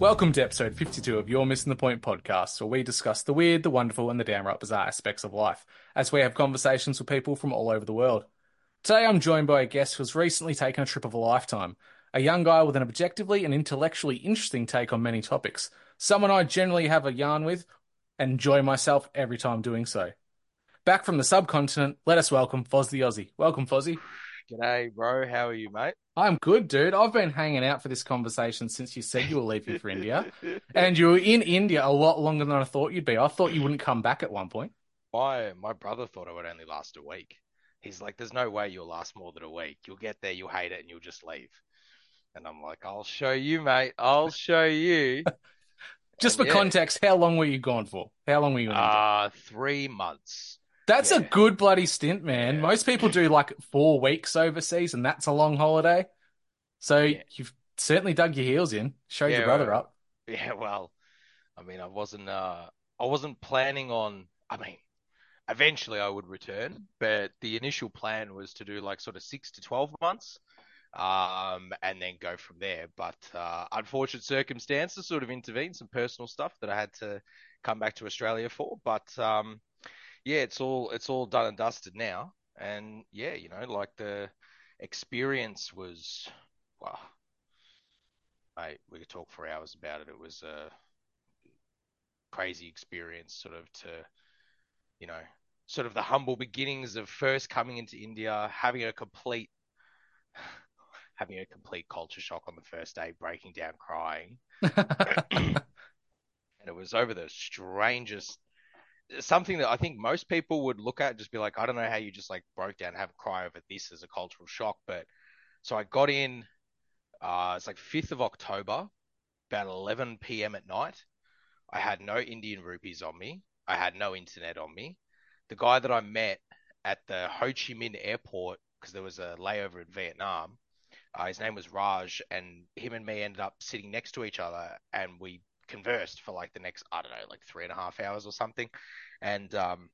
Welcome to episode 52 of You're Missen the Point podcast, where we discuss the weird, the wonderful, and the downright bizarre aspects of life, as we have conversations with people from all over the world. Today I'm joined by a guest who has recently taken a trip of a lifetime, a young guy with an objectively and intellectually interesting take on many topics, someone I generally have a yarn with and enjoy myself every time doing so. Back from the subcontinent, let us welcome Foz the Aussie. Welcome, Fozzie. G'day, bro. How are you, mate? I'm good, dude. I've been hanging out for this conversation since you said you were leaving for India. And you were in India a lot longer than I thought you'd be. I thought you wouldn't come back at one point. My my brother thought it would only last a week. He's like, "There's no way you'll last more than a week. You'll get there, you'll hate it, and you'll just leave." And I'm like, "I'll show you, mate. I'll show you." Just for yeah. context, how long were you gone for? How long were you in India? Uh three months. That's a good bloody stint, man. Yeah. Most people do like four weeks overseas, and that's a long holiday. So Yeah. you've certainly dug your heels in, showed Yeah, your brother well, up. Yeah, well, I mean, I wasn't uh I wasn't planning on. I mean, eventually I would return, but the initial plan was to do like sort of six to twelve months. um, and then go from there. But uh, unfortunate circumstances sort of intervened, some personal stuff that I had to come back to Australia for. But um, yeah, it's all it's all done and dusted now, and yeah, you know, like the experience was, well, mate, we could talk for hours about it. It was a crazy experience, sort of to, you know, sort of the humble beginnings of first coming into India, having a complete having a complete culture shock on the first day, breaking down crying. and it was over the strangest something that I think most people would look at just be like, I don't know how you just like broke down have a cry over this as a cultural shock. But so I got in uh it's like 5th of October, about 11 p.m. at night. I had no Indian rupees on me. I had no internet on me. The guy that I met at the Ho Chi Minh airport, because there was a layover in Vietnam, uh, his name was Raj, and him and me ended up sitting next to each other, and we conversed for like the next, I don't know, like three and a half hours or something. And um,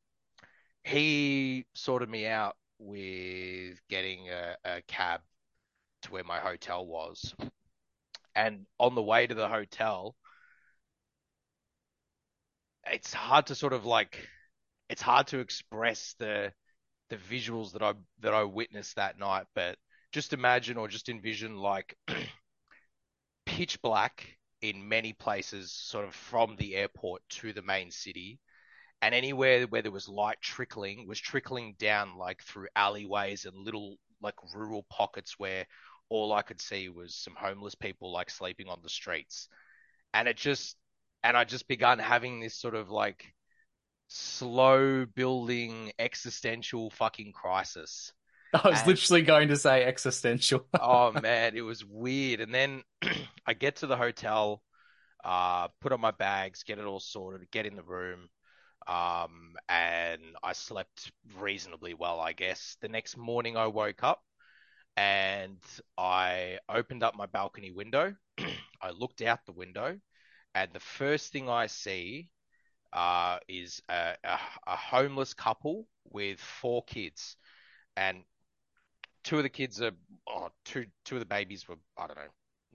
he sorted me out with getting a, a cab to where my hotel was. And on the way to the hotel, it's hard to sort of like, it's hard to express the the visuals that I that I witnessed that night, but just imagine or just envision like pitch black in many places, sort of from the airport to the main city. And anywhere where there was light trickling was trickling down like through alleyways and little like rural pockets where all I could see was some homeless people like sleeping on the streets. And it just, and I just begun having this sort of like slow building existential fucking crisis I was And- literally going to say existential. oh man, it was weird. And then I get to the hotel, uh, put on my bags, get it all sorted, get in the room, um, and I slept reasonably well, I guess. The next morning, I woke up and I opened up my balcony window. I looked out the window, and the first thing I see uh, is a, a, a homeless couple with four kids. And two of the kids are oh, two two of the babies were I don't know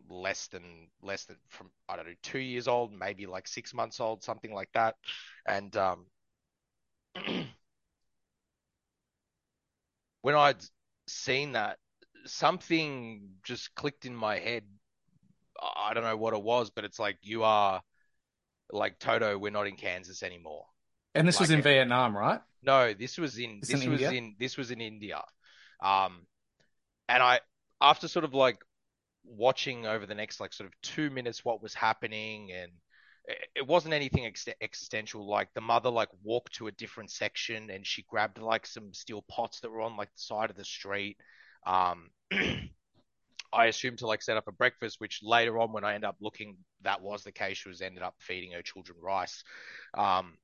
less than less than from I don't know two years old, maybe like six months old, something like that. And um, when I'd seen that, something just clicked in my head I don't know what it was, but it's like you are like Toto. We're not in Kansas anymore. And this was in. Vietnam, right? No, this was in This this in was India? in this was in India. Um, and I after sort of like watching over the next like sort of two minutes what was happening and it- wasn't anything ex existential like the mother like walked to a different section and she grabbed like some steel pots that were on like the side of the street. Um I assumed to like set up a breakfast which later on when I end up looking that was the case. She was ended up feeding her children rice. Um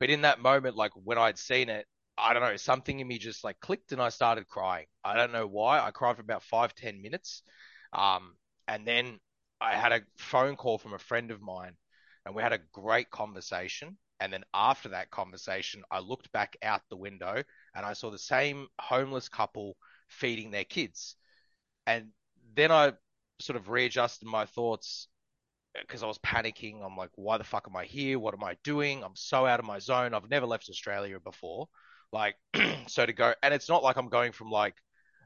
but in that moment like when I'd seen it I don't know, something in me just like clicked and I started crying. I don't know why. I cried for about five, ten minutes. Um, and then I had a phone call from a friend of mine and we had a great conversation. And then after that conversation, I looked back out the window and I saw the same homeless couple feeding their kids. And then I sort of readjusted my thoughts because I was panicking. I'm like, why the fuck am I here? What am I doing? I'm so out of my zone. I've never left Australia before. Like, so to go, and it's not like I'm going from like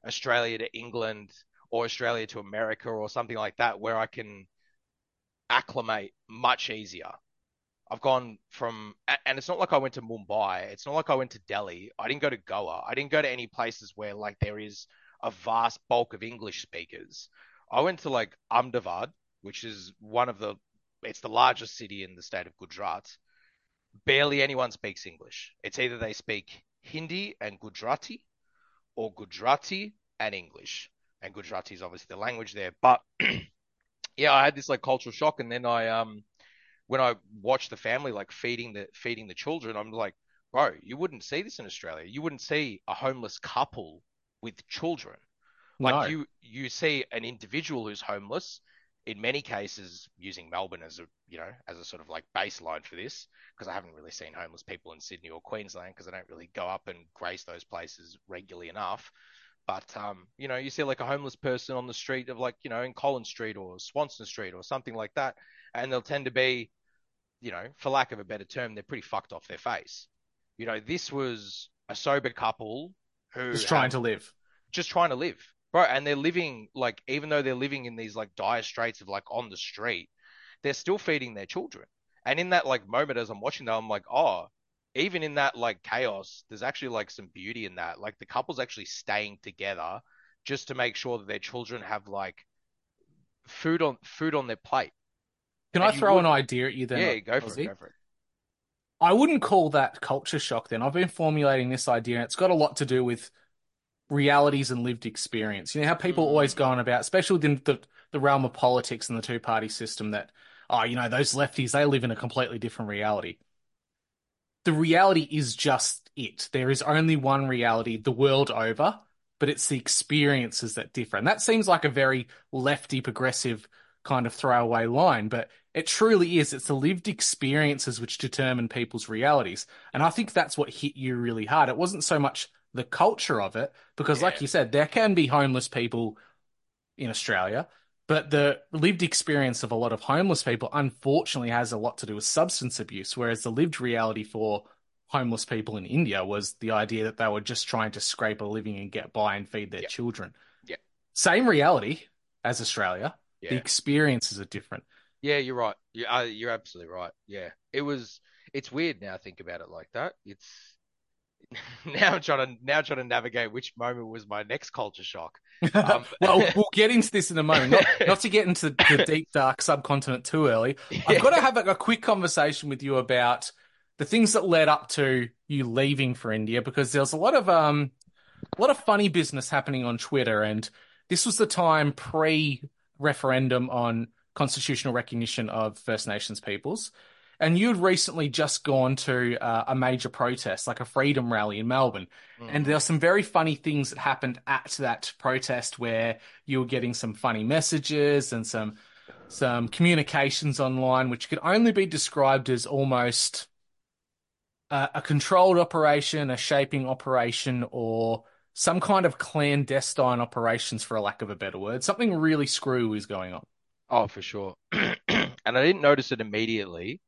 Australia to England or Australia to America or something like that where I can acclimate much easier. I've gone from, and it's not like I went to Mumbai. It's not like I went to Delhi. I didn't go to Goa. I didn't go to any places where like there is a vast bulk of English speakers. I went to like Ahmedabad, which is one of the, it's the largest city in the state of Gujarat. Barely anyone speaks English. It's either they speak Hindi and Gujarati or Gujarati and English. And Gujarati is obviously the language there. But yeah, I had this like cultural shock. And then I, um, when I watched the family like feeding the feeding the children, I'm like, bro, you wouldn't see this in Australia. You wouldn't see a homeless couple with children. Like No. you you see an individual who's homeless, in many cases using Melbourne as a you know as a sort of like baseline for this, because I haven't really seen homeless people in Sydney or Queensland because I don't really go up and grace those places regularly enough. But um, you know, you see like a homeless person on the street of like, you know, in Collins Street or Swanston Street or something like that, and they'll tend to be, you know, for lack of a better term, they're pretty fucked off their face. You know, this was a sober couple who Just trying have- to live. just trying to live, bro. And they're living like, even though they're living in these like dire straits of like on the street, they're still feeding their children. And in that like moment, as I'm watching that, I'm like, oh, even in that like chaos, there's actually like some beauty in that. Like the couple's actually staying together just to make sure that their children have like food on food on their plate. Can And I throw would- an idea at you then? yeah, go for it, go for it. I wouldn't call that culture shock then. I've been formulating this idea, and it's got a lot to do with realities and lived experience. You know how people hmm. always go on about, especially within the, the realm of politics and the two party system, that, oh, you know, those lefties, they live in a completely different reality. The reality is just it. There is only one reality the world over, but it's the experiences that differ. And that seems like a very lefty, progressive kind of throwaway line, but it truly is. It's the lived experiences which determine people's realities. And I think that's what hit you really hard. It wasn't so much the culture of it, because, like you said, there can be homeless people in Australia, but the lived experience of a lot of homeless people, unfortunately, has a lot to do with substance abuse. Whereas the lived reality for homeless people in India was the idea that they were just trying to scrape a living and get by and feed their Yeah. children. Yeah. Same reality as Australia. The experiences are different. Yeah, you're right. You, uh, you're absolutely right. Yeah, it was. It's weird now. Think about it like that. It's now I'm trying to now I'm trying to navigate which moment was my next culture shock. Um, well, we'll get into this in a moment. Not, not to get into the deep, dark subcontinent too early. I've got to have a, a quick conversation with you about the things that led up to you leaving for India, because there was a lot of um, a lot of funny business happening on Twitter, and this was the time pre-referendum on constitutional recognition of First Nations peoples. And you'd recently just gone to uh, a major protest, like a freedom rally in Melbourne. And there are some very funny things that happened at that protest where you were getting some funny messages and some some communications online, which could only be described as almost a, a controlled operation, a shaping operation, or some kind of clandestine operations, for a lack of a better word. Something really screwy is going on. Oh, for sure. and I didn't notice it immediately.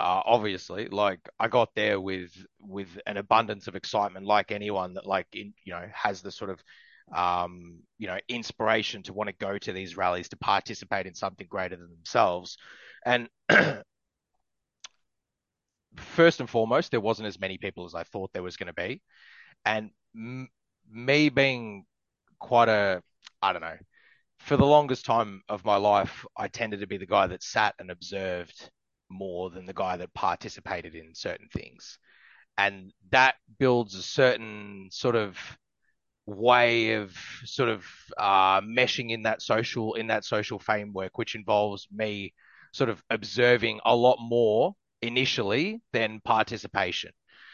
Uh, obviously, like I got there with with an abundance of excitement, like anyone that like in you know has the sort of um, you know, inspiration to want to go to these rallies to participate in something greater than themselves. And first and foremost, there wasn't as many people as I thought there was going to be, and m- me being quite a, I don't know, for the longest time of my life, I tended to be the guy that sat and observed more than the guy that participated in certain things. And that builds a certain sort of way of sort of uh, meshing in that social in that social framework, which involves me sort of observing a lot more initially than participation.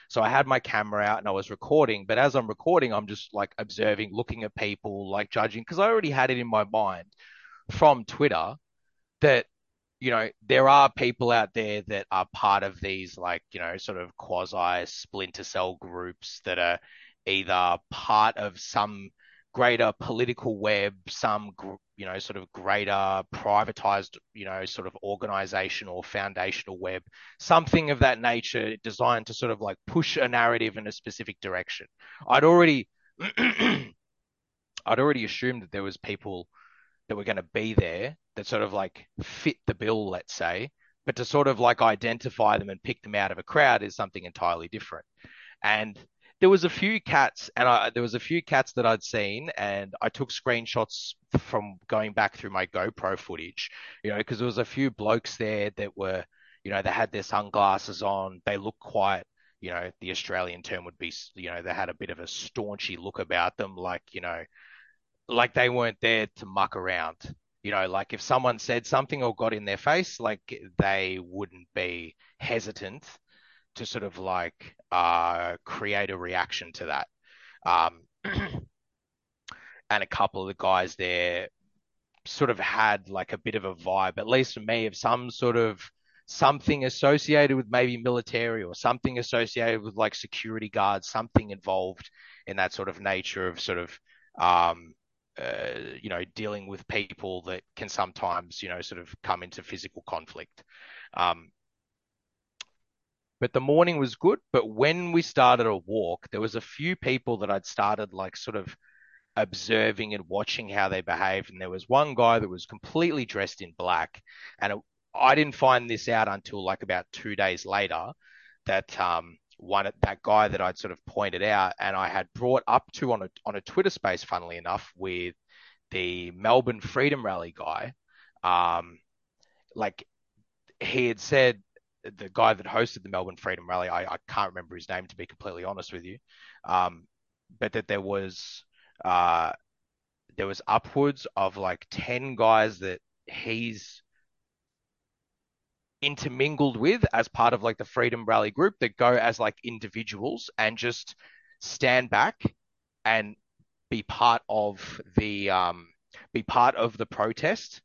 So I had my camera out and I was recording, but as I'm recording, I'm just like observing, looking at people, like judging, because I already had it in my mind from Twitter that, you know, there are people out there that are part of these, like, you know, sort of quasi splinter cell groups that are either part of some greater political web, some you know sort of greater privatized you know sort of organization or foundational web, something of that nature designed to sort of like push a narrative in a specific direction. I'd already I'd already assumed that there was people that were going to be there that sort of like fit the bill, let's say, but to sort of like identify them and pick them out of a crowd is something entirely different. And there was a few cats, and I, there was a few cats that I'd seen, and I took screenshots from going back through my GoPro footage, you know, because there was a few blokes there that were, you know, they had their sunglasses on, they looked quite, you know, the Australian term would be, you know, they had a bit of a staunchy look about them, like, you know, like they weren't there to muck around. You know, like if someone said something or got in their face, like they wouldn't be hesitant to sort of like uh, create a reaction to that. Um, and a couple of the guys there sort of had like a bit of a vibe, at least for me, of some sort of something associated with maybe military or something associated with like security guards, something involved in that sort of nature of sort of, um, uh, you know, dealing with people that can sometimes, you know, sort of come into physical conflict. Um, but the morning was good. But when we started a walk, there was a few people that I'd started like sort of observing and watching how they behaved. And there was one guy that was completely dressed in black. And it, I didn't find this out until like about two days later that um, one that guy that I'd sort of pointed out and I had brought up to on a on a Twitter space, funnily enough, with the Melbourne Freedom Rally guy. Um, like he had said the guy that hosted the Melbourne Freedom Rally, I, I can't remember his name to be completely honest with you, um, but that there was uh, there was upwards of like ten guys that he's intermingled with as part of like the Freedom Rally group that go as like individuals and just stand back and be part of the um, be part of the protest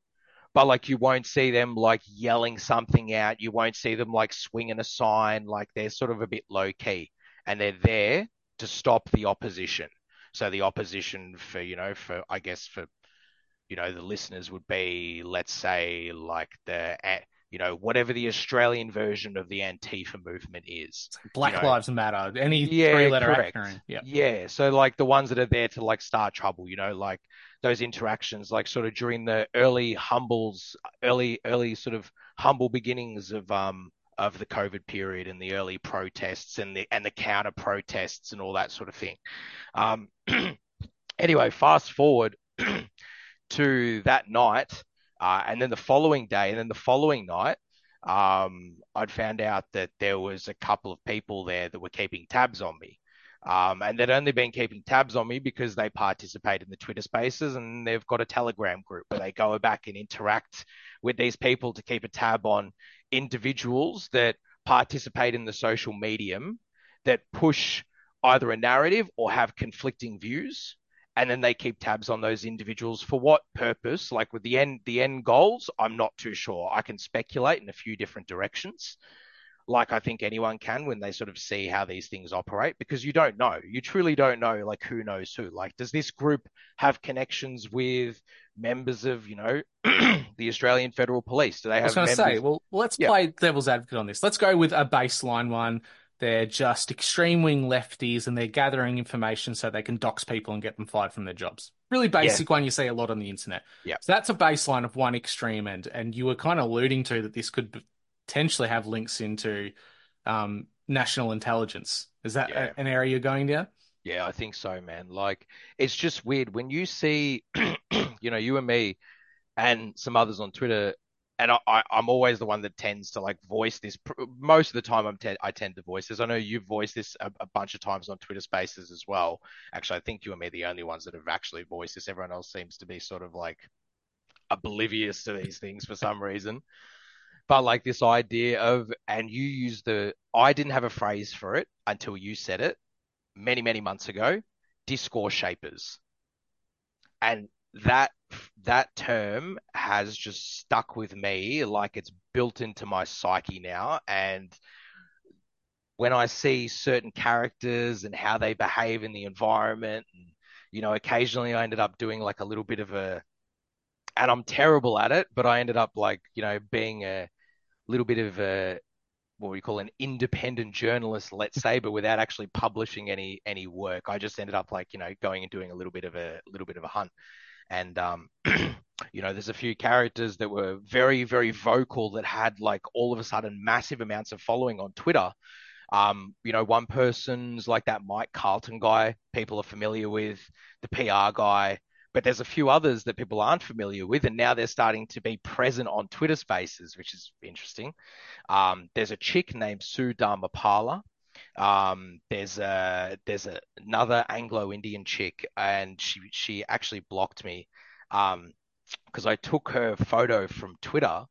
but like you won't see them like yelling something out. You won't see them like swinging a sign. Like they're sort of a bit low key and they're there to stop the opposition. So the opposition for, you know, for, I guess for, you know, the listeners would be, let's say, like the, you know, whatever the Australian version of the Antifa movement is. Black you know. Lives Matter. Any yeah, three letter acronym. Yeah. Yeah. So like the ones that are there to like start trouble, you know, like those interactions, like sort of during the early humbles, early early sort of humble beginnings of um of the COVID period and the early protests and the and the counter protests and all that sort of thing. Um, anyway, fast forward to that night, uh, and then the following day, and then the following night, um, I'd found out that there was a couple of people there that were keeping tabs on me. Um, and they'd only been keeping tabs on me because they participate in the Twitter spaces and they've got a Telegram group where they go back and interact with these people to keep a tab on individuals that participate in the social medium that push either a narrative or have conflicting views and then they keep tabs on those individuals for what purpose like with the end the end goals i'm not too sure i can speculate in a few different directions like I think anyone can when they sort of see how these things operate because you don't know. You truly don't know like who knows who. Like does this group have connections with members of, you know, the Australian Federal Police? Do they have I was going to members... say, well, let's Yeah. play devil's advocate on this. Let's go with a baseline one. They're just extreme wing lefties and they're gathering information so they can dox people and get them fired from their jobs. Really basic one you see a lot on the internet. Yeah. So that's a baseline of one extreme end. And you were kind of alluding to that this could potentially have links into um, national intelligence. Is that Yeah. a- an area you're going down? Yeah, I think so, man. Like, it's just weird when you see, you know, you and me and some others on Twitter, and I, I'm always the one that tends to like voice this. Most of the time, I'm te- I tend to voice this. I know you've voiced this a, a bunch of times on Twitter Spaces as well. Actually, I think you and me are the only ones that have actually voiced this. Everyone else seems to be sort of like oblivious to these things for some reason. But like this idea of, and you use the, I didn't have a phrase for it until you said it many, many months ago, discourse shapers. And that that term has just stuck with me like it's built into my psyche now. And when I see certain characters and how they behave in the environment, and, you know, occasionally I ended up doing like a little bit of a, and I'm terrible at it, but I ended up like, you know, being a little bit of a, what we call an independent journalist, let's say, but without actually publishing any any work. I just ended up like, you know, going and doing a little bit of a little bit of a hunt. And um, you know, there's a few characters that were very, very vocal that had like all of a sudden massive amounts of following on Twitter. Um, you know, one person's like that Mike Carlton guy, people are familiar with, the PR guy, but there's a few others that people aren't familiar with, and now they're starting to be present on Twitter Spaces, which is interesting. Um, there's a chick named Sue Dharmapala. Um, there's a there's a, another Anglo-Indian chick, and she she actually blocked me um, because I took her photo from Twitter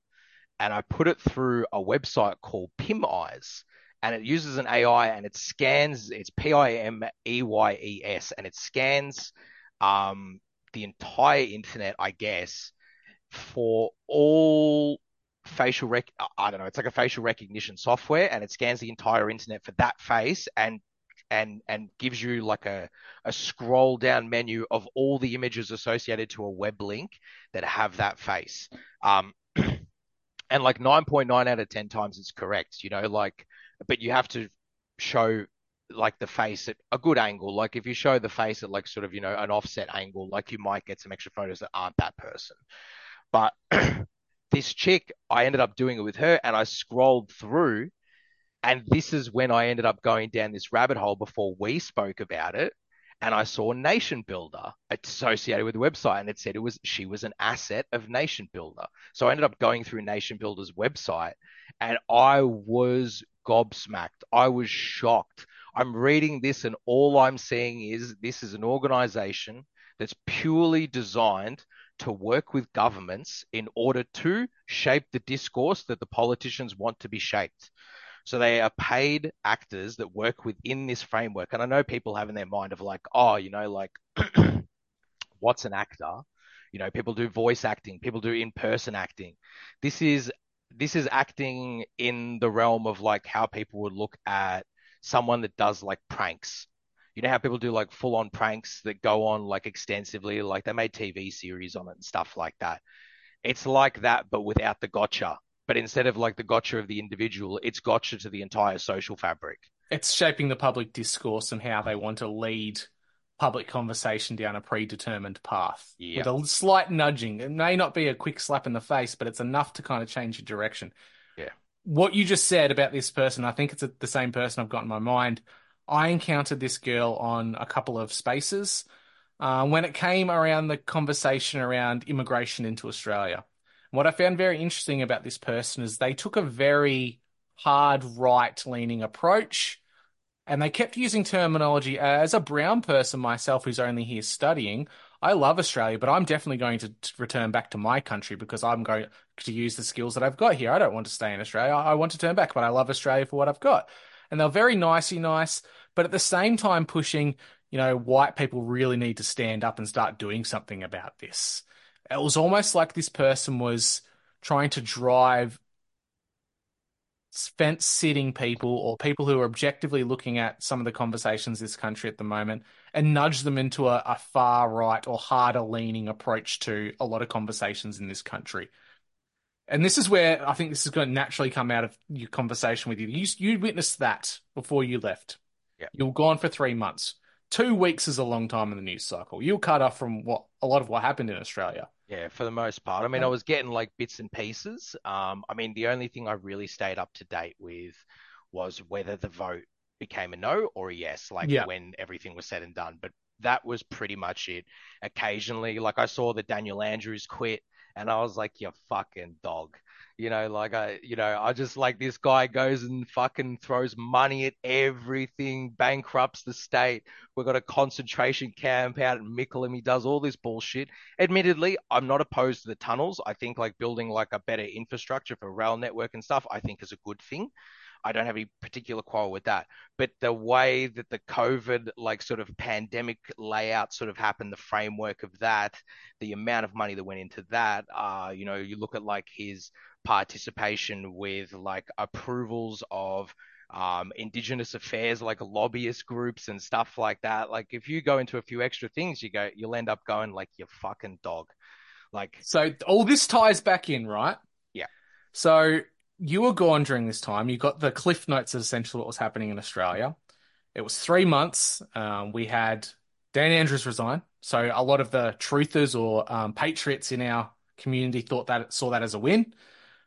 and I put it through a website called PimEyes. And it uses an AI and it scans, it's P I M E Y E S, and it scans um, the entire internet, I guess, for all facial rec I don't know, it's like a facial recognition software and it scans the entire internet for that face and and and gives you like a a scroll down menu of all the images associated to a web link that have that face. Um and like 9.9 out of 10 times it's correct, you know, like but you have to show like the face at a good angle. Like if you show the face at like sort of, you know, an offset angle, like you might get some extra photos that aren't that person. But this chick, I ended up doing it with her and I scrolled through. And this is when I ended up going down this rabbit hole before we spoke about it. And I saw NationBuilder associated with the website, and it said it was she was an asset of NationBuilder. So I ended up going through NationBuilder's website, and I was gobsmacked. I was shocked. I'm reading this, and all I'm seeing is this is an organization that's purely designed to work with governments in order to shape the discourse that the politicians want to be shaped. So they are paid actors that work within this framework. And I know people have in their mind of like, oh, you know, like what's an actor? You know, people do voice acting, people do in-person acting. This is this is acting in the realm of like how people would look at someone that does like pranks. You know how people do like full on pranks that go on like extensively, like they made TV series on it and stuff like that. It's like that, but without the gotcha. But instead of like the gotcha of the individual, it's gotcha to the entire social fabric. It's shaping the public discourse and how they want to lead public conversation down a predetermined path Yeah. with a slight nudging. It may not be a quick slap in the face, but it's enough to kind of change your direction. Yeah. What you just said about this person, I think it's the same person I've got in my mind. I encountered this girl on a couple of spaces uh, when it came around the conversation around immigration into Australia. What I found very interesting about this person is they took a very hard right leaning approach and they kept using terminology as a brown person myself who's only here studying. I love Australia, but I'm definitely going to return back to my country because I'm going to use the skills that I've got here. I don't want to stay in Australia. I I want to turn back, but I love Australia for what I've got. And they're very nicey nice, but at the same time pushing, you know, white people really need to stand up and start doing something about this. It was almost like this person was trying to drive fence sitting people or people who are objectively looking at some of the conversations this country at the moment and nudge them into a, a far right or harder leaning approach to a lot of conversations in this country. and this is where I think this is going to naturally come out of your conversation with you. You, you witnessed that before you left. Yeah. You were gone for three months. Two weeks is a long time in the news cycle. You were cut off from what a lot of what happened in Australia. Yeah, for the most part. I mean, I was getting like bits and pieces. Um, I mean, the only thing I really stayed up to date with was whether the vote became a no or a yes, like Yeah. when everything was said and done. But that was pretty much it. Occasionally, like I saw that Daniel Andrews quit, and I was like, "You fucking dog." You know, like I, you know, I just like this guy goes and fucking throws money at everything, bankrupts the state. We've got a concentration camp out at Mickleham. He does all this bullshit. Admittedly, I'm not opposed to the tunnels. I think like building like a better infrastructure for rail network and stuff, I think is a good thing. I don't have any particular quarrel with that. But the way that the COVID like sort of pandemic layout sort of happened, the framework of that, the amount of money that went into that, uh, you know, you look at like his participation with like approvals of um, indigenous affairs, like lobbyist groups and stuff like that. Like if you go into a few extra things, you go, you'll end up going like your fucking dog. Like, So all this ties back in, right? Yeah. So you were gone during this time. You got the cliff notes of essentially what was happening in Australia. It was three months. Um, we had Dan Andrews resign. So a lot of the truthers or um, patriots in our community thought that saw that as a win,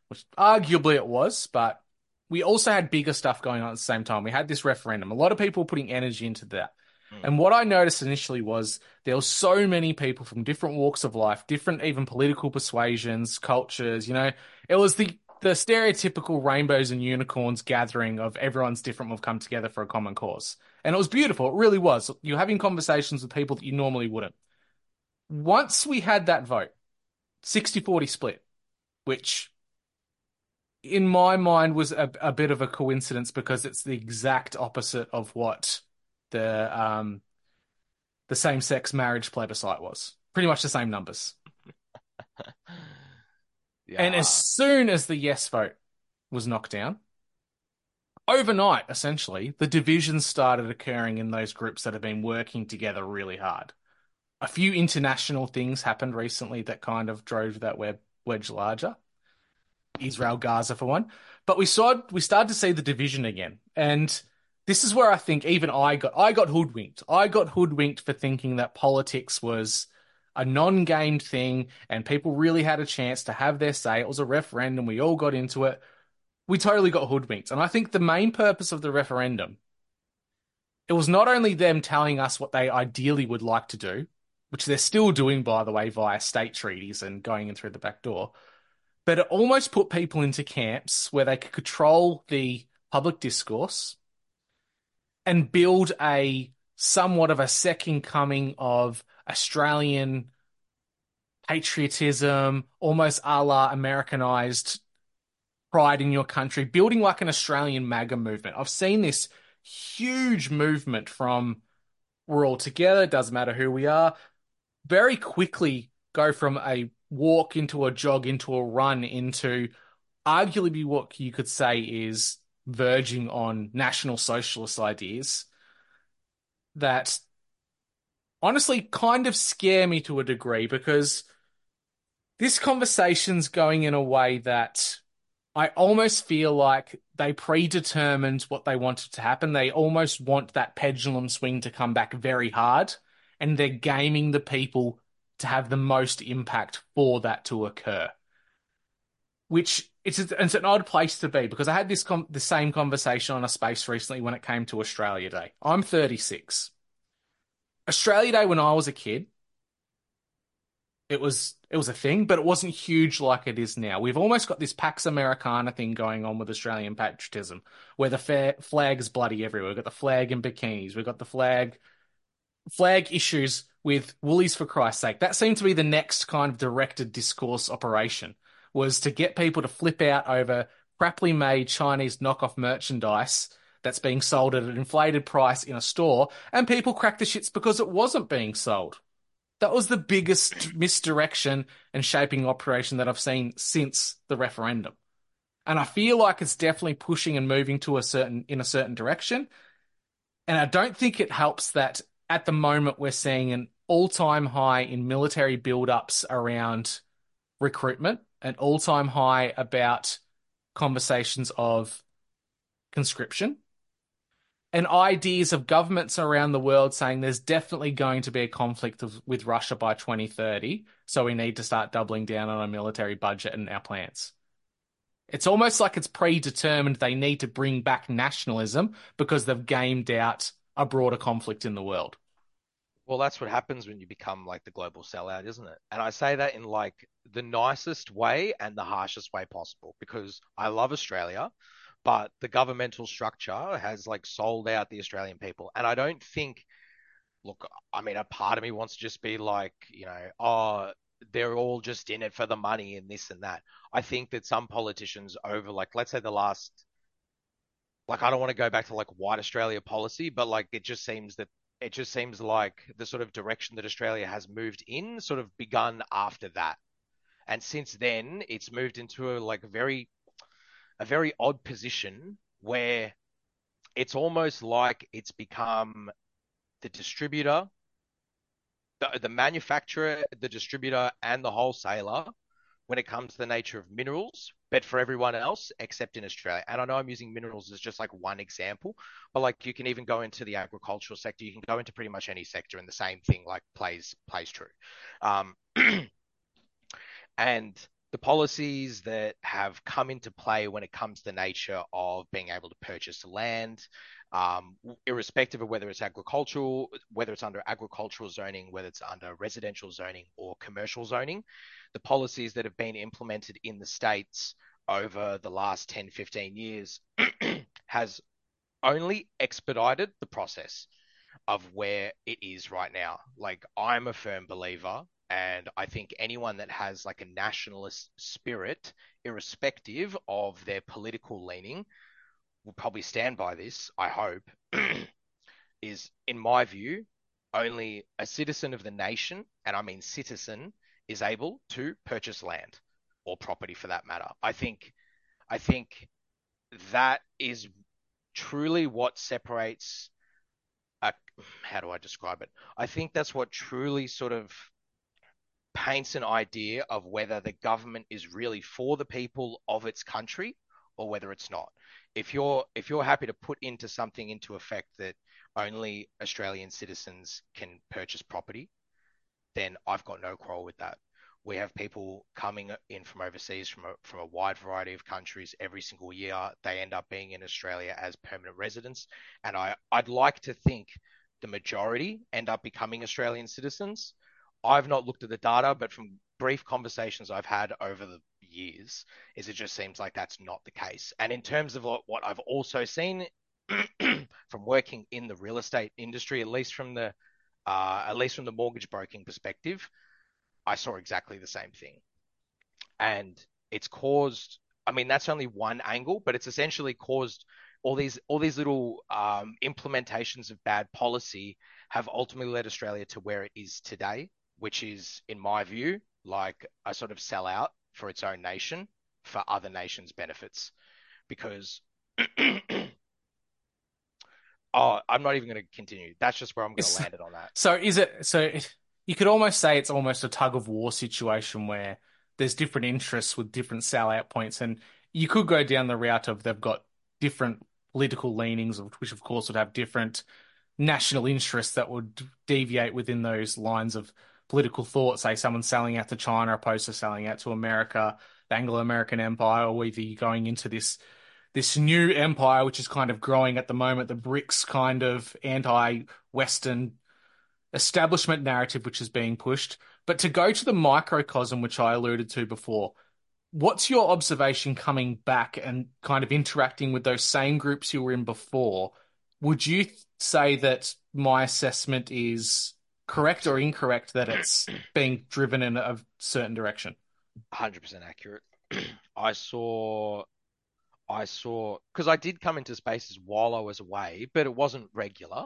which arguably it was. But we also had bigger stuff going on at the same time. We had this referendum. A lot of people putting energy into that. And what I noticed initially was there were so many people from different walks of life, different even political persuasions, cultures. You know, it was the the stereotypical rainbows and unicorns gathering of everyone's different. We've come together for a common cause, and it was beautiful. It really was. You're having conversations with people that you normally wouldn't. Once we had that vote, 60-40 split, which in my mind was a, a bit of a coincidence because it's the exact opposite of what the um the same sex marriage plebiscite was. Pretty much the same numbers. And as soon as the yes vote was knocked down, overnight, essentially, the divisions started occurring in those groups that have been working together really hard. A few international things happened recently that kind of drove that web wedge larger. Israel Gaza for one. But we saw we started to see the division again. And this is where I think even I got I got hoodwinked. I got hoodwinked for thinking that politics was a non-gamed thing and people really had a chance to have their say. It was a referendum. We all got into it. We totally got hoodwinked. And I think the main purpose of the referendum it was not only them telling us what they ideally would like to do, which they're still doing by the way via state treaties and going in through the back door, but it almost put people into camps where they could control the public discourse and build a somewhat of a second coming of Australian patriotism, almost a la Americanized pride in your country, building like an Australian MAGA movement. I've seen this huge movement from we're all together, doesn't matter who we are, very quickly go from a walk into a jog into a run into arguably what you could say is verging on national socialist ideas that honestly kind of scare me to a degree because this conversation's going in a way that I almost feel like they predetermined what they wanted to happen. They almost want that pendulum swing to come back very hard, and they're gaming the people to have the most impact for that to occur. Which it's, it's an odd place to be because I had this com- the same conversation on a space recently when it came to Australia Day. I'm 36. Australia Day when I was a kid, it was it was a thing, but it wasn't huge like it is now. We've almost got this Pax Americana thing going on with Australian patriotism, where the fa- bloody everywhere. We've got the flag in bikinis. We've got the flag flag issues with Woolies for Christ's sake. That seemed to be the next kind of directed discourse operation was to get people to flip out over crappily made Chinese knockoff merchandise that's being sold at an inflated price in a store, and people crack the shits because it wasn't being sold. That was the biggest misdirection and shaping operation that I've seen since the referendum. And I feel like it's definitely pushing and moving to a certain in a certain direction. And I don't think it helps that at the moment we're seeing an all-time high in military build-ups around recruitment an all time high about conversations of conscription and ideas of governments around the world saying there's definitely going to be a conflict of, with Russia by 2030, so we need to start doubling down on our military budget and our plans. It's almost like it's predetermined they need to bring back nationalism because they've gamed out a broader conflict in the world. Well, that's what happens when you become like the global sellout, isn't it? And I say that in like the nicest way and the harshest way possible because I love Australia but the governmental structure has like sold out the Australian people. And I don't think, look, I mean, a part of me wants to just be like, you know, oh, they're all just in it for the money and this and that. I think that some politicians over, like, let's say the last, like, I don't want to go back to like white Australia policy, but like, it just seems that it just seems like the sort of direction that Australia has moved in sort of begun after that. And since then, it's moved into a like very a very odd position where it's almost like it's become the distributor, the, the manufacturer, the distributor, and the wholesaler when it comes to the nature of minerals, but for everyone else except in Australia. And I know I'm using minerals as just like one example, but like you can even go into the agricultural sector, you can go into pretty much any sector, and the same thing like plays plays true. Um, and the policies that have come into play when it comes to the nature of being able to purchase land, um, irrespective of whether it's agricultural, whether it's under agricultural zoning, whether it's under residential zoning or commercial zoning, the policies that have been implemented in the states over the last 10, 15 years has only expedited the process of where it is right now. Like, I'm a firm believer and I think anyone that has like a nationalist spirit, irrespective of their political leaning, will probably stand by this, I hope, is, in my view, only a citizen of the nation, and I mean citizen, is able to purchase land or property for that matter. I think I think that is truly what separates a, how do I describe it? I think that's what truly sort of paints an idea of whether the government is really for the people of its country or whether it's not. If you're if you're happy to put into something into effect that only Australian citizens can purchase property, then I've got no quarrel with that. We have people coming in from overseas from a, from a wide variety of countries every single year. They end up being in Australia as permanent residents, and I I'd like to think the majority end up becoming Australian citizens. I've not looked at the data, but from brief conversations I've had over the years, is it just seems like that's not the case. And in terms of what I've also seen from working in the real estate industry, at least from the uh, at least from the mortgage broking perspective, I saw exactly the same thing. And it's caused, I mean, that's only one angle, but it's essentially caused all these all these little um, implementations of bad policy have ultimately led Australia to where it is today, which is, in my view, like a sort of sellout for its own nation for other nations' benefits. Because, oh, I'm not even going to continue. That's just where I'm going to land it on that. So, is it so? You could almost say it's almost a tug of war situation where there's different interests with different sellout points, and you could go down the route of they've got different political leanings, which of course would have different national interests that would deviate within those lines of political thought, say someone's selling out to China opposed to selling out to America, the Anglo-American Empire, or whether you're going into this this new empire which is kind of growing at the moment, the BRICS kind of anti-Western establishment narrative which is being pushed. But to go to the microcosm which I alluded to before, what's your observation coming back and kind of interacting with those same groups you were in before? Would you say that my assessment is correct or incorrect that it's being driven in a certain direction? 100% accurate. I saw, I saw, because I did come into spaces while I was away, but it wasn't regular.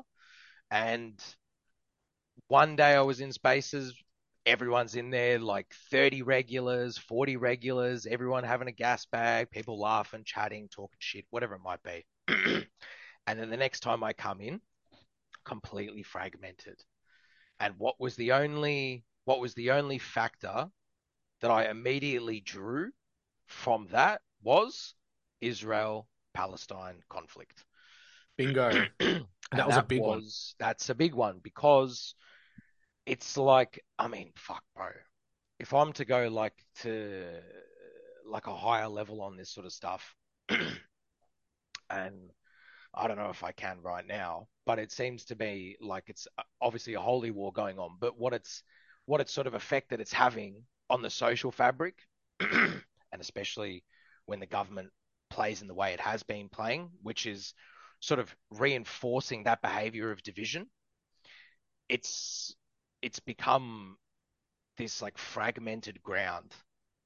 And one day I was in spaces, everyone's in there, like 30 regulars, 40 regulars, everyone having a gas bag, people laughing, chatting, talking shit, whatever it might be. and then the next time I come in, completely fragmented and what was the only what was the only factor that I immediately drew from that was Israel Palestine conflict. Bingo. That was a big one. That's a big one because it's like, I mean, fuck, bro. If I'm to go like to like a higher level on this sort of stuff, and I don't know if I can right now, but it seems to be like it's uh, obviously a holy war going on. But what it's what it's sort of effect that it's having on the social fabric, and especially when the government plays in the way it has been playing, which is sort of reinforcing that behavior of division. It's it's become this like fragmented ground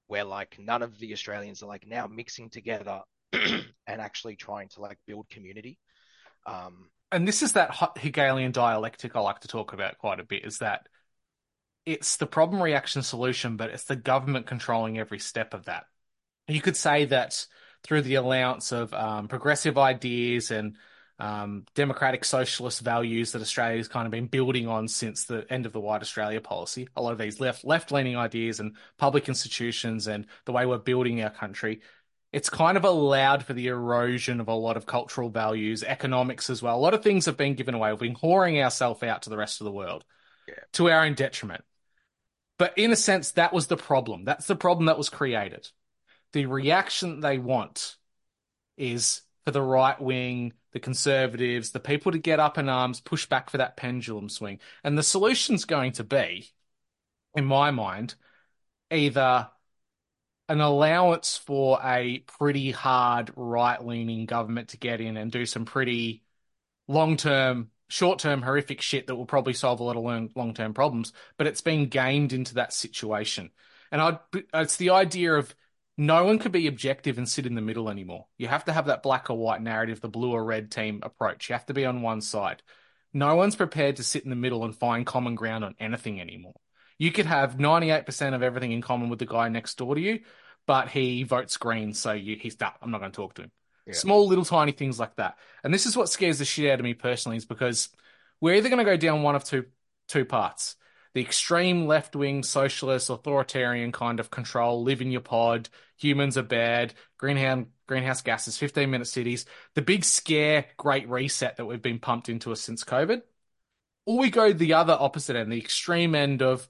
where like none of the Australians are like now mixing together and actually trying to like build community. Um, and this is that Hegelian dialectic I like to talk about quite a bit is that it's the problem reaction solution, but it's the government controlling every step of that. You could say that through the allowance of um, progressive ideas and um, democratic socialist values that Australia's kind of been building on since the end of the White Australia policy. A lot of these left left leaning ideas and public institutions and the way we're building our country. It's kind of allowed for the erosion of a lot of cultural values, economics as well. A lot of things have been given away. We've been whoring ourselves out to the rest of the world Yeah. to our own detriment. But in a sense, that was the problem. That's the problem that was created. The reaction they want is for the right wing, the conservatives, the people to get up in arms, push back for that pendulum swing. And the solution's going to be, in my mind, either an allowance for a pretty hard right leaning government to get in and do some pretty long term, short term, horrific shit that will probably solve a lot of long term problems. But it's been gamed into that situation. And I'd, it's the idea of no one could be objective and sit in the middle anymore. You have to have that black or white narrative, the blue or red team approach. You have to be on one side. No one's prepared to sit in the middle and find common ground on anything anymore. You could have 98% of everything in common with the guy next door to you, but he votes green, so you, he's done. I'm not going to talk to him. Yeah. Small, little, tiny things like that. And this is what scares the shit out of me personally, is because we're either going to go down one of two two parts the extreme left wing socialist authoritarian kind of control, live in your pod, humans are bad, greenhouse greenhouse gases, 15 minute cities, the big scare great reset that we've been pumped into us since COVID. Or we go the other opposite end, the extreme end of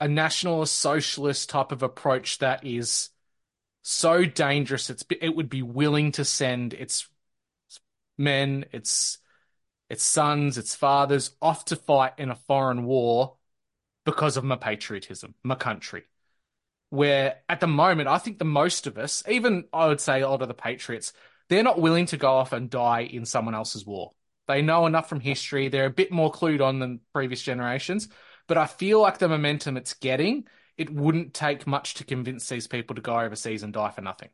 a nationalist socialist type of approach that is so dangerous it's it would be willing to send its men, its its sons, its fathers off to fight in a foreign war because of my patriotism, my country. Where at the moment, I think the most of us, even I would say a lot of the patriots, they're not willing to go off and die in someone else's war. They know enough from history. They're a bit more clued on than previous generations. But I feel like the momentum it's getting, it wouldn't take much to convince these people to go overseas and die for nothing.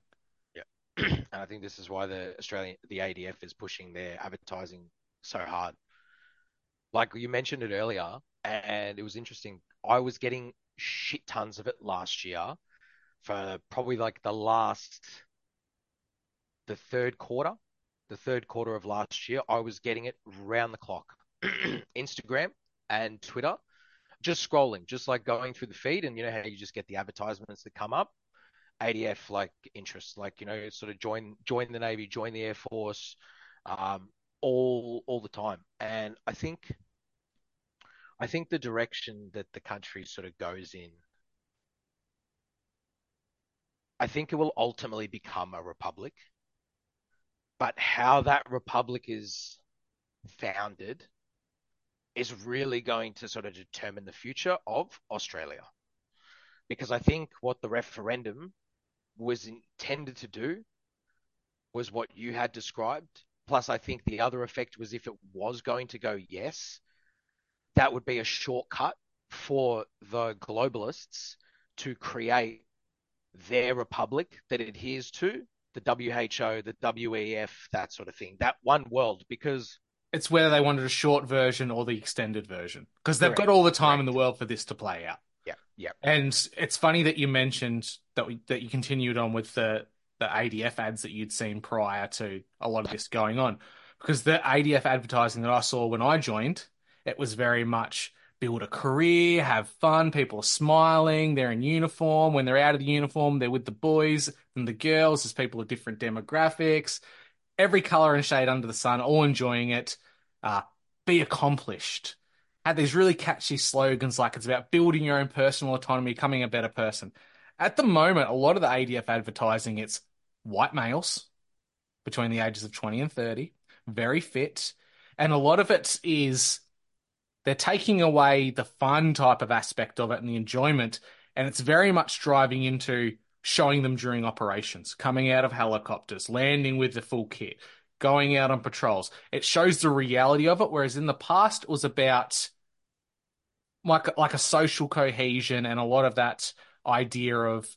Yeah, and I think this is why the Australian, the ADF is pushing their advertising so hard. Like you mentioned it earlier, and it was interesting. I was getting shit tons of it last year for probably like the last, the third quarter, the third quarter of last year. I was getting it round the clock. Instagram and Twitter, just scrolling, just like going through the feed, and you know how you just get the advertisements that come up. ADF like interest, like you know, sort of join join the Navy, join the Air Force, um, all all the time. And I think I think the direction that the country sort of goes in, I think it will ultimately become a republic. But how that republic is founded is really going to sort of determine the future of Australia. Because I think what the referendum was intended to do was what you had described. Plus, I think the other effect was if it was going to go yes, that would be a shortcut for the globalists to create their republic that adheres to the WHO, the WEF, that sort of thing, that one world. Because It's whether they wanted a short version or the extended version because they've Correct. got all the time in the world for this to play out. yeah, yeah, And it's funny that you mentioned that we that you continued on with the the ADF ads that you'd seen prior to a lot of this going on, because the ADF advertising that I saw when I joined, it was very much build a career, have fun. People are smiling. They're in uniform. When they're out of the uniform, they're with the boys and the girls. There's people of different demographics, every color and shade under the sun, all enjoying it. Uh, be accomplished. Had these really catchy slogans like it's about building your own personal autonomy, becoming a better person. At the moment, a lot of the ADF advertising, it's white males between the ages of 20 and 30, very fit. And a lot of it is they're taking away the fun type of aspect of it and the enjoyment. And it's very much driving into showing them during operations, coming out of helicopters, landing with the full kit, going out on patrols. It shows the reality of it. Whereas in the past, it was about like, like a social cohesion and a lot of that idea of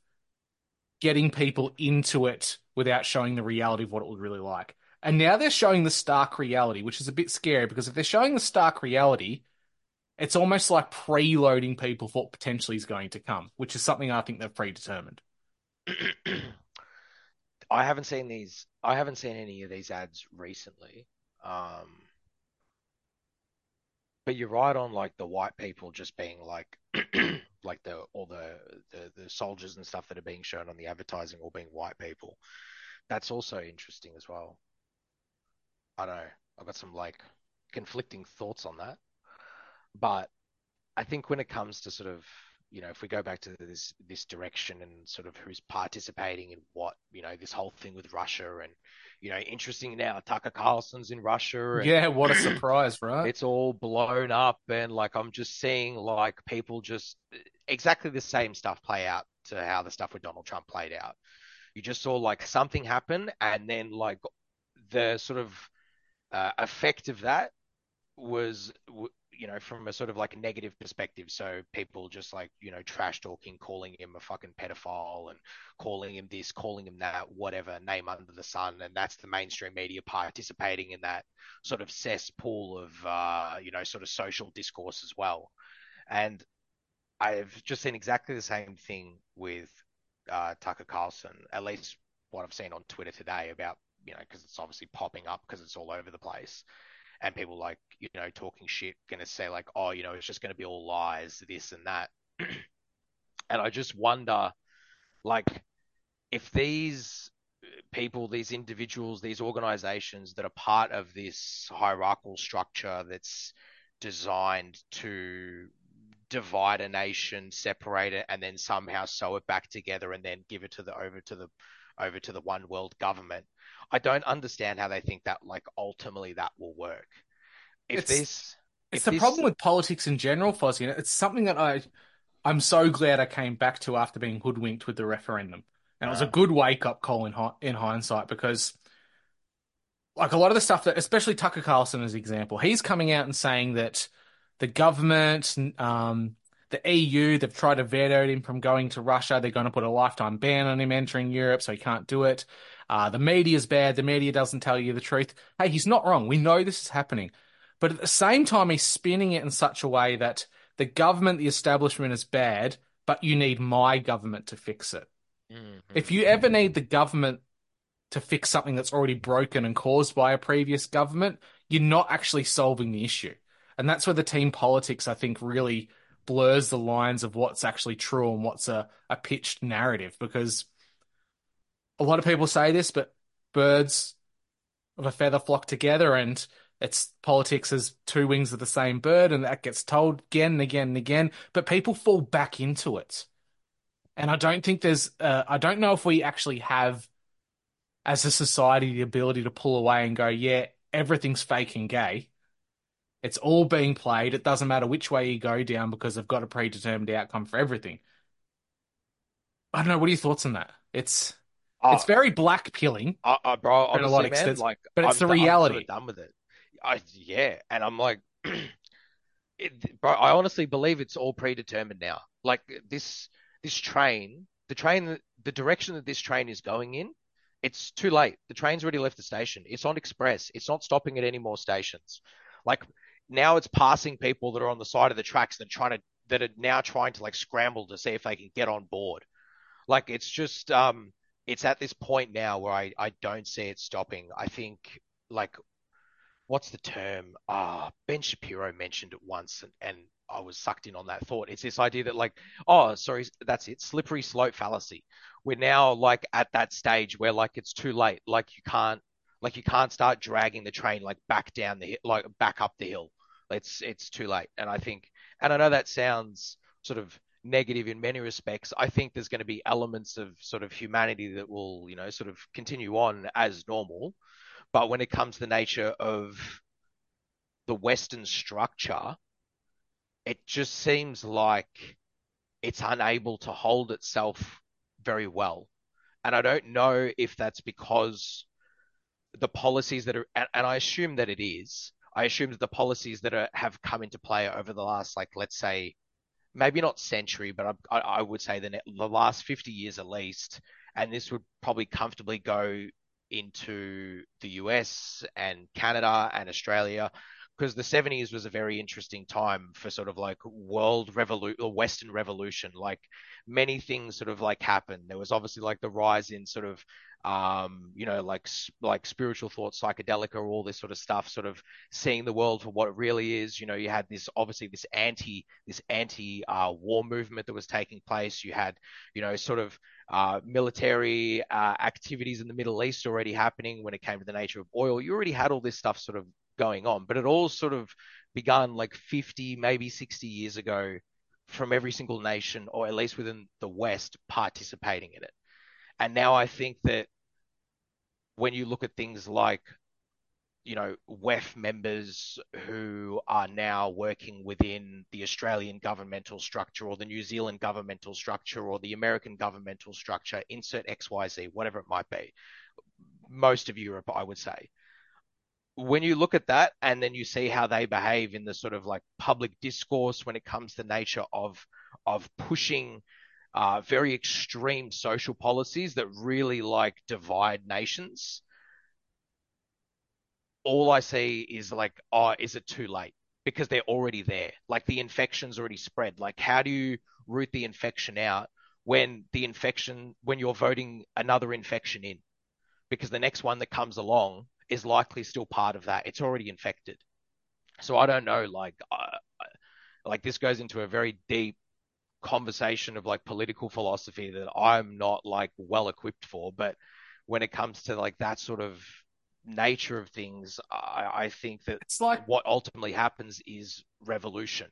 getting people into it without showing the reality of what it would really like. And now they're showing the stark reality, which is a bit scary because if they're showing the stark reality, it's almost like preloading people for what potentially is going to come, which is something I think they've predetermined. I haven't seen these. I haven't seen any of these ads recently. Um, but you're right on like the white people just being like, like the all the, the the soldiers and stuff that are being shown on the advertising all being white people. That's also interesting as well. I don't know. I've got some like conflicting thoughts on that. But I think when it comes to sort of, you know, if we go back to this this direction and sort of who's participating in what, you know, this whole thing with Russia and, you know, interesting now, Tucker Carlson's in Russia. And Yeah, what a surprise, right? it's all blown up and like I'm just seeing like people just exactly the same stuff play out to how the stuff with Donald Trump played out. You just saw like something happen and then like the sort of uh, effect of that was you know from a sort of like negative perspective. So people just like you know trash talking calling him a fucking pedophile and calling him this calling him that whatever name under the sun. And that's the mainstream media participating in that sort of cesspool of uh you know sort of social discourse as well. And i've just seen exactly the same thing with uh tucker carlson at least what i've seen on twitter today about you know because it's obviously popping up because it's all over the place and people like you know talking shit going to say like oh you know it's just going to be all lies this and that. And i just wonder like if these people these individuals these organizations that are part of this hierarchical structure that's designed to divide a nation separate it and then somehow sew it back together and then give it to the over to the over to the one world government i don't understand how they think that like ultimately that will work if It's- this It's if the this- problem with politics in general, Fozzie. It's something that I, I'm so glad I came back to after being hoodwinked with the referendum, and it was a good wake up call in in hindsight because, like a lot of the stuff that, especially Tucker Carlson as an example, he's coming out and saying that the government, um, the EU, they've tried to veto him from going to Russia. They're going to put a lifetime ban on him entering Europe, so he can't do it. Uh, the media's bad. The media doesn't tell you the truth. Hey, he's not wrong. We know this is happening. But at the same time, he's spinning it in such a way that the government, the establishment is bad, but you need my government to fix it. Mhm. If you ever need the government to fix something that's already broken and caused by a previous government, you're not actually solving the issue. And that's where the team politics, I think, really blurs the lines of what's actually true and what's a, a pitched narrative. Because a lot of people say this, but birds of a feather flock together and it's politics as two wings of the same bird and that gets told again and again and again but people fall back into it. And i don't think there's uh, i don't know if we actually have as a society the ability to pull away and go yeah everything's fake and gay. It's all being played. It doesn't matter which way you go down because they've got a predetermined outcome for everything. I don't know. What are your thoughts on that? It's Oh, it's very black pilling I, uh, I, uh, bro, in a lot of man, extents, like, but it's I'm the I'm reality. of done with it. I, yeah, and I'm like, it, bro, I honestly believe it's all predetermined now. Like this, this train, the train, the direction that this train is going in, it's too late. The train's already left the station. It's on express. It's not stopping at any more stations. Like now, it's passing people that are on the side of the tracks that are trying to that are now trying to like scramble to see if they can get on board. Like it's just um it's at this point now where I, I don't see it stopping. I think like what's the term? Ah, Ben Shapiro mentioned it once and, and I was sucked in on that thought. It's this idea that like, oh, sorry, that's it, slippery slope fallacy. We're now like at that stage where like it's too late. Like you can't like you can't start dragging the train like back down the hill like back up the hill. It's it's too late. And I think and I know that sounds sort of negative in many respects. I think there's going to be elements of sort of humanity that will, you know, sort of continue on as normal. But when it comes to the nature of the Western structure, it just seems like it's unable to hold itself very well. And I don't know if that's because the policies that are, and, and I assume that it is, I assume that the policies that are, have come into play over the last, like, let's say, maybe not century, but I, I would say the, the last 50 years at least, and this would probably comfortably go into the US and Canada and Australia because the 70s was a very interesting time for sort of like world revolution or western revolution like many things sort of like happened there was obviously like the rise in sort of um, you know, like like spiritual thought, psychedelic, or all this sort of stuff, sort of seeing the world for what it really is. You know, you had this obviously this anti this anti uh, war movement that was taking place. You had, you know, sort of uh, military uh, activities in the Middle East already happening when it came to the nature of oil. You already had all this stuff sort of going on, but it all sort of begun like 50, maybe 60 years ago from every single nation, or at least within the West, participating in it. And now I think that when you look at things like, you know, WEF members who are now working within the Australian governmental structure or the New Zealand governmental structure or the American governmental structure, insert XYZ, whatever it might be, most of Europe, I would say. When you look at that and then you see how they behave in the sort of like public discourse when it comes to nature of of pushing uh, very extreme social policies that really like divide nations. All I see is like, oh, is it too late? Because they're already there. Like the infection's already spread. Like, how do you root the infection out when the infection, when you're voting another infection in? Because the next one that comes along is likely still part of that. It's already infected. So I don't know. Like, uh, like this goes into a very deep conversation of like political philosophy that I'm not like well equipped for. But when it comes to like that sort of nature of things, I, I think that it's like what ultimately happens is revolution,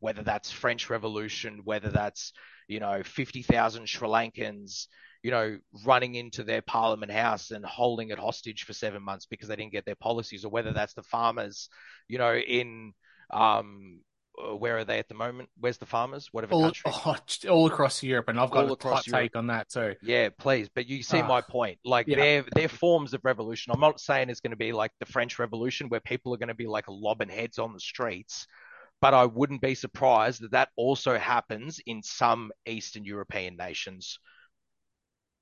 whether that's French Revolution, whether that's you know fifty thousand Sri Lankans, you know, running into their Parliament House and holding it hostage for seven months because they didn't get their policies, or whether that's the farmers, you know, in um, uh, where are they at the moment? Where's the farmers? Whatever all, country? Oh, all across Europe, and I've got All a hot Europe. take on that too. Yeah, please. But you see Ah. my point. Like Yeah. they're they're forms of revolution. I'm not saying it's going to be like the French Revolution where people are going to be like lobbing heads on the streets, but I wouldn't be surprised that that also happens in some Eastern European nations.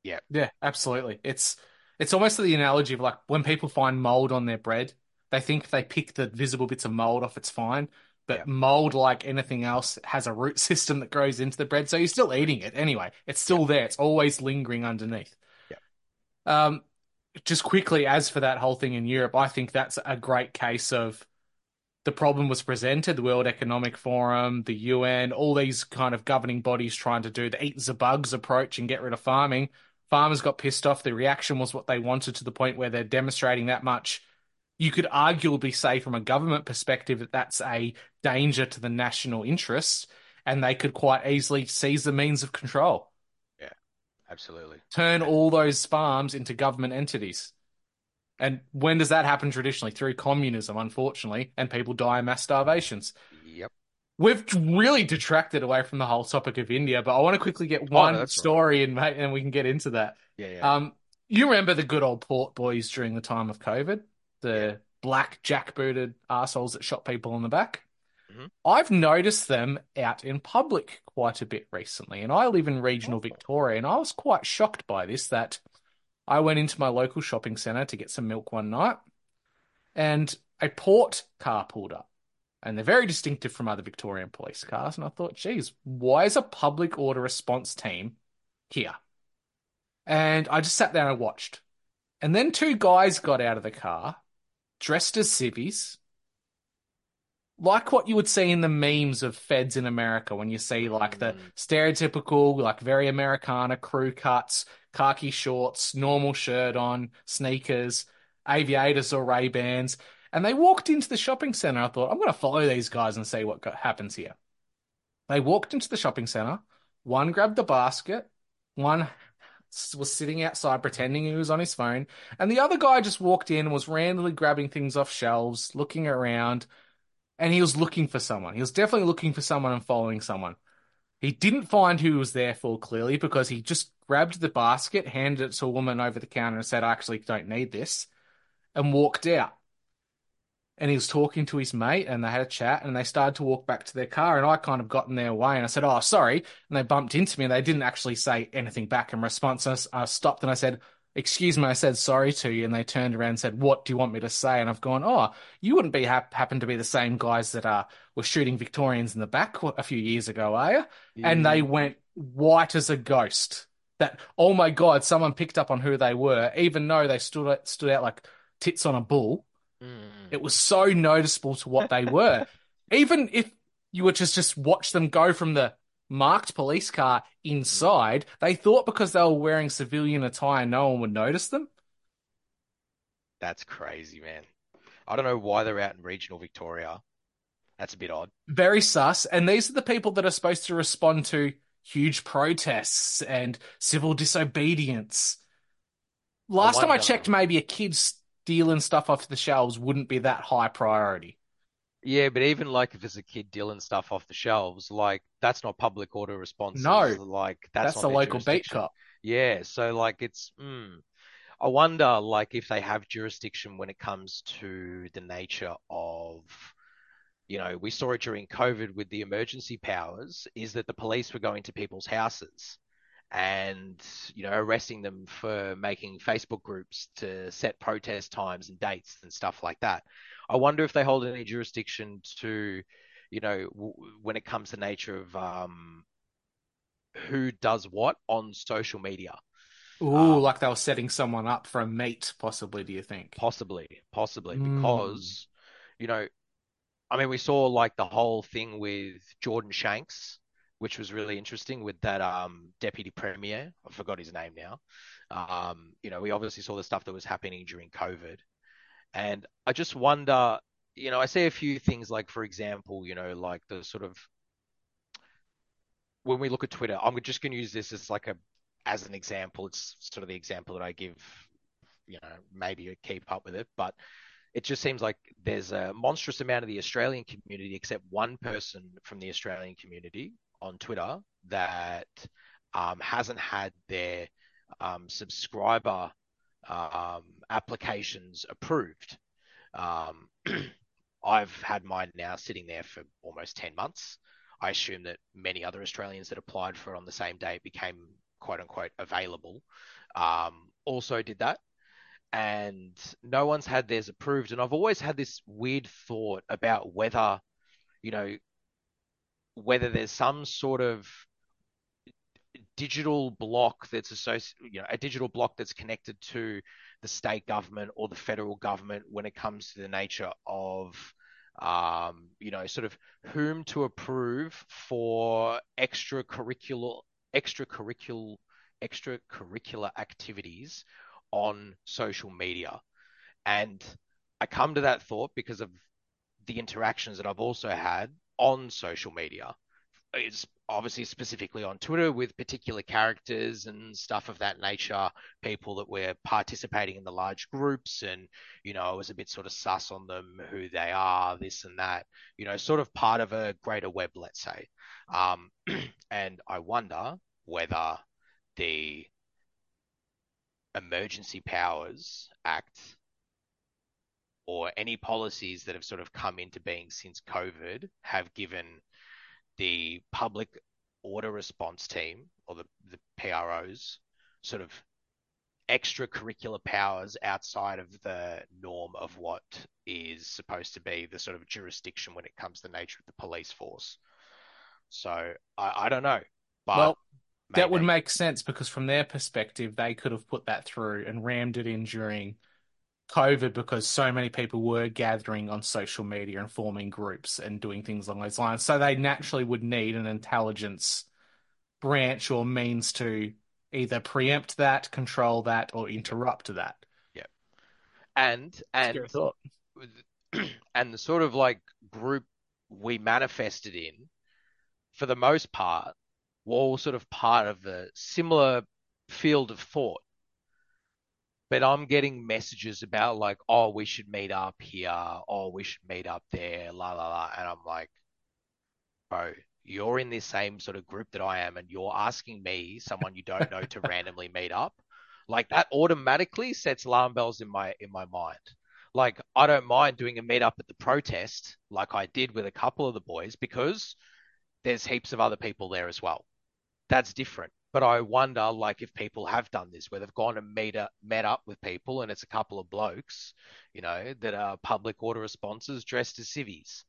Yeah, Yeah, absolutely. It's it's almost the analogy of like when people find mold on their bread, they think if they pick the visible bits of mold off, it's fine. But Yeah. mold, like anything else, has a root system that grows into the bread, so you're still eating it anyway. It's still there. It's always lingering underneath. Yeah. Um, just quickly, as for that whole thing in Europe, I think that's a great case of the problem was presented, the World Economic Forum, the UN, all these kind of governing bodies trying to do the eat the bugs approach and get rid of farming. Farmers got pissed off. The reaction was what they wanted to the point where they're demonstrating that much. You could arguably say, from a government perspective, that that's a danger to the national interest, and they could quite easily seize the means of control, Yeah, Absolutely. turn all those farms into government entities. And when does that happen traditionally? Through communism, unfortunately, and people die in mass starvations. Yep. We've really detracted away from the whole topic of India, but I want to quickly get one Oh, that's right. story and mate, and we can get into that. Yeah, yeah. Um, you remember the good old port boys during the time of COVID, the Yeah. black jackbooted assholes that shot people in the back. Mhm. I've noticed them out in public quite a bit recently, and I live in regional Oh. Victoria, and I was quite shocked by this. That I went into my local shopping centre to get some milk one night, and a port car pulled up. And they're very distinctive from other Victorian police cars. And I thought, geez, why is a public order response team here? And I just sat there and watched. And then two guys got out of the car, dressed as civvies, like what you would see in the memes of feds in America when you see like the Mm. stereotypical, like very Americana crew cuts, khaki shorts, normal shirt on, sneakers, aviators or Ray Bans. And they walked into the shopping center. I thought, I'm going to follow these guys and see what go- happens here. They walked into the shopping center. One grabbed the basket. One was sitting outside pretending he was on his phone. And the other guy just walked in and was randomly grabbing things off shelves, looking around and he was looking for someone. He was definitely looking for someone and following someone. He didn't find who he was there for clearly because he just grabbed the basket, handed it to a woman over the counter, and said, I actually don't need this, and walked out. And he was talking to his mate, and they had a chat, and they started to walk back to their car. And I kind of got in their way, and I said, Oh, sorry. And they bumped into me, and they didn't actually say anything back in response. And I, I stopped and I said, Excuse me, I said sorry to you. And they turned around and said, What do you want me to say? And I've gone, Oh, you wouldn't be hap- happen to be the same guys that uh, were shooting Victorians in the back a few years ago, are you? And they went white as a ghost. That, oh my God, someone picked up on who they were, even though they stood stood out like tits on a bull. Mm. It was so noticeable to what they were. Even if you were to just watch them go from the marked police car inside, they thought because they were wearing civilian attire, no one would notice them. That's crazy, man. I don't know why they're out in regional Victoria. That's a bit odd. Very sus. And these are the people that are supposed to respond to huge protests and civil disobedience. Last time I checked, maybe a kid stealing stuff off the shelves wouldn't be that high priority. Yeah, but even like if it's a kid dealing stuff off the shelves, like that's not public order response. No. like that's, That's the local beat cop. Yeah, so like it's mm, I wonder like if they have jurisdiction when it comes to the nature of you know, we saw it during COVID with the emergency powers, is that the police were going to people's houses and, you know, arresting them for making Facebook groups to set protest times and dates and stuff like that. I wonder if they hold any jurisdiction to, you know, w- when it comes to nature of um, who does what on social media. Ooh, Um, like they were setting someone up for a meet, possibly, do you think? Possibly, possibly, Mm. because, you know, I mean, we saw like the whole thing with Jordan Shanks, which was really interesting with that um, deputy premier. I forgot his name now. Um, you know, we obviously saw the stuff that was happening during COVID. And I just wonder, you know, I see a few things like, for example, you know, like the sort of when we look at Twitter, I'm just going to use this as like a as an example. It's sort of the example that I give, you know, maybe keep up with it, but it just seems like there's a monstrous amount of the Australian community, except one person from the Australian community on Twitter that um, hasn't had their um, subscriber um, applications approved. Um, I've had mine now sitting there for almost 10 months. I assume that many other Australians that applied for it on the same day it became quote unquote available um, also did that. And no one's had theirs approved. And I've always had this weird thought about whether, you know, whether there's some sort of digital block that's associated, you know, a digital block that's connected to the state government or the federal government when it comes to the nature of, um, you know, sort of whom to approve for extracurricular, extracurricular, extracurricular activities on social media. And I come to that thought because of the interactions that I've also had on social media. It's obviously specifically on Twitter with particular characters and stuff of that nature, people that were participating in the large groups. And, you know, I was a bit sort of sus on them, who they are, this and that, you know, sort of part of a greater web, let's say. Um, and I wonder whether the Emergency Powers Act or any policies that have sort of come into being since COVID have given the public order response team or the, the PROs sort of extracurricular powers outside of the norm of what is supposed to be the sort of jurisdiction when it comes to the nature of the police force. So I, I don't know, but well, that would make sense because from their perspective, they could have put that through and rammed it in during COVID because so many people were gathering on social media and forming groups and doing things along those lines. So they naturally would need an intelligence branch or means to either preempt that, control that, or interrupt that. Yeah. And and and the sort of like group we manifested in, for the most part, were all sort of part of a similar field of thought. But I'm getting messages about like, oh, we should meet up here, oh, we should meet up there, la la la, and I'm like, bro, you're in this same sort of group that I am, and you're asking me, someone you don't know, to randomly meet up. Like that automatically sets alarm bells in my in my mind. Like I don't mind doing a meetup at the protest, like I did with a couple of the boys, because there's heaps of other people there as well. That's different. But I wonder, like, if people have done this, where they've gone and meet up, met up with people, and it's a couple of blokes, you know, that are public order responses dressed as civvies,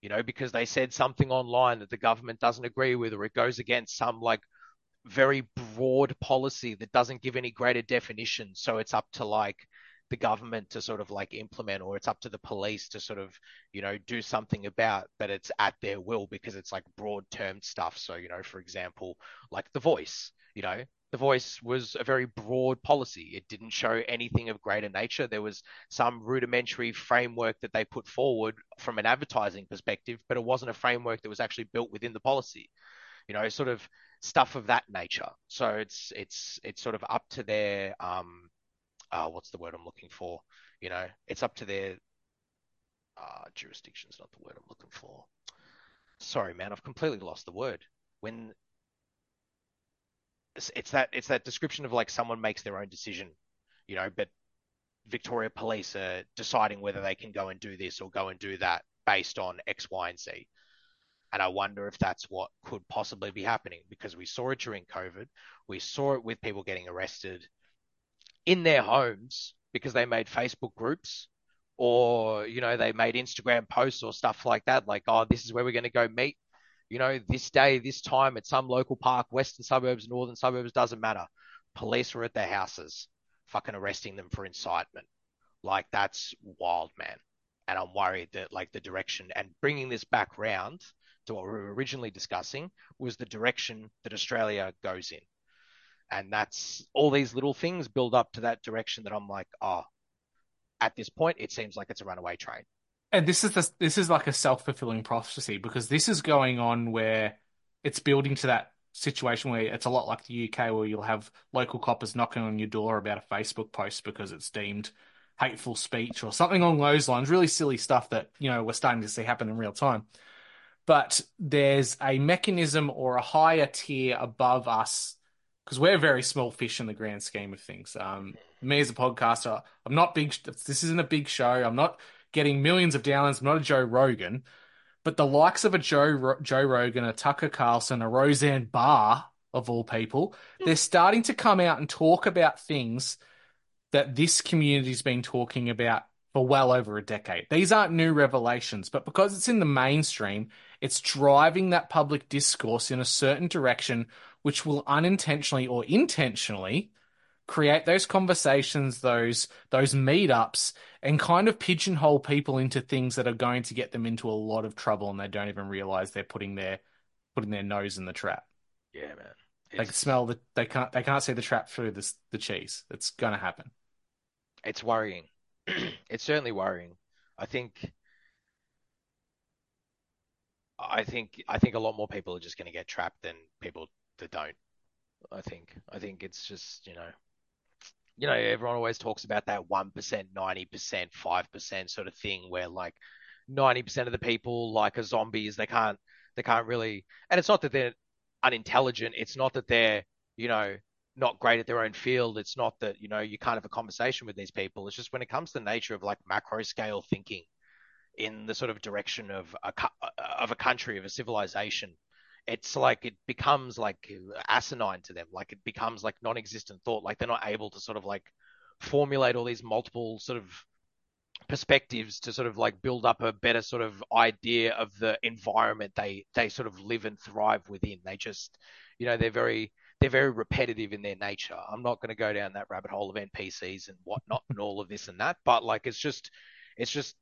you know, because they said something online that the government doesn't agree with, or it goes against some like very broad policy that doesn't give any greater definition. So it's up to like the government to sort of like implement or it's up to the police to sort of you know do something about but it's at their will because it's like broad term stuff. So you know for example like the voice you know the voice was a very broad policy. It didn't show anything of greater nature. There was some rudimentary framework that they put forward from an advertising perspective but it wasn't a framework that was actually built within the policy you know sort of stuff of that nature. So it's it's it's sort of up to their um uh, what's the word I'm looking for? You know, it's up to their uh, jurisdiction's not the word I'm looking for. Sorry, man, I've completely lost the word. When it's, it's that it's that description of like someone makes their own decision, you know, but Victoria Police are deciding whether they can go and do this or go and do that based on X, Y, and Z. And I wonder if that's what could possibly be happening because we saw it during COVID. We saw it with people getting arrested in their homes because they made Facebook groups or, you know, they made Instagram posts or stuff like that. Like, oh, this is where we're going to go meet. You know, this day, this time at some local park, western suburbs, northern suburbs, doesn't matter. Police were at their houses, fucking arresting them for incitement. Like, that's wild, man. And I'm worried that, like, the direction and bringing this back round to what we were originally discussing was the direction that Australia goes in and that's all these little things build up to that direction that I'm like, oh, at this point, it seems like it's a runaway train. And this is the, this is like a self fulfilling prophecy because this is going on where it's building to that situation where it's a lot like the UK where you'll have local coppers knocking on your door about a Facebook post because it's deemed hateful speech or something along those lines. Really silly stuff that you know we're starting to see happen in real time. But there's a mechanism or a higher tier above us because we're very small fish in the grand scheme of things. Um, me as a podcaster, I'm not big. This isn't a big show. I'm not getting millions of downloads. I'm not a Joe Rogan, but the likes of a Joe Joe Rogan, a Tucker Carlson, a Roseanne Barr of all people, they're starting to come out and talk about things that this community's been talking about for well over a decade. These aren't new revelations, but because it's in the mainstream, it's driving that public discourse in a certain direction which will unintentionally or intentionally create those conversations, those those meetups, and kind of pigeonhole people into things that are going to get them into a lot of trouble, and they don't even realize they're putting their putting their nose in the trap. Yeah, man. It's, they can smell the they can't they can't see the trap through the the cheese. It's gonna happen. It's worrying. it's certainly worrying. I think. I think I think a lot more people are just going to get trapped than people don't. I think. I think it's just you know, you know, everyone always talks about that one percent, ninety percent, five percent sort of thing, where like ninety percent of the people like are zombies. They can't. They can't really. And it's not that they're unintelligent. It's not that they're you know not great at their own field. It's not that you know you can't have a conversation with these people. It's just when it comes to the nature of like macro scale thinking in the sort of direction of a of a country of a civilization it's like it becomes like asinine to them. Like it becomes like non-existent thought. Like they're not able to sort of like formulate all these multiple sort of perspectives to sort of like build up a better sort of idea of the environment they they sort of live and thrive within. They just you know they're very they're very repetitive in their nature. I'm not going to go down that rabbit hole of NPCs and whatnot and all of this and that, but like it's just, it's just,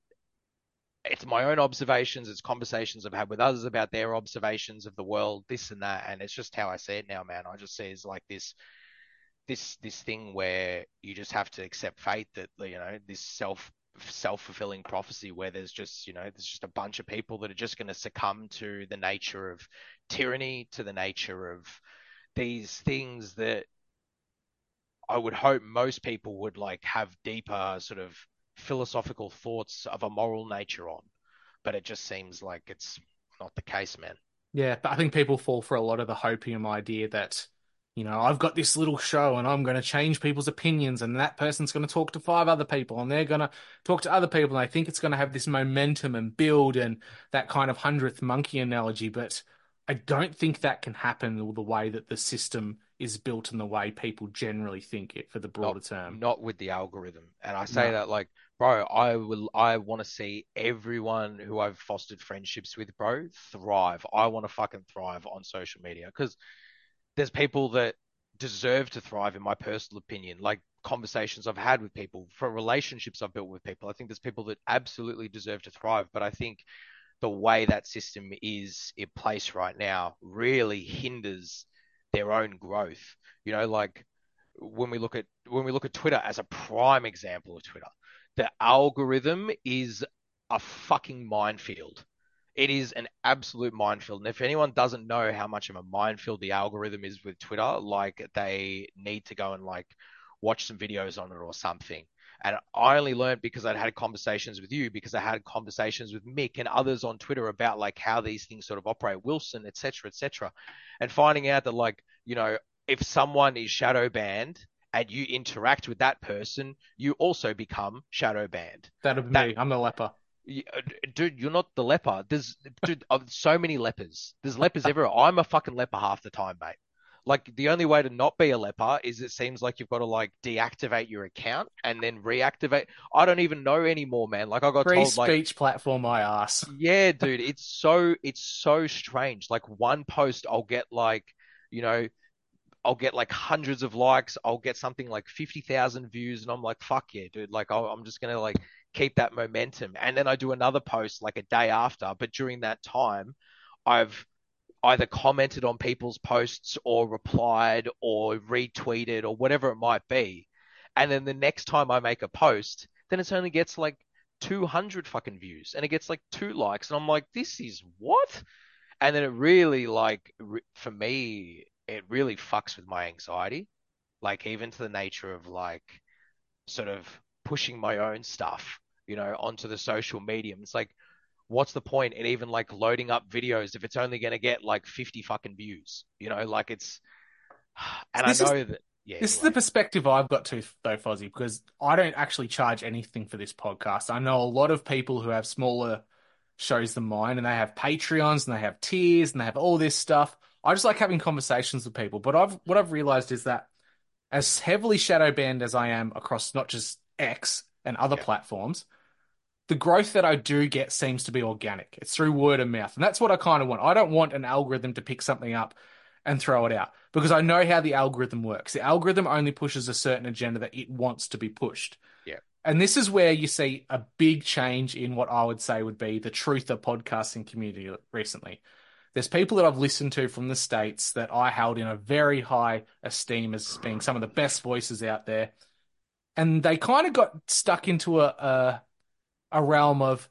it's my own observations. It's conversations I've had with others about their observations of the world, this and that, and it's just how I see it now, man. I just see it's like this, this, this thing where you just have to accept fate that you know this self self-fulfilling prophecy where there's just you know there's just a bunch of people that are just going to succumb to the nature of tyranny to the nature of these things that I would hope most people would like have deeper sort of philosophical thoughts of a moral nature on. But it just seems like it's not the case, man. Yeah, but I think people fall for a lot of the hopium idea that, you know, I've got this little show and I'm going to change people's opinions, and that person's going to talk to five other people, and they're going to talk to other people, and I think it's going to have this momentum and build and that kind of hundredth monkey analogy. But I don't think that can happen all the way that the system is built and the way people generally think it for the broader not, term. Not with the algorithm. And I say No. that like, bro, I will I want to see everyone who I've fostered friendships with, bro, thrive. I want to fucking thrive on social media because there's people that deserve to thrive in my personal opinion. Like conversations I've had with people, for relationships I've built with people. I think there's people that absolutely deserve to thrive, but I think the way that system is in place right now really hinders their own growth. You know, like when we look at when we look at Twitter as a prime example of Twitter, the algorithm is a fucking minefield. It is an absolute minefield. And if anyone doesn't know how much of a minefield the algorithm is with Twitter, like they need to go and like watch some videos on it or something. And I only learned because I'd had conversations with you, because I had conversations with Mick and others on Twitter about like how these things sort of operate, Wilson, et cetera, et cetera. And finding out that like, you know, if someone is shadow banned and you interact with that person, you also become shadow banned. That'd be That- me. I'm the leper. Uh, dude, you're not the leper. There's, dude, uh, so many lepers. There's lepers everywhere. I'm a fucking leper half the time, mate. Like the only way to not be a leper is it seems like you've got to like deactivate your account and then reactivate. I don't even know anymore, man. Like I got Free told, like, speech platform, my ass. yeah, dude, it's so it's so strange. Like one post, I'll get like, you know, I'll get like hundreds of likes. I'll get something like fifty thousand views, and I'm like, fuck yeah, dude. Like I'll, I'm just gonna like keep that momentum. And then I do another post like a day after, but during that time, I've either commented on people's posts or replied or retweeted or whatever it might be. And then the next time I make a post, then it only gets like 200 fucking views and it gets like two likes. And I'm like, this is what? And then it really, like, for me, it really fucks with my anxiety. Like, even to the nature of like sort of pushing my own stuff, you know, onto the social medium. It's like, what's the point in even like loading up videos if it's only going to get like 50 fucking views? You know, like it's, and This I is- know that, yeah, This is the perspective I've got to though, Fozzie, because I don't actually charge anything for this podcast. I know a lot of people who have smaller shows than mine, and they have Patreons and they have tiers and they have all this stuff. I just like having conversations with people. But I've what I've realized is that as heavily shadow banned as I am across not just X and other Yeah. platforms, the growth that I do get seems to be organic. It's through word of mouth. And that's what I kind of want. I don't want an algorithm to pick something up and throw it out because I know how the algorithm works. The algorithm only pushes a certain agenda that it wants to be pushed. Yeah. And this is where you see a big change in what I would say would be the truth of podcasting community recently. There's people that I've listened to from the States that I held in a very high esteem as being some of the best voices out there. And they kind of got stuck into a, a a realm of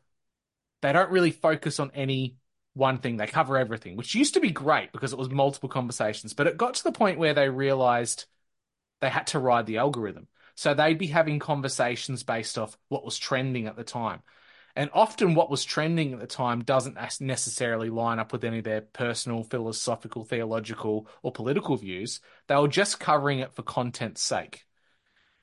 they don't really focus on any one thing. They cover everything, which used to be great because it was multiple conversations. But it got to the point where they realized they had to ride the algorithm. So they'd be having conversations based off what was trending at the time. And often what was trending at the time doesn't necessarily line up with any of their personal, philosophical, theological, or political views. They were just covering it for content's sake.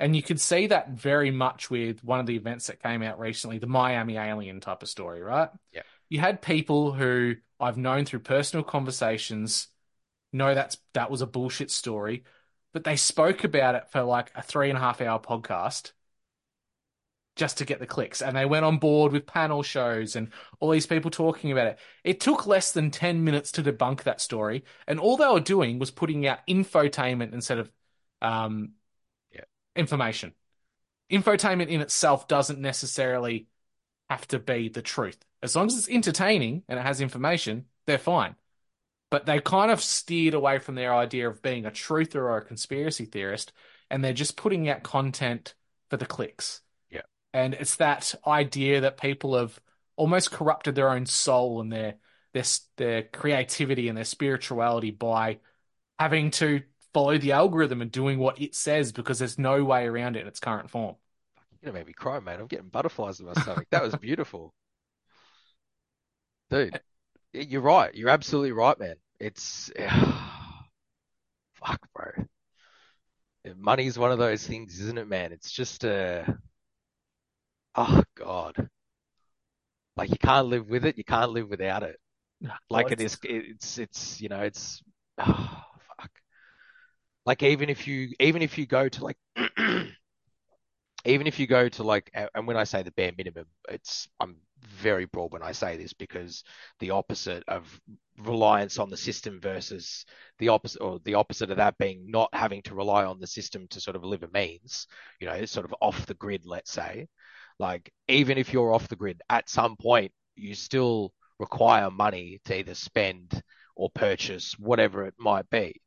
And you could see that very much with one of the events that came out recently, the Miami Alien type of story, right? Yeah. You had people who I've known through personal conversations know that's that was a bullshit story, but they spoke about it for like a three and a half hour podcast. Just to get the clicks. And they went on board with panel shows and all these people talking about it. It took less than 10 minutes to debunk that story. And all they were doing was putting out infotainment instead of um, Yeah. information. Infotainment in itself doesn't necessarily have to be the truth. As long as it's entertaining and it has information, they're fine. But they kind of steered away from their idea of being a truther or a conspiracy theorist, and they're just putting out content for the clicks. And it's that idea that people have almost corrupted their own soul and their their their creativity and their spirituality by having to follow the algorithm and doing what it says because there's no way around it in its current form. You're gonna make me cry, mate. I'm getting butterflies in my stomach. That was beautiful. Dude, you're right. You're absolutely right, man. It's fuck, bro. Money's one of those things, isn't it, man? It's just uh oh God. Like you can't live with it, you can't live without it. Like it is it's it's you know, it's oh, fuck. Like even if you even if you go to like even if you go to like and when I say the bare minimum, it's I'm very broad when I say this because the opposite of reliance on the system versus the opposite or the opposite of that being not having to rely on the system to sort of live a means, you know, sort of off the grid, let's say. Like even if you're off the grid, at some point you still require money to either spend or purchase whatever it might be,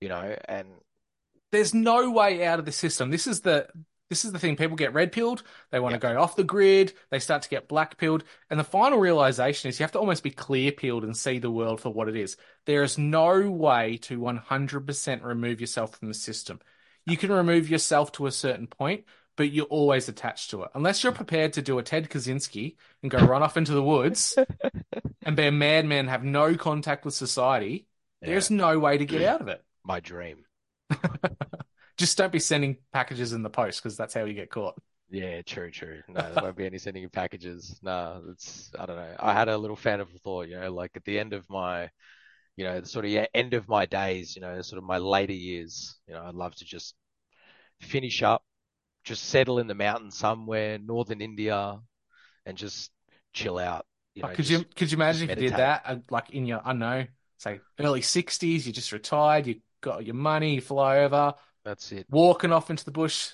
you know, and there's no way out of the system. This is the this is the thing. People get red pilled. They want Yeah. to go off the grid. They start to get black pilled. And the final realization is you have to almost be clear peeled and see the world for what it is. There is no way to 100% remove yourself from the system. You can remove yourself to a certain point, but you're always attached to it. Unless you're prepared to do a Ted Kaczynski and go run off into the woods and be a madman, have no contact with society, there's no way to get out of it. my dream. Just don't be sending packages in the post because that's how you get caught. Yeah, true, true. No, there won't be any sending you packages. No, it's I don't know. I had a little fan of thought, you know, like at the end of my, you know, the sort of yeah, end of my days, you know, sort of my later years, you know, I'd love to just finish up, just settle in the mountains somewhere, northern India, and just chill out. You know, could just- you could you imagine if you did that, uh, like in your I don't know, say early sixties, you just retired, you got your money, you fly over, That's it. walking off into the bush,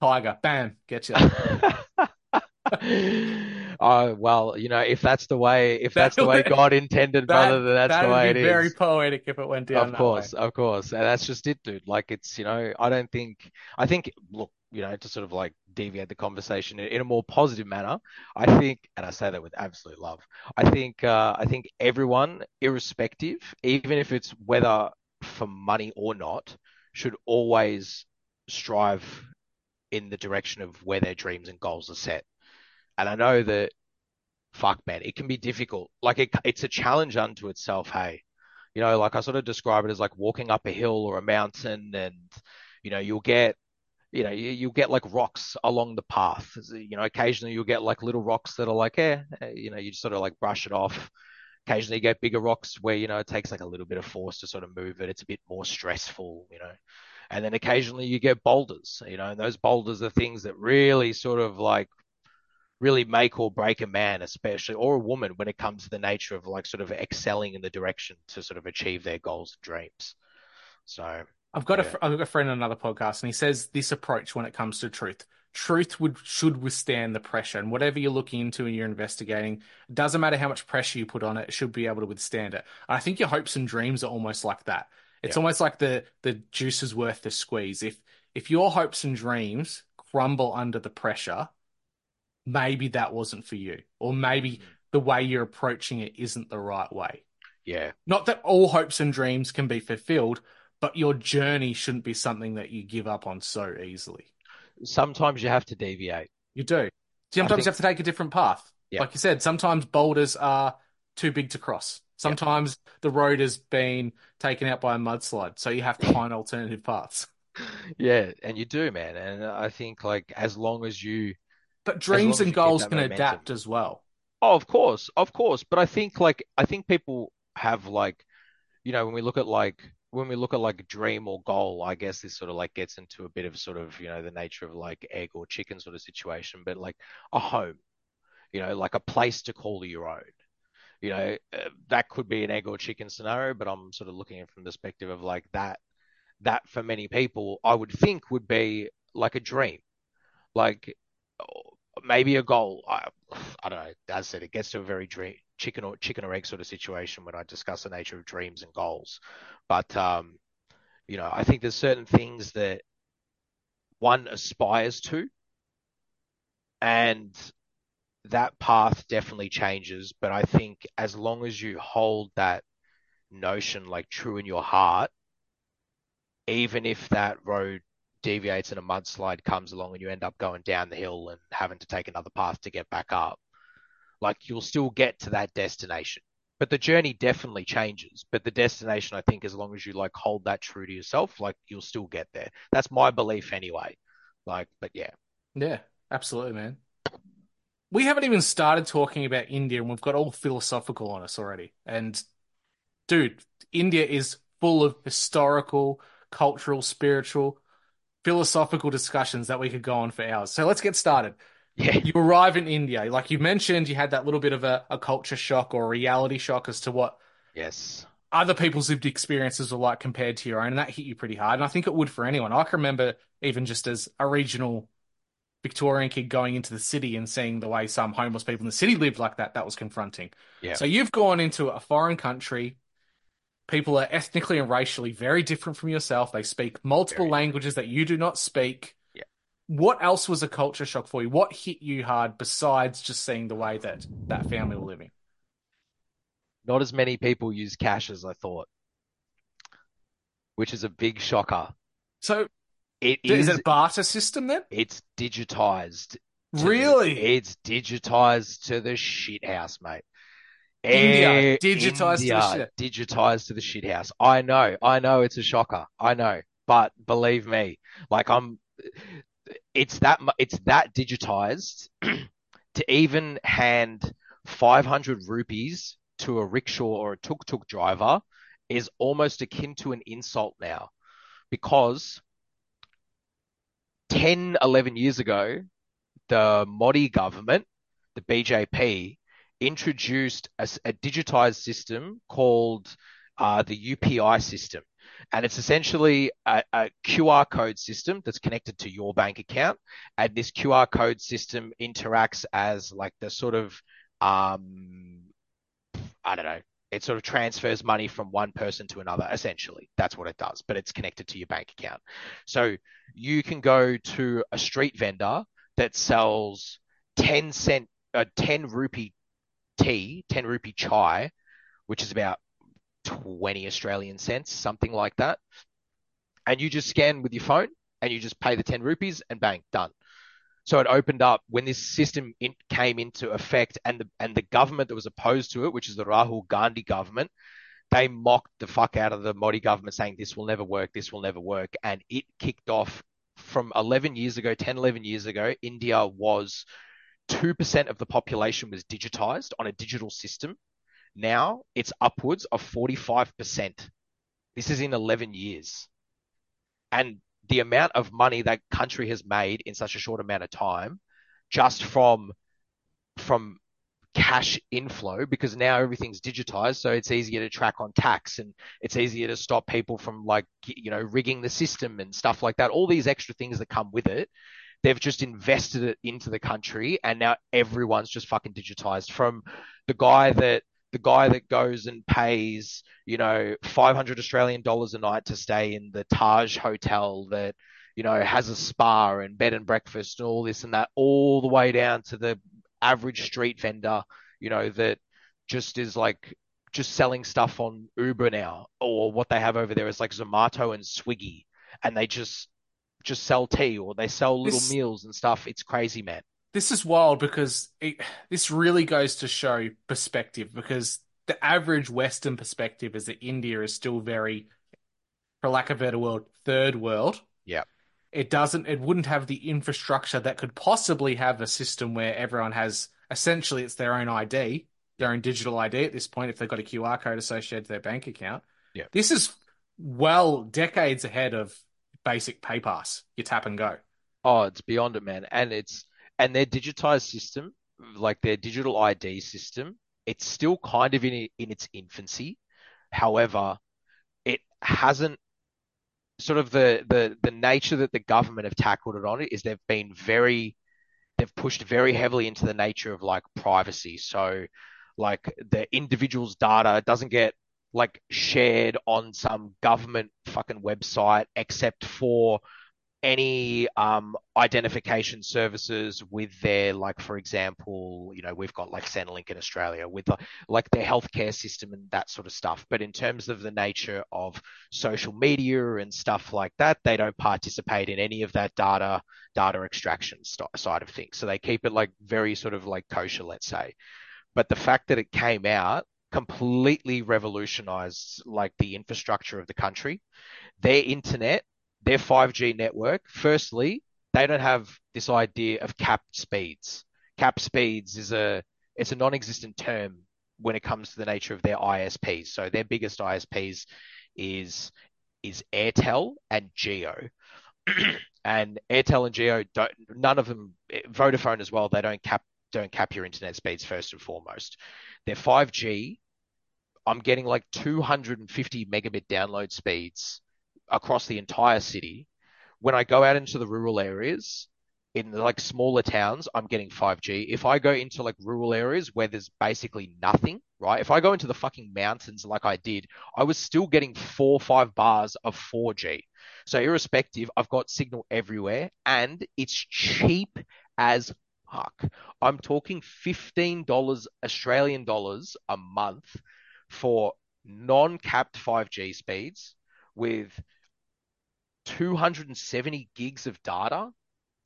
tiger, bam, get you. Oh, well, you know, if that's the way, if that's the way God intended, brother, then that's that the way it be is. very poetic if it went down Of that course, way. of course. And that's just it, dude. Like it's, you know, I don't think I think look, you know, to sort of like deviate the conversation in, a more positive manner, I think, and I say that with absolute love, I think uh I think everyone, irrespective, even if it's whether for money or not, should always strive in the direction of where their dreams and goals are set. And I know that fuck man, it can be difficult. Like it, it's a challenge unto itself, hey you know, like I sort of describe it as like walking up a hill or a mountain, and you know, you'll get, you know, you, you'll get like rocks along the path. You know, occasionally you'll get like little rocks that are like, eh, eh, you know, you just sort of like brush it off. Occasionally you get bigger rocks where, you know, it takes like a little bit of force to sort of move it. It's a bit more stressful, you know. And then occasionally you get boulders, you know, and those boulders are things that really sort of like really make or break a man, especially or a woman when it comes to the nature of like sort of excelling in the direction to sort of achieve their goals and dreams. So I've got a Yeah. fr- I've got a friend on another podcast, and he says this approach when it comes to truth. Truth would should withstand the pressure, and whatever you're looking into and you're investigating, it doesn't matter how much pressure you put on it, it should be able to withstand it. And I think your hopes and dreams are almost like that. It's Yeah. almost like the the juice is worth the squeeze. If if your hopes and dreams crumble under the pressure, maybe that wasn't for you, or maybe mm. the way you're approaching it isn't the right way. yeah, Not that all hopes and dreams can be fulfilled, but your journey shouldn't be something that you give up on so easily. sometimes you have to deviate. You do. Sometimes think- you have to take a different path. Yeah. Like you said, sometimes boulders are too big to cross. Sometimes the road has been taken out by a mudslide, so you have to find alternative paths. Yeah, and you do, man. And I think like as long as you But dreams and goals can momentum. adapt as well. Oh, of course, of course. But I think like I think people have like, you know, when we look at like when we look at like dream or goal, I guess this sort of like gets into a bit of sort of, you know, the nature of like egg or chicken sort of situation, but like a home, you know, like a place to call your own. You know, uh, that could be an egg or chicken scenario, but I'm sort of looking at it from the perspective of like that, that for many people, I would think would be like a dream, like maybe a goal. I, I don't know. As I said, it gets to a very dream, chicken or chicken or egg sort of situation when I discuss the nature of dreams and goals. But um, you know, I think there's certain things that one aspires to, and that path definitely changes. But I think as long as you hold that notion like true in your heart, even if that road deviates and a mudslide comes along and you end up going down the hill and having to take another path to get back up, like you'll still get to that destination. But the journey definitely changes. But the destination, I think, as long as you like hold that true to yourself, like you'll still get there. That's my belief anyway. Like, but yeah. Yeah, absolutely, man. We haven't even started talking about India and we've got all philosophical on us already. And dude, India is full of historical, cultural, spiritual, philosophical discussions that we could go on for hours. So let's get started. Yeah. You arrive in India. Like you mentioned, you had that little bit of a, a culture shock or a reality shock as to what Yes. other people's lived experiences were like compared to your own. And that hit you pretty hard. And I think it would for anyone. I can remember even just as a regional Victorian kid going into the city and seeing the way some homeless people in the city lived like that, that was confronting. Yeah. So you've gone into a foreign country. People are ethnically and racially very different from yourself. They speak multiple Very. languages that you do not speak. What else was a culture shock for you? What hit you hard besides just seeing the way that that family were living? Not as many people use cash as I thought, which is a big shocker. So It is is. it a barter system then? It's digitized. to the- Really? it's digitized to the shit house, mate. India, digitized to the India, digitized to the shit house. I know, I know it's a shocker. I know, but believe me, like I'm, it's that it's that digitized to even hand 500 rupees to a rickshaw or a tuk-tuk driver is almost akin to an insult now because 10, 11 years ago, the Modi government, the BJP, introduced a digitized system called uh, the UPI system. And it's essentially a, a QR code system that's connected to your bank account. And this QR code system interacts as like the sort of, um, I don't know, it sort of transfers money from one person to another, essentially. That's what it does, but it's connected to your bank account. So you can go to a street vendor that sells 10 cent, uh, 10 rupee tea, 10 rupee chai, which is about 20 Australian cents, something like that. And you just scan with your phone and you just pay the 10 rupees and bang, done. So it opened up when this system in, came into effect, and the and the government that was opposed to it, which is the Rahul Gandhi government, they mocked the fuck out of the Modi government, saying this will never work, this will never work, and it kicked off from 11 years ago, 10, 11 years ago. India was two percent of the population was digitized on a digital system. Now it's upwards of 45 percent. This is in 11 years, and the amount of money that country has made in such a short amount of time just from from cash inflow because now everything's digitized so it's easier to track on tax and it's easier to stop people from like you know rigging the system and stuff like that. All these extra things that come with it they've just invested it into the country and now everyone's just fucking digitized. From the guy that the guy that goes and pays, you know, 500 Australian dollars a night to stay in the Taj hotel that, you know, has a spa and bed and breakfast and all this and that, all the way down to the average street vendor, you know, that just is like just selling stuff on Uber now, or what they have over there is like Zomato and Swiggy, and they just just sell tea or they sell little This- meals and stuff. It's crazy, man. This is wild because it, this really goes to show perspective because the average Western perspective is that India is still very, for lack of a better word, third world. Yeah. It doesn't, it wouldn't have the infrastructure that could possibly have a system where everyone has essentially it's their own ID, their own digital ID at this point, if they've got a QR code associated to their bank account. Yeah. This is well decades ahead of basic pay pass. You tap and go. Oh, it's beyond it, man. And it's and their digitized system, like their digital ID system, it's still kind of in in its infancy. However, it hasn't sort of the the the nature that the government have tackled it on it is they've been very they've pushed very heavily into the nature of like privacy. So like the individual's data doesn't get like shared on some government fucking website except for any um, identification services with their like for example you know we've got like centrelink in australia with the, like their healthcare system and that sort of stuff. But in terms of the nature of social media and stuff like that they don't participate in any of that data data extraction st- side of things. So they keep it like very sort of like kosher let's say. But the fact that it came out completely revolutionized like the infrastructure of the country. Their internet their 5G network, firstly, they don't have this idea of capped speeds. Cap speeds is a it's a non-existent term when it comes to the nature of their ISPs. So their biggest ISPs is is Airtel and Jio. and Airtel and Jio don't none of them Vodafone as well, they don't cap don't cap your internet speeds first and foremost. Their 5G, I'm getting like 250 megabit download speeds across the entire city. When I go out into the rural areas, in like smaller towns, I'm getting 5G. If I go into like rural areas where there's basically nothing, right? If I go into the fucking mountains like I did, I was still getting four or five bars of 4G. So irrespective, I've got signal everywhere and it's cheap as fuck. I'm talking $15 Australian dollars a month for non-capped 5G speeds with 270 gigs of data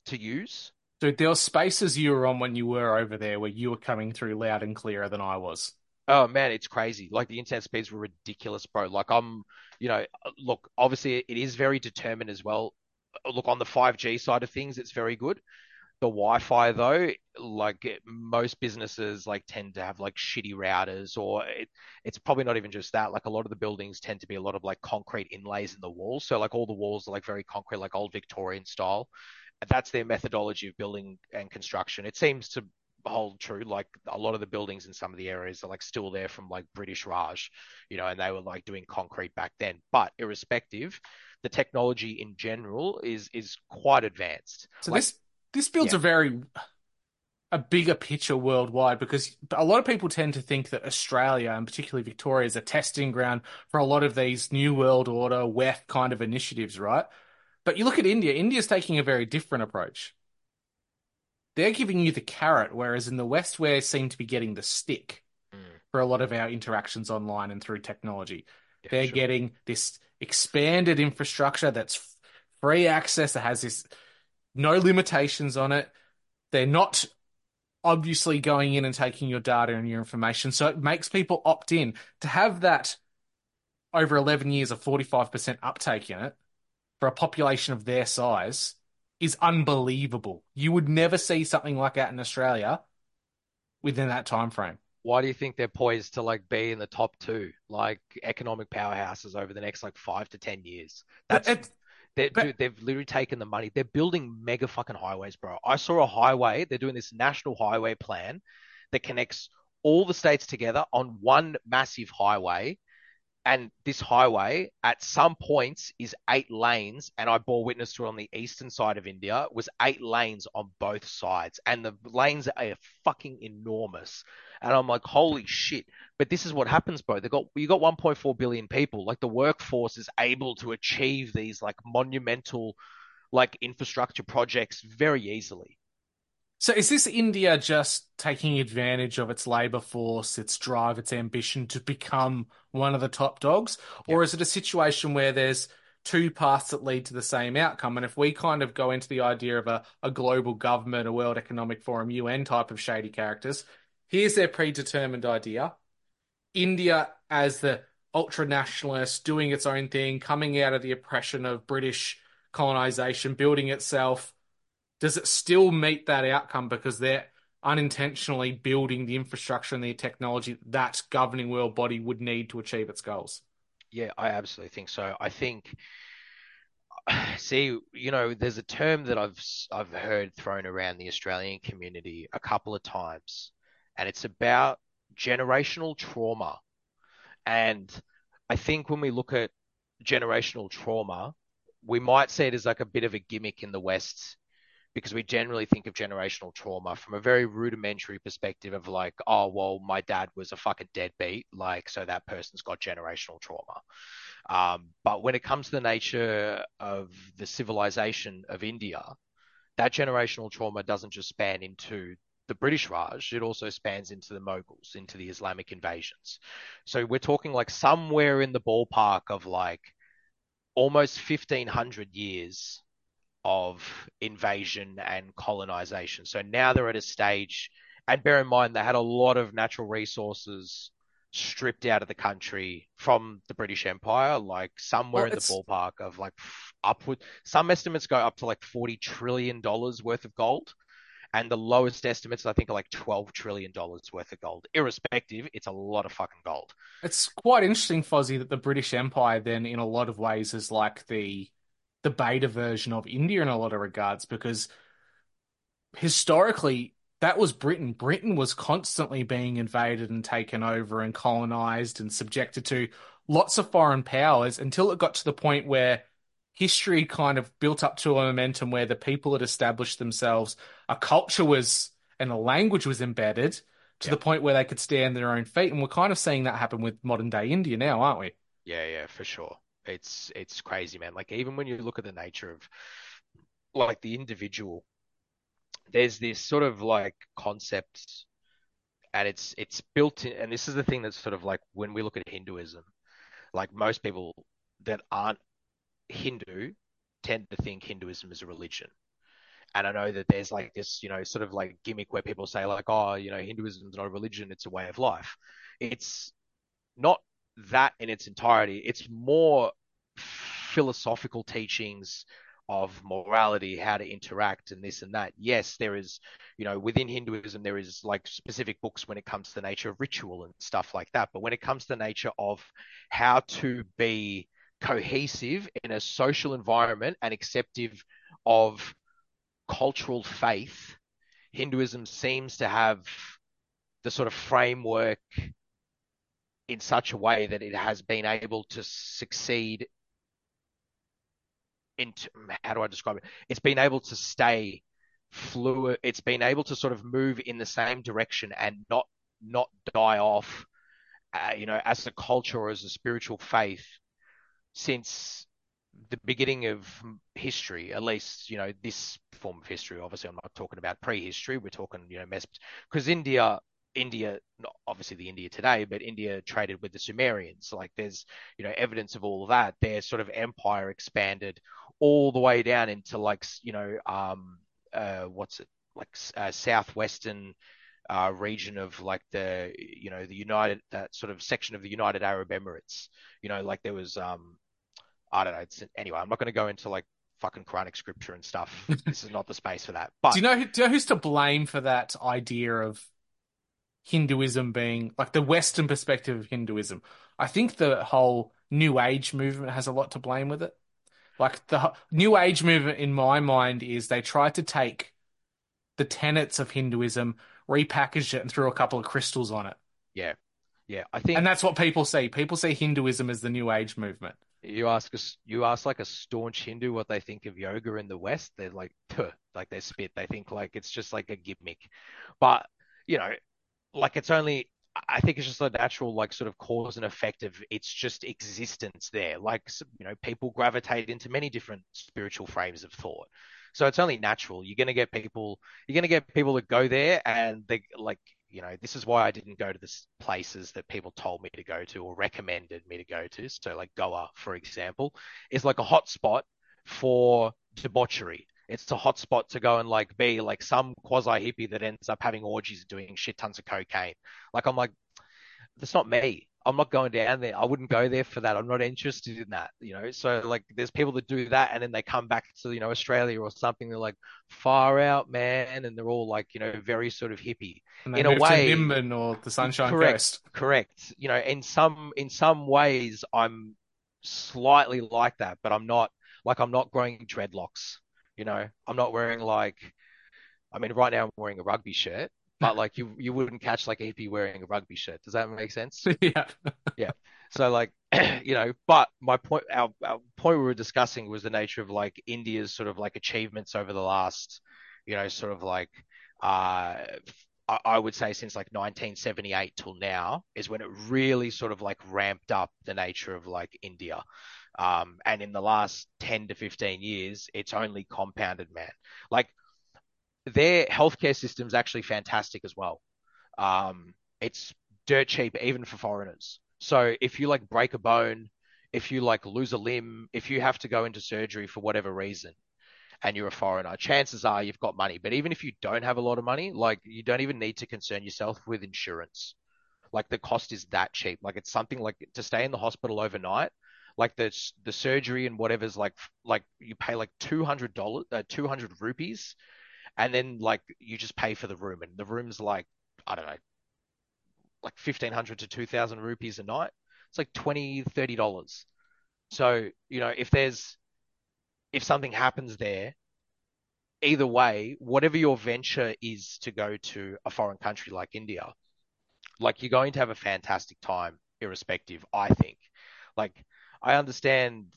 to use. Dude, there were spaces you were on when you were over there where you were coming through loud and clearer than I was. Oh man, it's crazy. Like the internet speeds were ridiculous, bro. Like I'm, you know, look, obviously it is very determined as well. Look on the 5G side of things, it's very good. The Wi-Fi though, like it, most businesses like tend to have like shitty routers, or it, it's probably not even just that. Like a lot of the buildings tend to be a lot of like concrete inlays in the walls, so like all the walls are like very concrete, like old Victorian style. That's their methodology of building and construction. It seems to hold true. Like a lot of the buildings in some of the areas are like still there from like British Raj, you know, and they were like doing concrete back then. But irrespective, the technology in general is is quite advanced. So like, this this builds Yeah. a very a bigger picture worldwide because a lot of people tend to think that Australia and particularly Victoria is a testing ground for a lot of these new world order WEF kind of initiatives, right? But you look at India, India's taking a very different approach. They're giving you the carrot, whereas in the West, we seem to be getting the stick Mm. for a lot of our interactions online and through technology. yeah, They're sure. getting this expanded infrastructure that's free access that has this no limitations on it. They're not obviously going in and taking your data and your information, so it makes people opt in to have that over 11 years of 45% uptake in it for a population of their size is unbelievable. You would never see something like that in Australia within that time frame. why do you think they're poised to like be in the top two, like economic powerhouses over the next like five to ten years? That's it- they, but- dude, they've literally taken the money. They're building mega fucking highways, bro. I saw a highway. They're doing this national highway plan that connects all the states together on one massive highway. And this highway at some points is eight lanes, and I bore witness to it on the eastern side of India, was eight lanes on both sides. And the lanes are fucking enormous. And I'm like, holy shit. But this is what happens, bro. They got you got 1.4 billion people. Like the workforce is able to achieve these like monumental like infrastructure projects very easily. So is this India just taking advantage of its labor force, its drive, its ambition to become one of the top dogs? Or is it a situation where there's two paths that lead to the same outcome? And if we kind of go into the idea of a, a global government, a World Economic Forum, UN type of shady characters, here's their predetermined idea. India as the ultra nationalist, doing its own thing, coming out of the oppression of British colonization, building itself does it still meet that outcome because they're unintentionally building the infrastructure and the technology that governing world body would need to achieve its goals? Yeah, I absolutely think so. I think, see, you know, there's a term that I've I've heard thrown around the Australian community a couple of times, and it's about generational trauma. And I think when we look at generational trauma, we might see it as like a bit of a gimmick in the West because we generally think of generational trauma from a very rudimentary perspective of like, oh, well, my dad was a fucking deadbeat, like, so that person's got generational trauma. Um, but when it comes to the nature of the civilization of India, that generational trauma doesn't just span into the British Raj, it also spans into the Mughals, into the Islamic invasions. So we're talking like somewhere in the ballpark of like almost 1500 years of invasion and colonization. So now they're at a stage, and bear in mind, they had a lot of natural resources stripped out of the country from the British Empire, like somewhere Well, in the ballpark of like upward. Some estimates go up to like $40 trillion worth of gold. And the lowest estimates, I think, are like $12 trillion worth of gold. Irrespective, it's a lot of fucking gold. It's quite interesting, Fozzie, that the British Empire then, in a lot of ways, is like the the beta version of India in a lot of regards, because historically that was Britain. Britain was constantly being invaded and taken over and colonized and subjected to lots of foreign powers until it got to the point where history kind of built up to a momentum where the people had established themselves, a culture was and a language was embedded to Yeah. the point where they could stand their own feet. And we're kind of seeing that happen with modern day India now, aren't we? Yeah, yeah, for sure. It's it's crazy, man. Like even when you look at the nature of like the individual, there's this sort of like concept and it's it's built in and this is the thing that's sort of like when we look at Hinduism, like most people that aren't Hindu tend to think Hinduism is a religion. And I know that there's like this, you know, sort of like gimmick where people say like, oh, you know, Hinduism is not a religion, it's a way of life. It's not that in its entirety. It's more philosophical teachings of morality, how to interact, and this and that. Yes, there is, you know, within Hinduism, there is like specific books when it comes to the nature of ritual and stuff like that. But when it comes to the nature of how to be cohesive in a social environment and acceptive of cultural faith, Hinduism seems to have the sort of framework in such a way that it has been able to succeed into how do I describe it? It's been able to stay fluid. It's been able to sort of move in the same direction and not not die off, uh, you know, as a culture or as a spiritual faith since the beginning of history, at least, you know, this form of history. Obviously, I'm not talking about prehistory. We're talking, you know, because India, India, not obviously the India today, but India traded with the Sumerians. Like there's, you know, evidence of all of that. Their sort of empire expanded all the way down into like, you know, um, uh, what's it like, uh, southwestern uh, region of like the, you know, the United, that sort of section of the United Arab Emirates. You know, like there was, um, I don't know. It's anyway. I'm not going to go into like fucking Quranic scripture and stuff. this is not the space for that. But Do you know who, do you know who's to blame for that idea of Hinduism being like the Western perspective of Hinduism? I think the whole New Age movement has a lot to blame with it. Like the New Age movement, in my mind, is they tried to take the tenets of Hinduism, repackaged it, and threw a couple of crystals on it. yeah, yeah. I think And that's what people see. People see Hinduism as the New Age movement. you ask us, you ask like a staunch Hindu what they think of yoga in the West. They're like, like they spit. They think like it's just like a gimmick. But you know, like it's only. I think it's just a natural like sort of cause and effect of its just existence there. Like you know, people gravitate into many different spiritual frames of thought. So it's only natural. You're gonna get people. You're gonna get people that go there and they like. You know, this is why I didn't go to the places that people told me to go to or recommended me to go to. So like Goa, for example, is like a hot spot for debauchery. It's a hot spot to go and like be like some quasi hippie that ends up having orgies doing shit tons of cocaine. Like I'm like, that's not me. I'm not going down there. I wouldn't go there for that. I'm not interested in that, you know. So like there's people that do that and then they come back to, you know, Australia or something, they're like far out, man, and they're all like, you know, very sort of hippie. And In a way- Nimbin or the Sunshine Correct. Coast. Correct. You know, in some in some ways I'm slightly like that, but I'm not like I'm not growing dreadlocks. You know, I'm not wearing like, I mean, right now I'm wearing a rugby shirt, but like you you wouldn't catch like he'd be wearing a rugby shirt. Does that make sense? yeah. Yeah. So like, you know, but my point, our, our point we were discussing was the nature of like India's sort of like achievements over the last, you know, sort of like, uh, I, I would say since like 1978 till now is when it really sort of like ramped up the nature of like India. Um, and in the last 10 to 15 years, it's only compounded, man. Like their healthcare system's actually fantastic as well. Um, it's dirt cheap even for foreigners. So if you like break a bone, if you like lose a limb, if you have to go into surgery for whatever reason, and you're a foreigner, chances are you've got money. But even if you don't have a lot of money, like you don't even need to concern yourself with insurance. Like the cost is that cheap. Like it's something like to stay in the hospital overnight. Like the the surgery and whatever's like like you pay like two hundred dollars, uh, two hundred rupees, and then like you just pay for the room, and the room's like I don't know, like 1500 to 2000 rupees a night. It's like 20 30 dollars. So, you know, if there's if something happens there, either way, whatever your venture is to go to a foreign country like India, like you're going to have a fantastic time irrespective, I think. Like I understand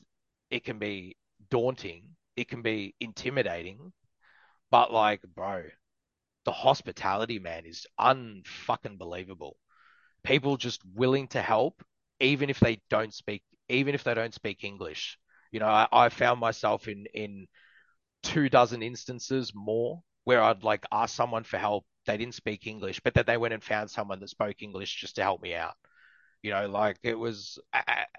it can be daunting, it can be intimidating, but like, bro, the hospitality, man, is unfucking believable. People just willing to help, even if they don't speak, even if they don't speak English. You know, I, I found myself in in two dozen instances more where I'd like ask someone for help. They didn't speak English, but that they went and found someone that spoke English just to help me out. You know, like it was,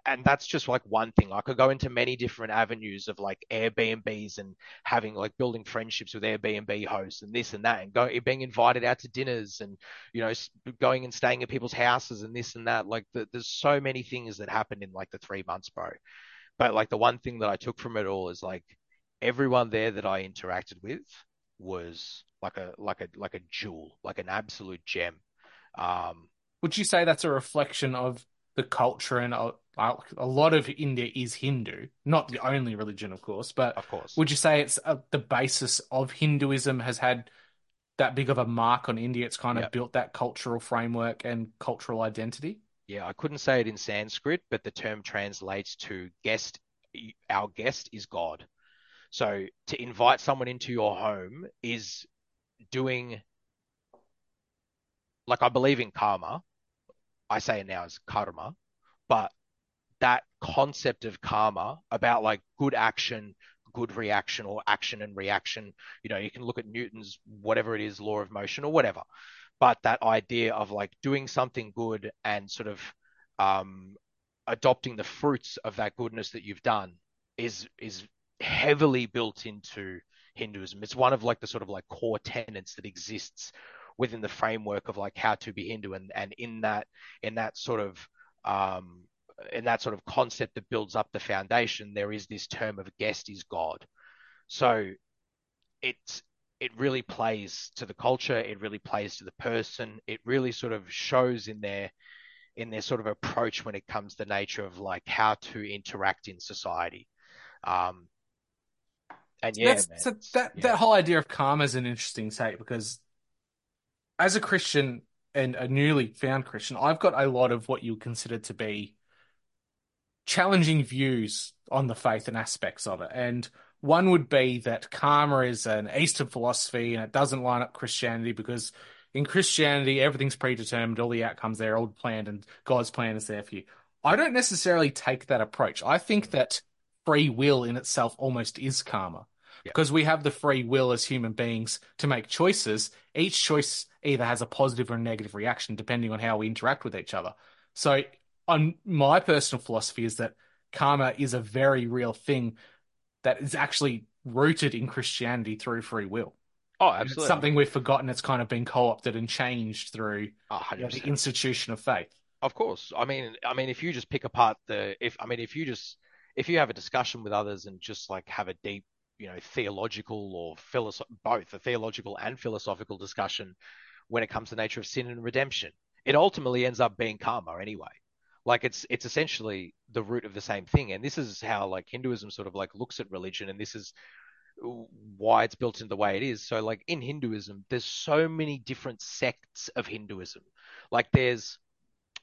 and that's just like one thing. I could go into many different avenues of like Airbnbs and having like building friendships with Airbnb hosts and this and that, and go, being invited out to dinners and you know going and staying at people's houses and this and that. Like the, there's so many things that happened in like the three months, bro. But like the one thing that I took from it all is like everyone there that I interacted with was like a like a like a jewel, like an absolute gem. Um, would you say that's a reflection of the culture and a, a lot of India is Hindu, not the only religion, of course, but of course, would you say it's a, uh, the basis of Hinduism has had that big of a mark on India? It's kind of yep. built that cultural framework and cultural identity. Yeah, I couldn't say it in Sanskrit, but the term translates to guest. Our guest is God. So to invite someone into your home is doing, like I believe in karma, I say it now as karma, but that concept of karma about like good action, good reaction, or action and reaction, you know, you can look at Newton's whatever it is, law of motion or whatever. But that idea of like doing something good and sort of um, adopting the fruits of that goodness that you've done is is heavily built into Hinduism. It's one of like the sort of like core tenets that exists within the framework of like how to be Hindu and and in that in that sort of um in that sort of concept that builds up the foundation there is this term of guest is God so it's it really plays to the culture it really plays to the person it really sort of shows in their in their sort of approach when it comes to the nature of like how to interact in society um and yeah, man, so that yeah. that whole idea of karma is an interesting take because as a Christian and a newly found Christian, I've got a lot of what you consider to be challenging views on the faith and aspects of it. And one would be that karma is an Eastern philosophy and it doesn't line up Christianity because in Christianity everything's predetermined, all the outcomes there, are all planned, and God's plan is there for you. I don't necessarily take that approach. I think that free will in itself almost is karma because we have the free will as human beings to make choices. Each choice either has a positive or a negative reaction depending on how we interact with each other. So, on my personal philosophy is that karma is a very real thing that is actually rooted in Christianity through free will. Oh, absolutely. It's something we've forgotten. It's kind of been co-opted and changed through oh, you know, the institution of faith. Of course. I mean, I mean, if you just pick apart the, if I mean, if you just, if you have a discussion with others and just like have a deep you know theological or philosoph- both a theological and philosophical discussion when it comes to the nature of sin and redemption. It ultimately ends up being karma anyway. like it's it's essentially the root of the same thing and this is how like hinduism sort of like looks at religion and this is why it's built in the way it is so like in hinduism there's so many different sects of hinduism like there's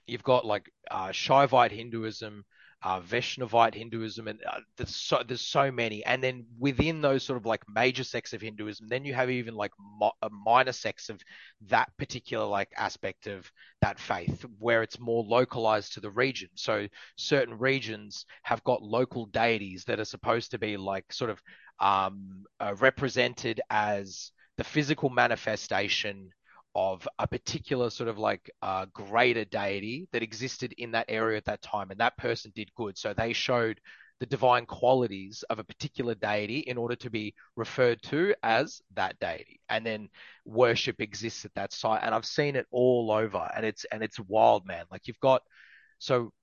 you've got like uh, Shaivite Hinduism, uh, Vaishnavite Hinduism, and uh, there's so there's so many. And then within those sort of like major sects of Hinduism, then you have even like mo- a minor sects of that particular like aspect of that faith, where it's more localized to the region. So certain regions have got local deities that are supposed to be like sort of um, uh, represented as the physical manifestation of a particular sort of like uh, greater deity that existed in that area at that time, and that person did good. So they showed the divine qualities of a particular deity in order to be referred to as that deity and then worship exists at that site and i've seen it all over and it's and it's wild man like you've got so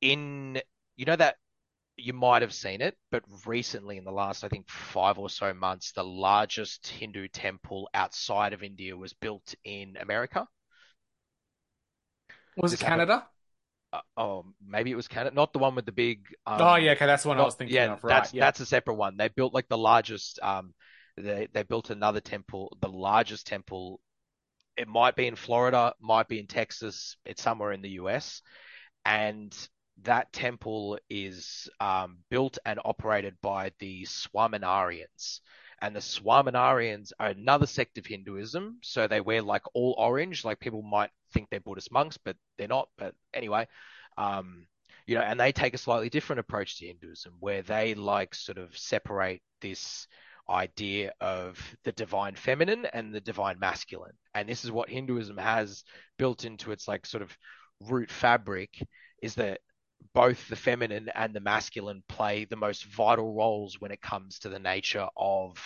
in you know that you might have seen it, but recently, in the last, I think, five or so months, the largest Hindu temple outside of India was built in America. Was it Canada? Uh, oh, maybe it was Canada. Not the one with the big. Um, oh yeah, okay, that's the one not, I was thinking yeah, of. Right, that's yeah. that's a separate one. They built like the largest. Um, they they built another temple, the largest temple. It might be in Florida, might be in Texas. It's somewhere in the US, and that temple is um, built and operated by the Swaminarians. And the Swaminarians are another sect of Hinduism. So they wear like all orange. Like people might think they're Buddhist monks, but they're not. But anyway, um, you know, and they take a slightly different approach to Hinduism where they like sort of separate this idea of the divine feminine and the divine masculine. And this is what Hinduism has built into its like sort of root fabric is that both the feminine and the masculine play the most vital roles when it comes to the nature of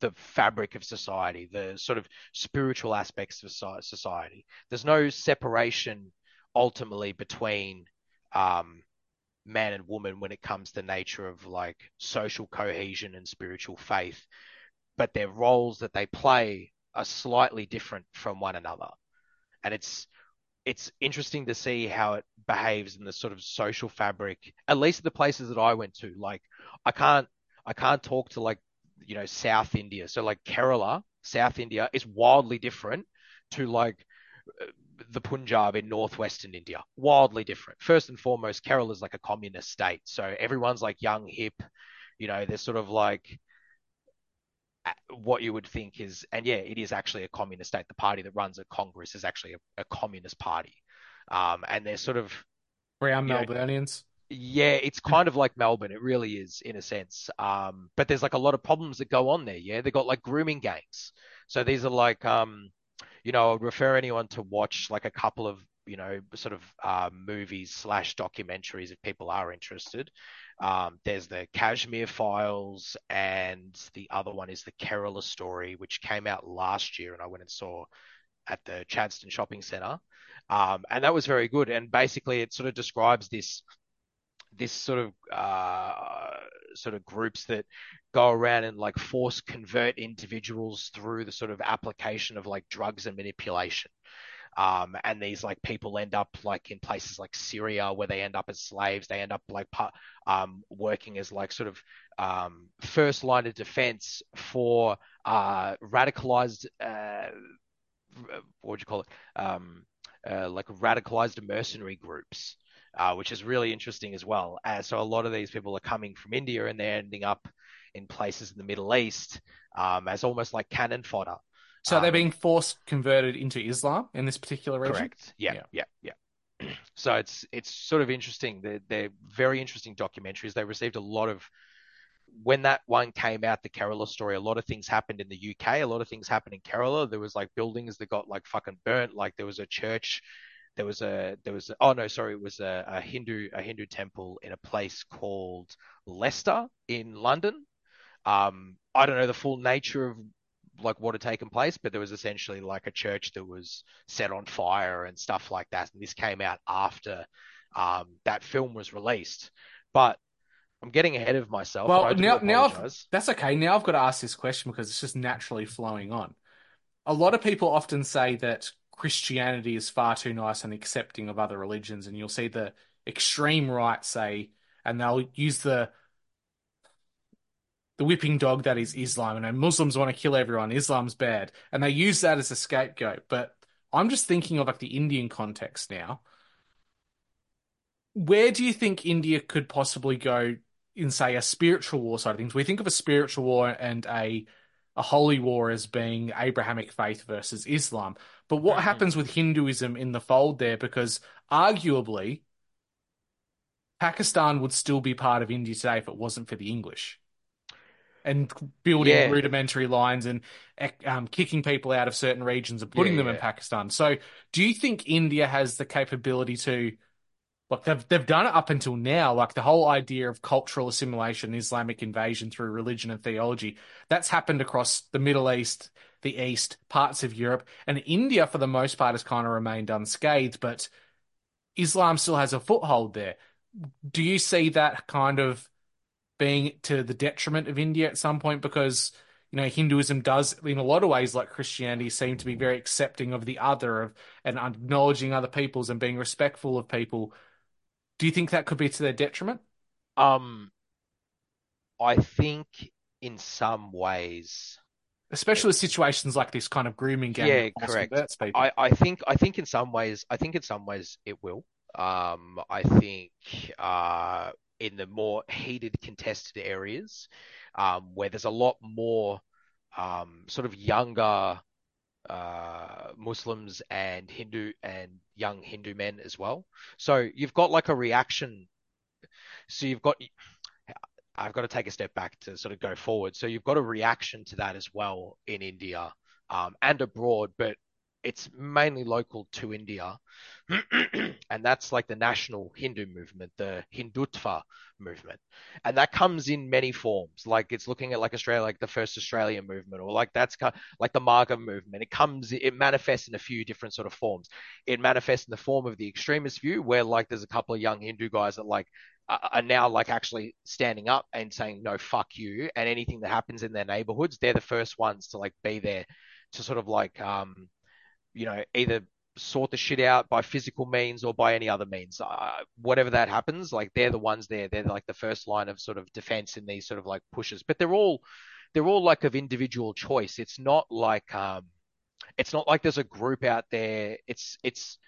the fabric of society, the sort of spiritual aspects of society. There's no separation ultimately between um, man and woman when it comes to nature of like social cohesion and spiritual faith, but their roles that they play are slightly different from one another. And it's it's interesting to see how it behaves in the sort of social fabric, at least the places that I went to. Like I can't I can't talk to like you know South India. So like Kerala, South India is wildly different to like the Punjab in northwestern India. Wildly different. First and foremost, Kerala is like a communist state. So everyone's like young, hip, you know, they're sort of like what you would think is, and yeah, it is actually a communist state. The party that runs a Congress is actually a, a communist party, um, and they're sort of brown Melburnians. Know, yeah, it's kind of like Melbourne. It really is in a sense. Um, but there's like a lot of problems that go on there. Yeah, they got like grooming gangs. So these are like, um, you know, I would refer anyone to watch like a couple of you know sort of uh, movies slash documentaries if people are interested. Um, there's the Kashmir Files, and the other one is the Kerala Story, which came out last year, and I went and saw at the Chadstone Shopping Centre, um, and that was very good. And basically, it sort of describes this this sort of uh, sort of groups that go around and like force convert individuals through the sort of application of like drugs and manipulation. Um, and these like people end up like in places like Syria where they end up as slaves. They end up like um, working as like sort of um, first line of defense for uh, radicalized. Uh, what would you call it? Um, uh, like radicalized mercenary groups. Uh, which is really interesting as well. Uh, so a lot of these people are coming from India and they're ending up in places in the Middle East um, as almost like cannon fodder. So um, they're being forced converted into Islam in this particular region. Correct. Yeah, yeah, yeah. yeah. So it's it's sort of interesting. They're, they're very interesting documentaries. They received a lot of when that one came out, the Kerala story. A lot of things happened in the UK. A lot of things happened in Kerala. There was like buildings that got like fucking burnt. Like there was a church. There was a there was a, oh no sorry it was a, a Hindu a Hindu temple in a place called Leicester in London. Um, I don't know the full nature of like what had taken place, but there was essentially like a church that was set on fire and stuff like that. And this came out after um, that film was released. But I'm getting ahead of myself. Well, now, now that's okay. Now I've got to ask this question because it's just naturally flowing on. A lot of people often say that Christianity is far too nice and accepting of other religions, and you'll see the extreme right say, and they'll use the the whipping dog that is Islam, and Muslims want to kill everyone. Islam's bad, and they use that as a scapegoat. But I'm just thinking of like the Indian context now. Where do you think India could possibly go in, say, a spiritual war side of things? We think of a spiritual war and a a holy war as being Abrahamic faith versus Islam. But what Mhm. happens with Hinduism in the fold there? Because arguably, Pakistan would still be part of India today if it wasn't for the English. And building Yeah. rudimentary lines and um, kicking people out of certain regions and putting Yeah, them in. Pakistan. So, do you think India has the capability to, like they've they've done it up until now, like the whole idea of cultural assimilation, Islamic invasion through religion and theology, that's happened across the Middle East, the East, parts of Europe, and India for the most part has kind of remained unscathed, but Islam still has a foothold there. Do you see that kind of being to the detriment of India at some point? Because, you know, Hinduism does, in a lot of ways, like Christianity, seem to be very accepting of the other of, and acknowledging other peoples and being respectful of people. Do you think that could be to their detriment? Um, I think in some ways, Especially with situations like this kind of grooming game. Yeah, correct. I, I think I think in some ways I think in some ways it will. Um, I think uh, in the more heated contested areas, um, where there's a lot more um, sort of younger uh, Muslims and Hindu and young Hindu men as well. So you've got like a reaction. So you've got I've got to take a step back to sort of go forward. So you've got a reaction to that as well in India um, and abroad, but it's mainly local to India. and that's like the national Hindu movement, the Hindutva movement. And that comes in many forms. Like it's looking at like Australia, like the first Australian movement, or like that's kind like the MAGA movement. It comes, it manifests in a few different sort of forms. It manifests in the form of the extremist view, where like there's a couple of young Hindu guys that like are now like actually standing up and saying no fuck you and anything that happens in their neighborhoods they're the first ones to like be there to sort of like um you know either sort the shit out by physical means or by any other means. Uh, whatever that happens like they're the ones there. They're like the first line of sort of defense in these sort of like pushes. But they're all they're all like of individual choice. It's not like um it's not like there's a group out there. It's it's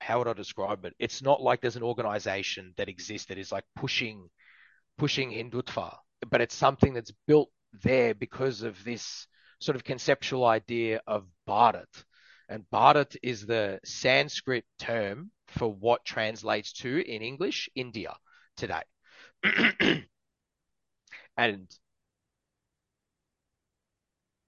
how would I describe it? It's not like there's an organization that exists that is like pushing pushing Hindutva, but it's something that's built there because of this sort of conceptual idea of Bharat. And Bharat is the Sanskrit term for what translates to in English India today. and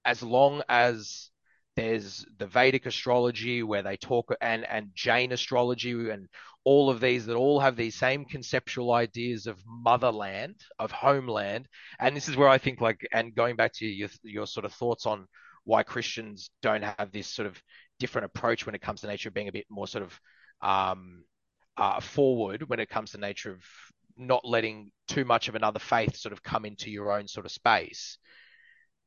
as long as there's the Vedic astrology where they talk and and Jain astrology and all of these that all have these same conceptual ideas of motherland, of homeland. And this is where I think like and going back to your your sort of thoughts on why Christians don't have this sort of different approach when it comes to nature of being a bit more sort of um, uh, forward when it comes to nature of not letting too much of another faith sort of come into your own sort of space.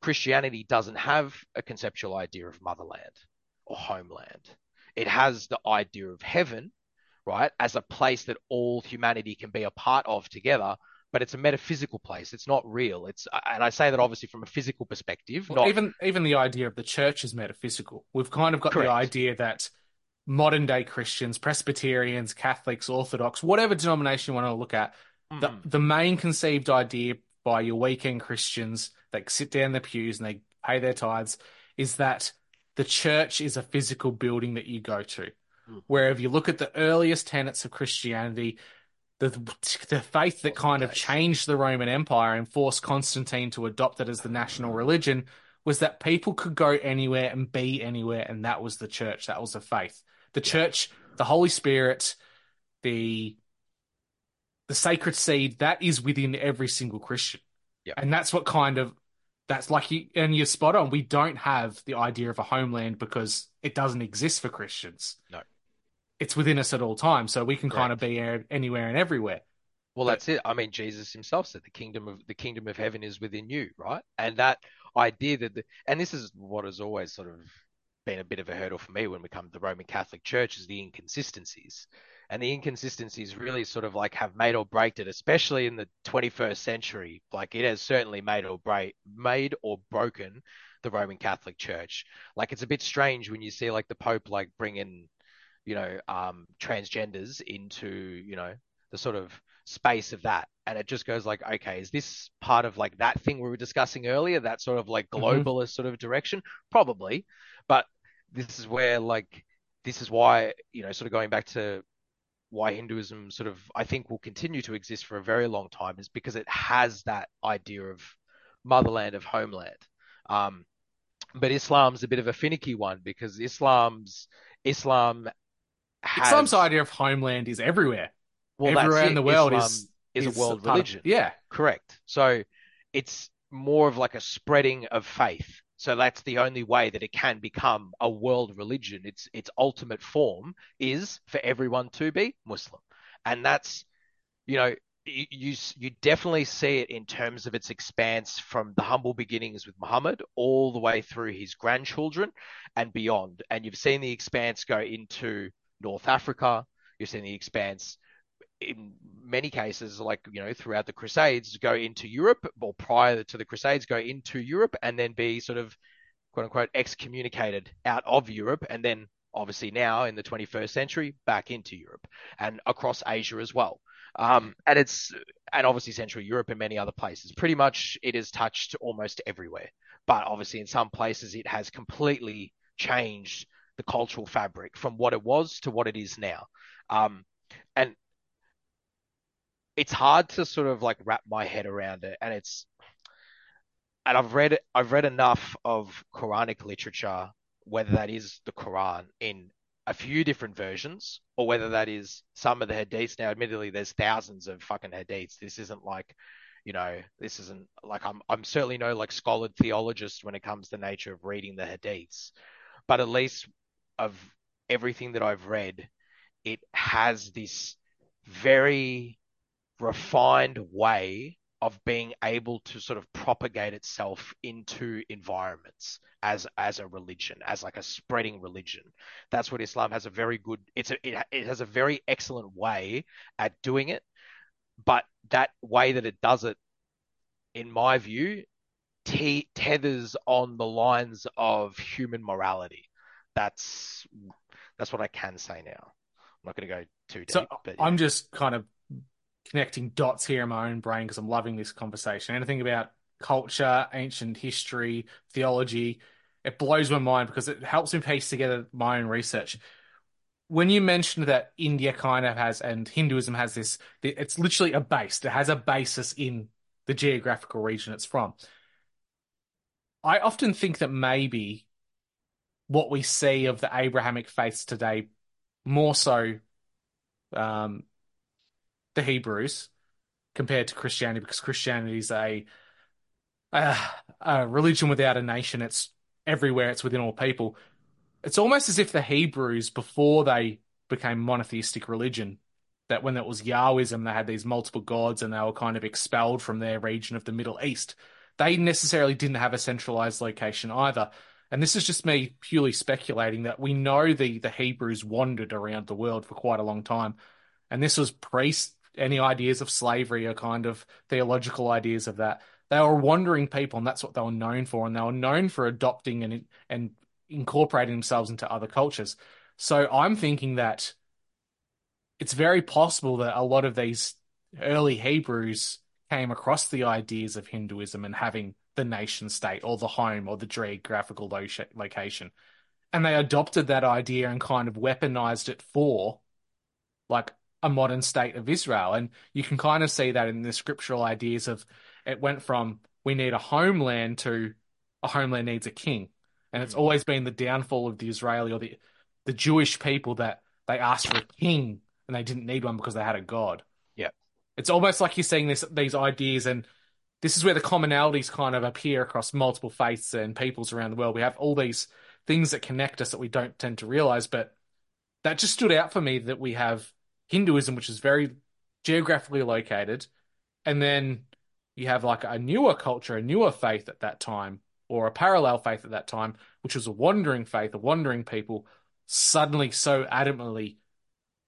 Christianity doesn't have a conceptual idea of motherland or homeland. It has the idea of heaven, right, as a place that all humanity can be a part of together. But it's a metaphysical place. It's not real. It's and I say that obviously from a physical perspective. Well, not even even the idea of the church is metaphysical. We've kind of got Correct. the idea that modern day Christians, Presbyterians, Catholics, Orthodox, whatever denomination you want to look at, the Mhm. the main conceived idea by your weekend Christians that sit down in the pews and they pay their tithes is that the church is a physical building that you go to. Mm. Where if you look at the earliest tenets of Christianity, the the faith that kind of changed the Roman Empire and forced Constantine to adopt it as the national religion was that people could go anywhere and be anywhere, and that was the church. That was the faith. The church, the Holy Spirit, the the sacred seed that is within every single Christian. Yeah. And that's what kind of that's like you and you're spot on. We don't have the idea of a homeland because it doesn't exist for Christians. No. It's within us at all times, so we can kind of be anywhere and everywhere. Well, But- that's it. I mean, Jesus himself said the kingdom of the kingdom of heaven is within you, right? And that idea that the, and this is what has always sort of been a bit of a hurdle for me when we come to the Roman Catholic Church is the inconsistencies. And the inconsistencies really sort of like have made or break it, especially in the 21st century. Like it has certainly made or break, made or broken the Roman Catholic Church. Like it's a bit strange when you see like the Pope like bring in, you know, um, transgenders into, you know, the sort of space of that. And it just goes like, okay, is this part of like that thing we were discussing earlier, that sort of like globalist mm-hmm. sort of direction? Probably. But this is where like this is why, you know, sort of going back to why Hinduism sort of I think will continue to exist for a very long time is because it has that idea of motherland of homeland. Um, but Islam's a bit of a finicky one because Islam's Islam Islam's idea of homeland is everywhere. Well, everywhere in the world Islam is is, is a world religion. Of, yeah, correct. So it's more of like a spreading of faith. So that's the only way that it can become a world religion. Its its ultimate form is for everyone to be Muslim, and that's you know you, you, you definitely see it in terms of its expanse from the humble beginnings with Muhammad all the way through his grandchildren and beyond. And you've seen the expanse go into North Africa. You've seen the expanse in many cases, like you know, throughout the Crusades, go into Europe or prior to the Crusades, go into Europe and then be sort of quote unquote excommunicated out of Europe, and then obviously now in the 21st century back into Europe and across Asia as well. Um, and it's and obviously Central Europe and many other places. Pretty much it is touched almost everywhere. But obviously in some places it has completely changed the cultural fabric from what it was to what it is now. Um, and it's hard to sort of like wrap my head around it. And it's and I've read I've read enough of Quranic literature, whether that is the Quran in a few different versions, or whether that is some of the hadiths. Now, admittedly, there's thousands of fucking hadiths. This isn't like, you know, this isn't like I'm I'm certainly no like scholar theologist when it comes to the nature of reading the hadiths, but at least of everything that I've read, it has this very refined way of being able to sort of propagate itself into environments as as a religion as like a spreading religion. That's what islam has a very good it's a it, it has a very excellent way at doing it but that way that it does it in my view t- tethers on the lines of human morality that's that's what i can say now i'm not going to go too deep so but yeah. i'm just kind of connecting dots here in my own brain because I'm loving this conversation. Anything about culture, ancient history, theology, it blows my mind because it helps me piece together my own research. When you mentioned that India kind of has and Hinduism has this, it's literally a base. It has a basis in the geographical region it's from. I often think that maybe what we see of the Abrahamic faiths today more so um, the Hebrews compared to Christianity because Christianity is a, a, a religion without a nation. It's everywhere. It's within all people. It's almost as if the Hebrews, before they became monotheistic religion, that when it was Yahwism, they had these multiple gods and they were kind of expelled from their region of the Middle East. They necessarily didn't have a centralized location either. And this is just me purely speculating that we know the, the Hebrews wandered around the world for quite a long time. And this was pre any ideas of slavery or kind of theological ideas of that. They were wandering people, and that's what they were known for. And they were known for adopting and and incorporating themselves into other cultures. So I'm thinking that it's very possible that a lot of these early Hebrews came across the ideas of Hinduism and having the nation state or the home or the geographical location. And they adopted that idea and kind of weaponized it for like a modern state of Israel. And you can kind of see that in the scriptural ideas of it went from we need a homeland to a homeland needs a king. And it's mm. always been the downfall of the Israeli or the the Jewish people that they asked for a king and they didn't need one because they had a god. Yeah. It's almost like you're seeing this these ideas and this is where the commonalities kind of appear across multiple faiths and peoples around the world. We have all these things that connect us that we don't tend to realize, but that just stood out for me that we have Hinduism, which is very geographically located, and then you have like a newer culture, a newer faith at that time, or a parallel faith at that time, which was a wandering faith, a wandering people, suddenly so adamantly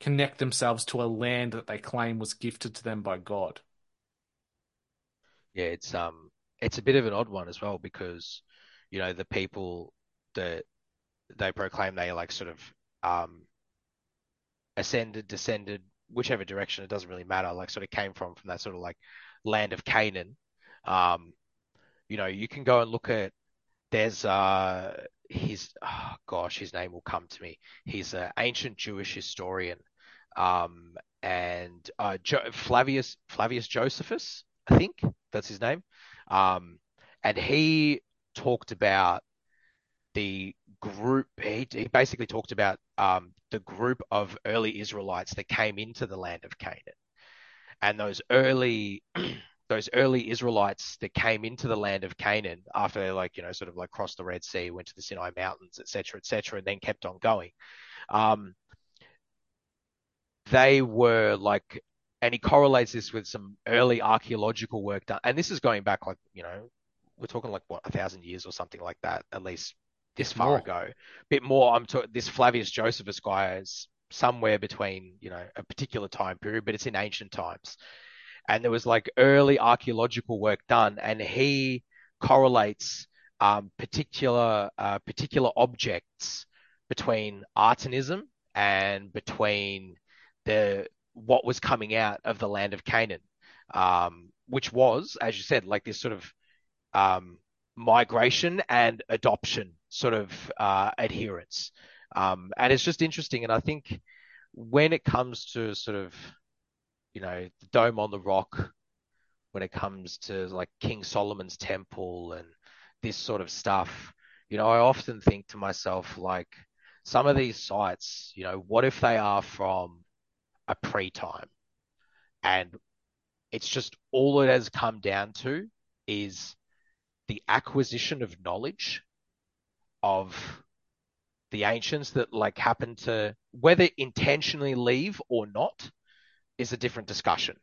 connect themselves to a land that they claim was gifted to them by God. Yeah, it's um it's a bit of an odd one as well because you know the people that they proclaim they like sort of um ascended, descended, whichever direction it doesn't really matter. Like sort of came from from that sort of like land of Canaan. Um, you know, you can go and look at there's uh his oh gosh, his name will come to me. He's an ancient Jewish historian, um, and uh, jo- Flavius Flavius Josephus, I think that's his name. Um, and he talked about the group. He, he basically talked about um, the group of early Israelites that came into the land of Canaan, and those early those early Israelites that came into the land of Canaan after they like you know sort of like crossed the Red Sea, went to the Sinai Mountains, etc., etc., and then kept on going. Um, they were like, and he correlates this with some early archaeological work done, and this is going back like you know we're talking like what a thousand years or something like that, at least this far more. ago. bit more. I'm talking this Flavius Josephus guy is somewhere between you know a particular time period, but it's in ancient times. And there was like early archaeological work done, and he correlates um, particular uh, particular objects between Atenism and between the what was coming out of the land of Canaan, um, which was, as you said, like this sort of um, migration and adoption sort of uh, adherence. Um, and it's just interesting. And I think when it comes to sort of, you know, the Dome on the Rock, when it comes to like King Solomon's temple and this sort of stuff, you know, I often think to myself, like, some of these sites, you know, what if they are from a pre time? And it's just all it has come down to is the acquisition of knowledge of the ancients that like happen to whether intentionally leave or not is a different discussion.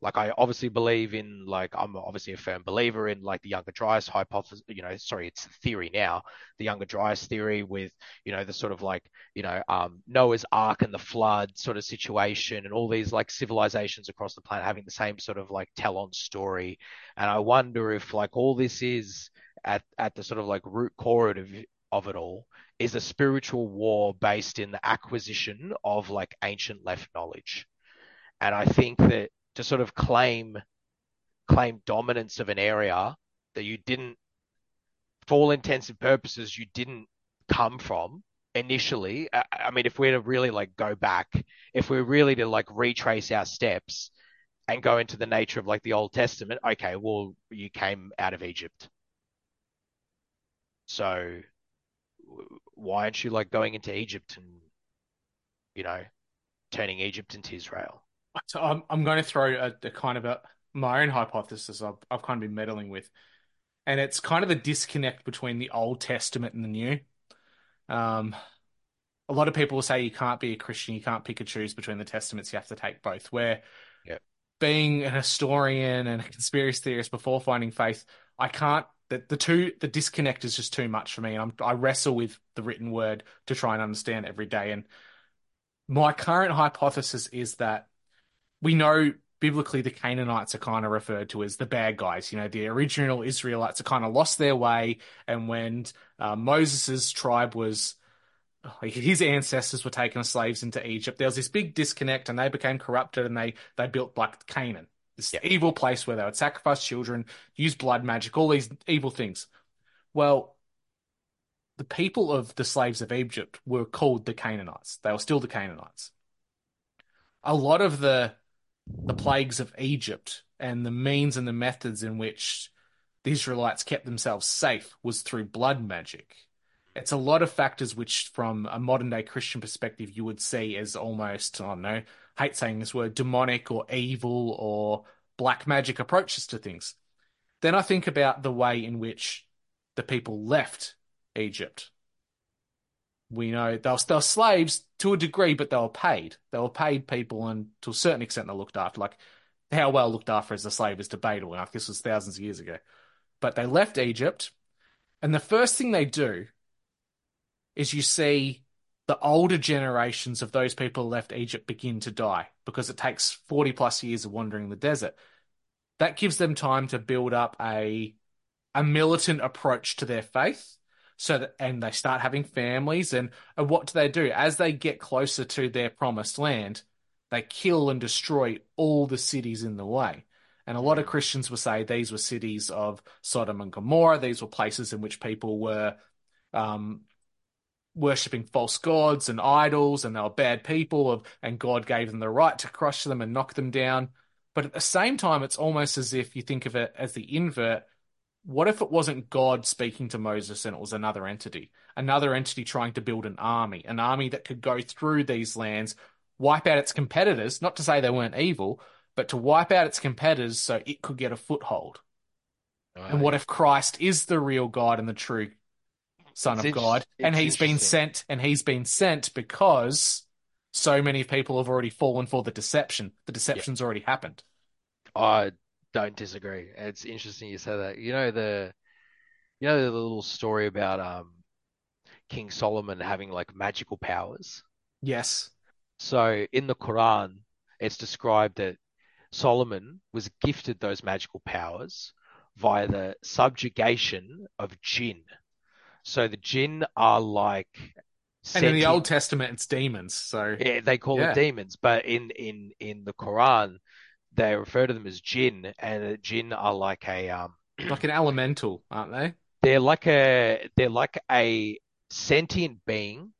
Like I obviously believe in like I'm obviously a firm believer in like the Younger Dryas hypothesis. You know, sorry, it's theory now. The Younger Dryas theory with you know the sort of like you know um, Noah's Ark and the flood sort of situation and all these like civilizations across the planet having the same sort of like tell-on story. And I wonder if like all this is at at the sort of like root core of of it all is a spiritual war based in the acquisition of like ancient left knowledge. And I think that to sort of claim claim dominance of an area that you didn't for all intents and purposes you didn't come from initially I, I mean if we're to really like go back if we're really to like retrace our steps and go into the nature of like the old testament okay well you came out of egypt so why aren't you like going into Egypt and you know turning Egypt into Israel? So I'm, I'm going to throw a, a kind of a my own hypothesis I've, I've kind of been meddling with, and it's kind of the disconnect between the Old Testament and the New. Um, a lot of people will say you can't be a Christian, you can't pick and choose between the testaments, you have to take both. Where Yep. being an historian and a conspiracy theorist before finding faith, I can't. The, the two the disconnect is just too much for me, and I'm, I wrestle with the written word to try and understand every day. And my current hypothesis is that we know biblically the Canaanites are kind of referred to as the bad guys. You know, the original Israelites are kind of lost their way, and when uh, Moses's tribe was his ancestors were taken as slaves into Egypt. There was this big disconnect, and they became corrupted, and they they built like Canaan, this evil place where they would sacrifice children, use blood magic, all these evil things. Well, the people of the slaves of Egypt were called the Canaanites. They were still the Canaanites. A lot of the the plagues of Egypt and the means and the methods in which the Israelites kept themselves safe was through blood magic. It's a lot of factors which, from a modern day Christian perspective, you would see as almost, I don't know, hate saying this word, demonic or evil or black magic approaches to things. Then I think about the way in which the people left Egypt. We know they were, they slaves to a degree, but they were paid. They were paid people, and to a certain extent, they looked after. Like how well looked after as a slave is debatable. Like this was thousands of years ago. But they left Egypt. And the first thing they do is you see the older generations of those people who left Egypt begin to die because it takes 40 plus years of wandering the desert. That gives them time to build up a a militant approach to their faith. So that and they start having families and, and what do they do? As they get closer to their promised land, they kill and destroy all the cities in the way. And a lot of Christians will say these were cities of Sodom and Gomorrah. These were places in which people were um, worshipping false gods and idols, and they were bad people, of, and God gave them the right to crush them and knock them down. But at the same time, it's almost as if you think of it as the invert. What if it wasn't God speaking to Moses and it was another entity? Another entity trying to build an army, an army that could go through these lands, wipe out its competitors, not to say they weren't evil, but to wipe out its competitors so it could get a foothold. And what if Christ is the real God and the true Son It's of God, and he's been sent, and he's been sent because so many people have already fallen for the deception. The deception's already happened. I don't disagree. It's interesting you say that. You know the, you know the little story about um King Solomon having like magical powers. Yes. So in the Quran, it's described that Solomon was gifted those magical powers via the subjugation of jinn. So the jinn are like And in the Old Testament, it's demons. So yeah, they call Yeah. it demons, but in in in the Quran, they refer to them as jinn, and jinn are like a um, like an elemental, aren't they? they're like a they're like a sentient being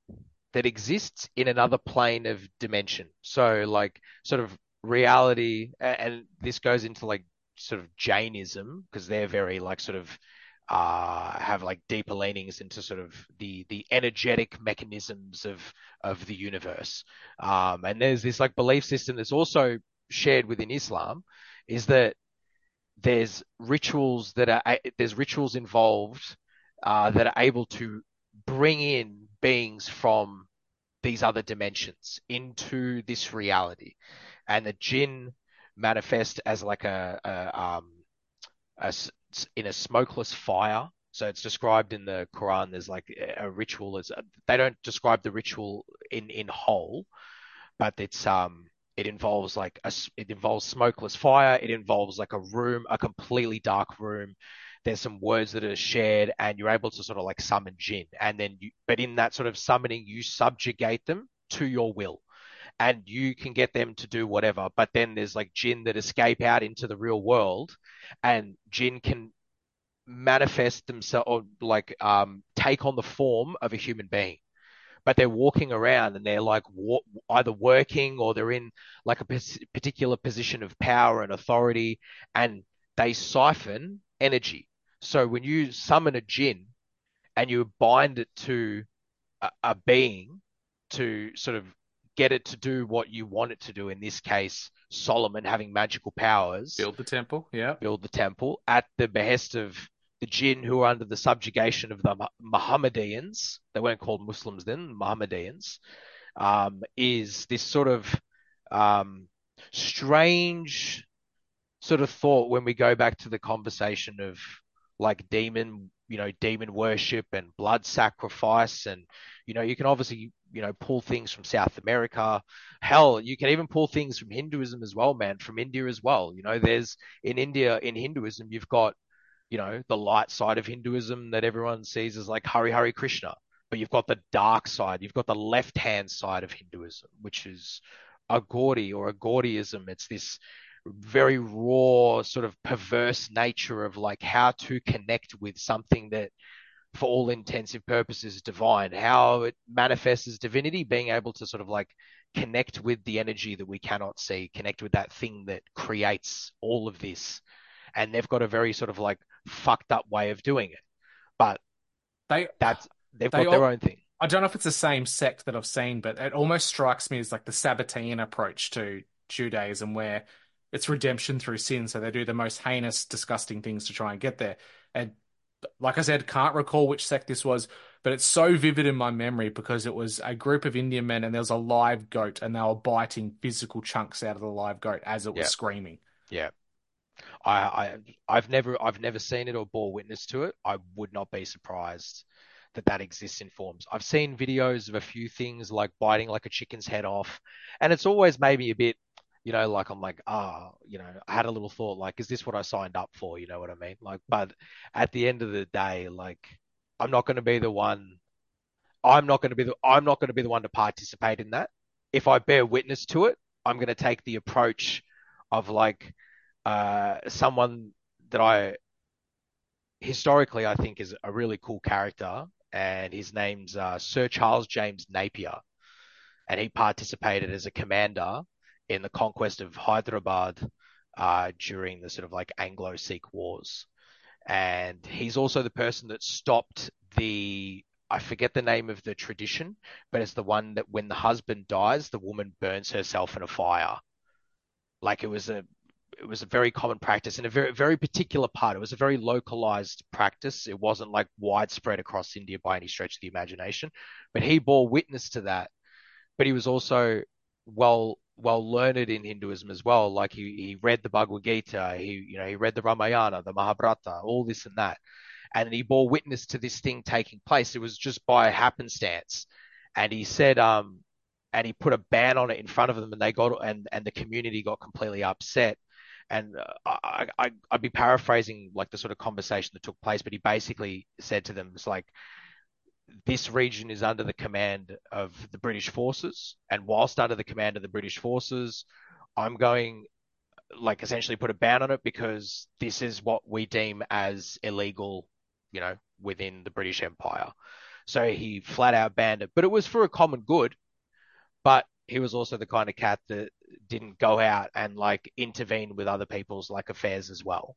that exists in another plane of dimension. So like sort of reality, and this goes into like sort of Jainism because they're very like sort of uh have like deeper leanings into sort of the the energetic mechanisms of of the universe. Um, and there's this like belief system that's also shared within Islam is that there's rituals that are there's rituals involved uh, that are able to bring in beings from these other dimensions into this reality, and the jinn manifest as like a, a um a in a smokeless fire. So it's described in the Quran. There's like a ritual as they don't describe the ritual in in whole, but it's um it involves like a it involves smokeless fire. It involves like a room, a completely dark room. There's some words that are shared, and you're able to sort of like summon jinn. And then you, but in that sort of summoning, you subjugate them to your will, and you can get them to do whatever. But then there's like jinn that escape out into the real world, and jinn can manifest themselves or like um take on the form of a human being but they're walking around and they're like wa- either working or they're in like a particular position of power and authority and they siphon energy so when you summon a jinn and you bind it to a, a being to sort of get it to do what you want it to do in this case solomon having magical powers Build the temple. Yeah. build the temple at the behest of the jinn who are under the subjugation of the Mohammedans. They weren't called Muslims then, Mohammedans. Um, is this sort of um, strange sort of thought when we go back to the conversation of like demon, you know, demon worship and blood sacrifice. And, you know, you can obviously, you know, pull things from South America. Hell, you can even pull things from Hinduism as well, man, from India as well. You know, there's in India, in Hinduism, you've got, you know, the light side of Hinduism that everyone sees as like Hari Hari Krishna. But you've got the dark side, you've got the left hand side of Hinduism, which is Aghori or Aghoriism. It's this very raw, sort of perverse nature of like how to connect with something that, for all intensive purposes, is divine, how it manifests as divinity, being able to sort of like connect with the energy that we cannot see, connect with that thing that creates all of this. And they've got a very sort of like fucked up way of doing it. But They that's they've They got their all- own thing. I don't know if it's the same sect that I've seen, but it almost strikes me as like the Sabbatean approach to Judaism, where it's redemption through sin. So they do the most heinous, disgusting things to try and get there. And like I said, can't recall which sect this was, but it's so vivid in my memory because it was a group of Indian men and there was a live goat and they were biting physical chunks out of the live goat as it was Yeah. screaming. Yeah. I, I I've never I've never seen it or bore witness to it. I would not be surprised that that exists in forms. I've seen videos of a few things like biting like a chicken's head off, and it's always made me a bit, you know, like I'm like, ah, you know, I had a little thought like, is this what I signed up for? You know what I mean? Like, but at the end of the day, like, I'm not going to be the one. I'm not going to be the I'm not going to be the one to participate in that. If I bear witness to it, I'm going to take the approach of like uh, someone that I historically I think is a really cool character, and his name's uh, Sir Charles James Napier, and he participated as a commander in the conquest of Hyderabad uh, during the sort of like Anglo-Sikh wars, and he's also the person that stopped the I forget the name of the tradition, but it's the one that when the husband dies, the woman burns herself in a fire. Like it was a it was a very common practice in a very very particular part. It was a very localized practice. It wasn't like widespread across India by any stretch of the imagination. But he bore witness to that. But he was also well well learned in Hinduism as well. Like he, he read the Bhagavad Gita, he you know he read the Ramayana, the Mahabharata, all this and that, and he bore witness to this thing taking place. It was just by happenstance, and he said um and he put a ban on it in front of them, and they got and and the community got completely upset and uh, I, I I'd be paraphrasing like the sort of conversation that took place, but he basically said to them, "It's like this region is under the command of the British forces, and whilst under the command of the British forces, I'm going." like essentially put a ban on it because this is what we deem as illegal, you know, within the British Empire. So he flat out banned it, but it was for a common good. But he was also the kind of cat that didn't go out and like intervene with other people's like affairs as well.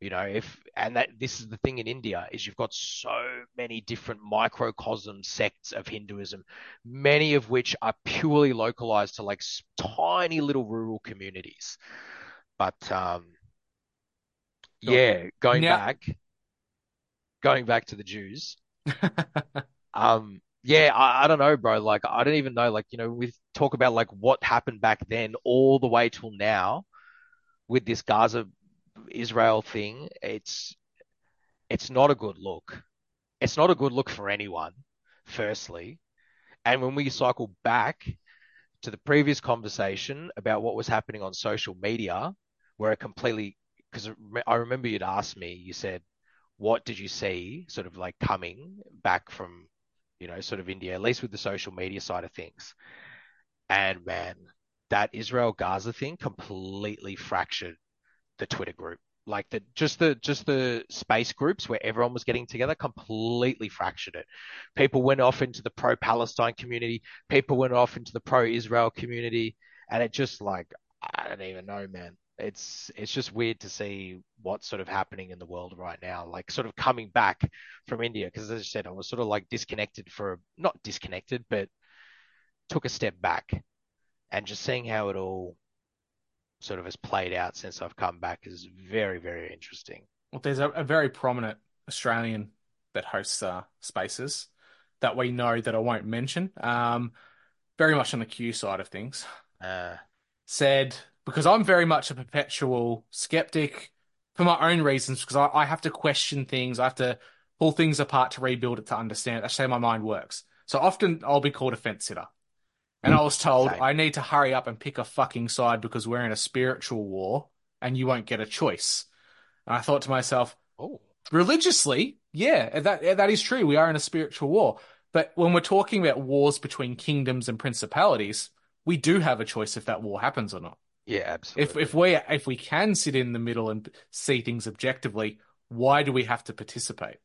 You know if and that this is the thing in india is you've got so many different microcosm sects of hinduism many of which are purely localized to like tiny little rural communities. But um yeah going Now- back going back to the jews um yeah, I, I don't know, bro. Like, I don't even know. Like, you know, we talk about like what happened back then all the way till now with this Gaza Israel thing. It's it's not a good look. It's not a good look for anyone, firstly. And when we cycle back to the previous conversation about what was happening on social media, where it completely, because I remember you'd asked me, you said, what did you see sort of like coming back from you know, sort of India, at least with the social media side of things. And man, that Israel Gaza thing completely fractured the Twitter group. Like the just the just the space groups where everyone was getting together completely fractured it. People went off into the pro Palestine community, people went off into the pro Israel community, and it just like I don't even know, man it's it's just weird to see what's sort of happening in the world right now like sort of coming back from india because as i said i was sort of like disconnected for not disconnected but took a step back and just seeing how it all sort of has played out since i've come back is very very interesting Well, there's a, a very prominent Australian that hosts uh, spaces that we know that I won't mention. Um, very much on the Q side of things. uh, Said because I'm very much a perpetual skeptic for my own reasons because I, I have to question things. I have to pull things apart to rebuild it to understand. That's how my mind works. So often I'll be called a fence sitter. And mm, I was told Same. I need to hurry up and pick a fucking side because we're in a spiritual war and you won't get a choice. And I thought to myself, oh religiously, yeah, that that is true. We are in a spiritual war. But when we're talking about wars between kingdoms and principalities, we do have a choice if that war happens or not. Yeah absolutely If if we if we can sit in the middle and see things objectively, why do we have to participate?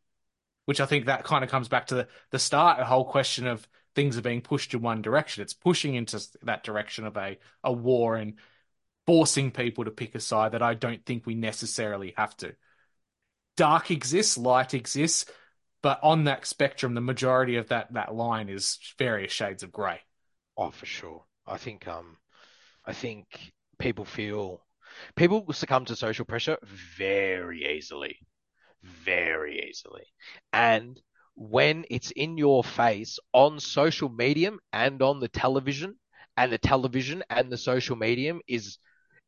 Which I think that kind of comes back to the, the start, a whole question of things are being pushed in one direction. It's pushing into that direction of a, a war and forcing people to pick a side that I don't think we necessarily have to. Dark exists, light exists, but on that spectrum, the majority of that that line is various shades of grey. Oh, for sure. I think um, I think people feel people succumb to social pressure very easily, very easily, and when it's in your face on social medium and on the television, and the television and the social medium is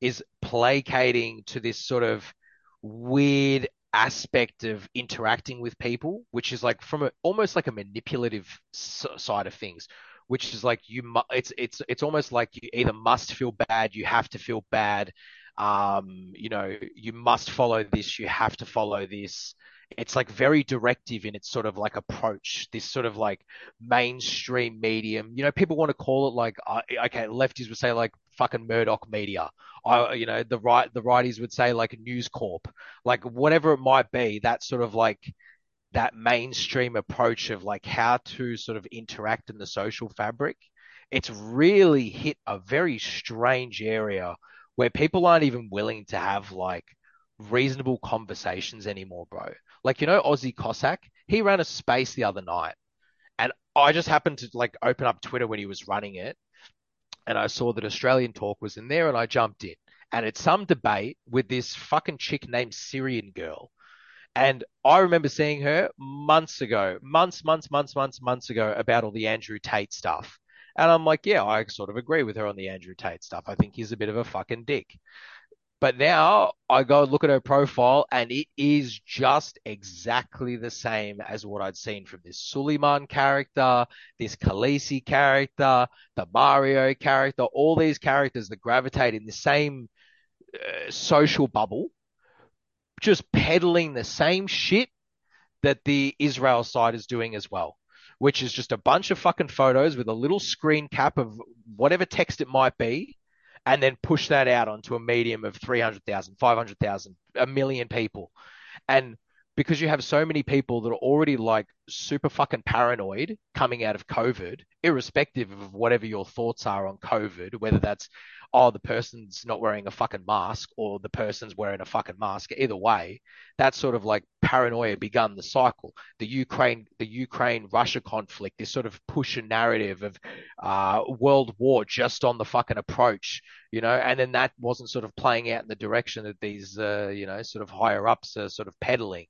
is placating to this sort of weird aspect of interacting with people, which is like from a, almost like a manipulative side of things, which is like you mu- it's it's it's almost like you either must feel bad, you have to feel bad, um, you know, you must follow this, you have to follow this. It's like very directive in its sort of like approach, this sort of like mainstream medium. You know, people want to call it like, uh, okay, lefties would say like fucking Murdoch media. I, you know, the right, the righties would say like News Corp, like whatever it might be. That sort of like that mainstream approach of like how to sort of interact in the social fabric. It's really hit a very strange area where people aren't even willing to have like reasonable conversations anymore, bro. Like, you know, Aussie Cossack, he ran a space the other night. And I just happened to like open up Twitter when he was running it. And I saw that Australian Talk was in there and I jumped in. And it's some debate with this fucking chick named Syrian girl. And I remember seeing her months ago, months, months, months, months, months ago about all the Andrew Tate stuff. And I'm like, yeah, I sort of agree with her on the Andrew Tate stuff. I think he's a bit of a fucking dick. But now I go look at her profile and it is just exactly the same as what I'd seen from this Suleiman character, this Khaleesi character, the Mario character, all these characters that gravitate in the same uh, social bubble, just peddling the same shit that the Israel side is doing as well, which is just a bunch of fucking photos with a little screen cap of whatever text it might be and then push that out onto a medium of 300,000, 500,000, a million people. And because you have so many people that are already like super fucking paranoid coming out of COVID, irrespective of whatever your thoughts are on COVID, whether that's, oh, the person's not wearing a fucking mask or the person's wearing a fucking mask, either way, that sort of like paranoia begun the cycle. The Ukraine, the Ukraine Russia conflict, this sort of push a narrative of uh, world war just on the fucking approach, you know, and then that wasn't sort of playing out in the direction that these, uh, you know, sort of higher ups are sort of peddling,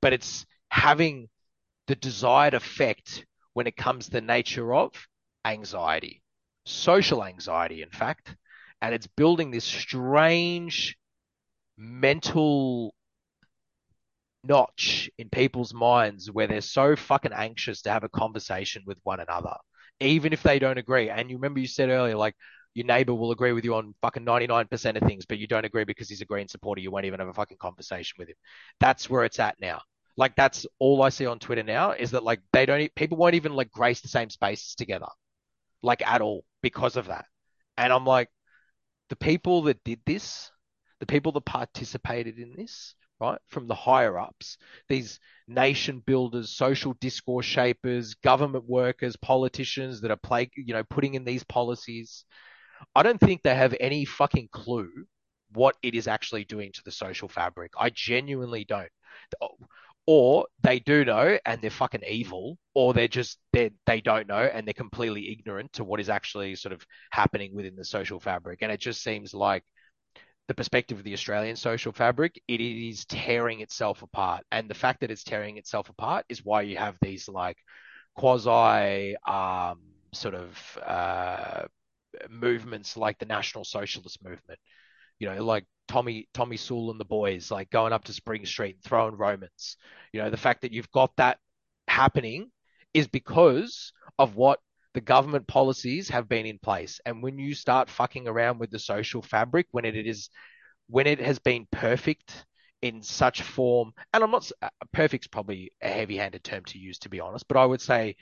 but it's having the desired effect when it comes to the nature of anxiety, social anxiety, in fact, and it's building this strange mental notch in people's minds where they're so fucking anxious to have a conversation with one another, even if they don't agree. And you remember you said earlier, like, your neighbor will agree with you on fucking 99% of things, but you don't agree because he's a green supporter. You won't even have a fucking conversation with him. That's where it's at now. Like that's all I see on Twitter now is that like they don't people won't even like grace the same spaces together, like at all because of that. And I'm like, the people that did this, the people that participated in this, right, from the higher ups, these nation builders, social discourse shapers, government workers, politicians that are play, you know, putting in these policies, I don't think they have any fucking clue what it is actually doing to the social fabric. I genuinely don't or they do know and they're fucking evil, or they're just they they don't know and they're completely ignorant to what is actually sort of happening within the social fabric. And it just seems like the perspective of the Australian social fabric, it is tearing itself apart. And the fact that it's tearing itself apart is why you have these like quasi um, sort of uh, movements like the National Socialist Movement. You know, like Tommy Tommy Sewell and the boys, like going up to Spring Street and throwing Romans. You know, the fact that you've got that happening is because of what the government policies have been in place. And when you start fucking around with the social fabric, when it is when it has been perfect in such form, and I'm not uh, perfect's probably a heavy-handed term to use, to be honest, but I would say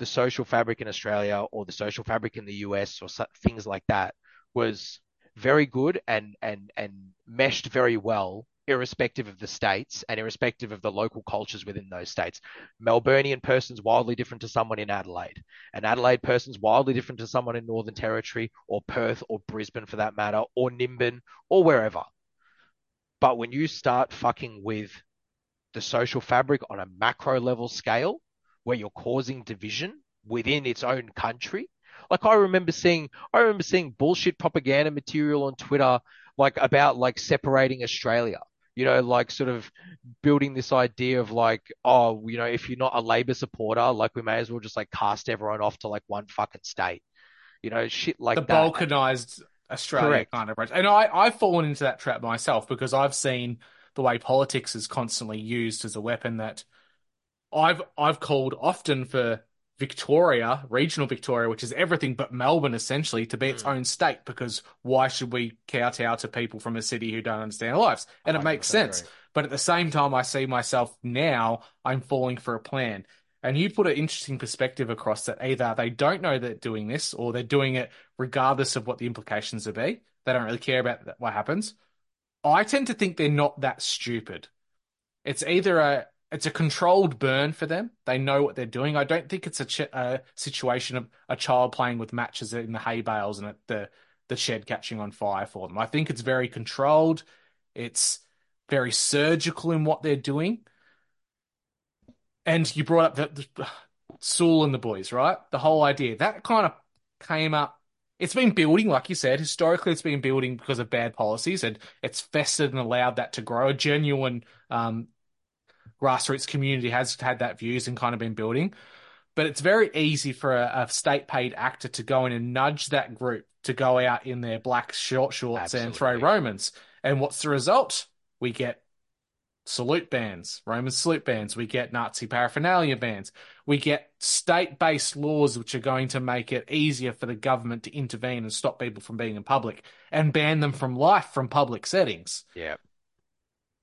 the social fabric in Australia or the social fabric in the US or things like that was very good and and and meshed very well irrespective of the states and irrespective of the local cultures within those states. Melburnian person's wildly different to someone in Adelaide. An Adelaide person's wildly different to someone in Northern Territory or Perth or Brisbane for that matter or Nimbin or wherever. But when you start fucking with the social fabric on a macro level scale where you're causing division within its own country, like I remember seeing, I remember seeing bullshit propaganda material on Twitter, like about like separating Australia. You know, like sort of building this idea of like, oh, you know, if you're not a Labor supporter, like we may as well just like cast everyone off to like one fucking state. You know, shit like the that. balkanized Australia Correct. kind of approach. And I, I've fallen into that trap myself because I've seen the way politics is constantly used as a weapon that I've I've called often for Victoria, regional Victoria, which is everything but Melbourne essentially, to be its hmm. own state because why should we kowtow to people from a city who don't understand our lives? And it makes sense. agree. But at the same time, I see myself now, I'm falling for a plan. And you put an interesting perspective across that either they don't know they're doing this or they're doing it regardless of what the implications will be. They don't really care about what happens. I tend to think they're not that stupid. It's either a it's a controlled burn for them. They know what they're doing. I don't think it's a, ch- a situation of a child playing with matches in the hay bales and the the shed catching on fire for them. I think it's very controlled. It's very surgical in what they're doing. And you brought up the, the Sewell and the boys, right? The whole idea that kind of came up. It's been building, like you said. Historically, it's been building because of bad policies, and it's festered and allowed that to grow. A genuine um, grassroots community has had that views and kind of been building. But it's very easy for a, a state paid actor to go in and nudge that group to go out in their black short shorts and throw Romans. And what's the result? We get salute bans, Roman salute bans. We get Nazi paraphernalia bans. We get state based laws which are going to make it easier for the government to intervene and stop people from being in public and ban them from life from public settings. Yeah.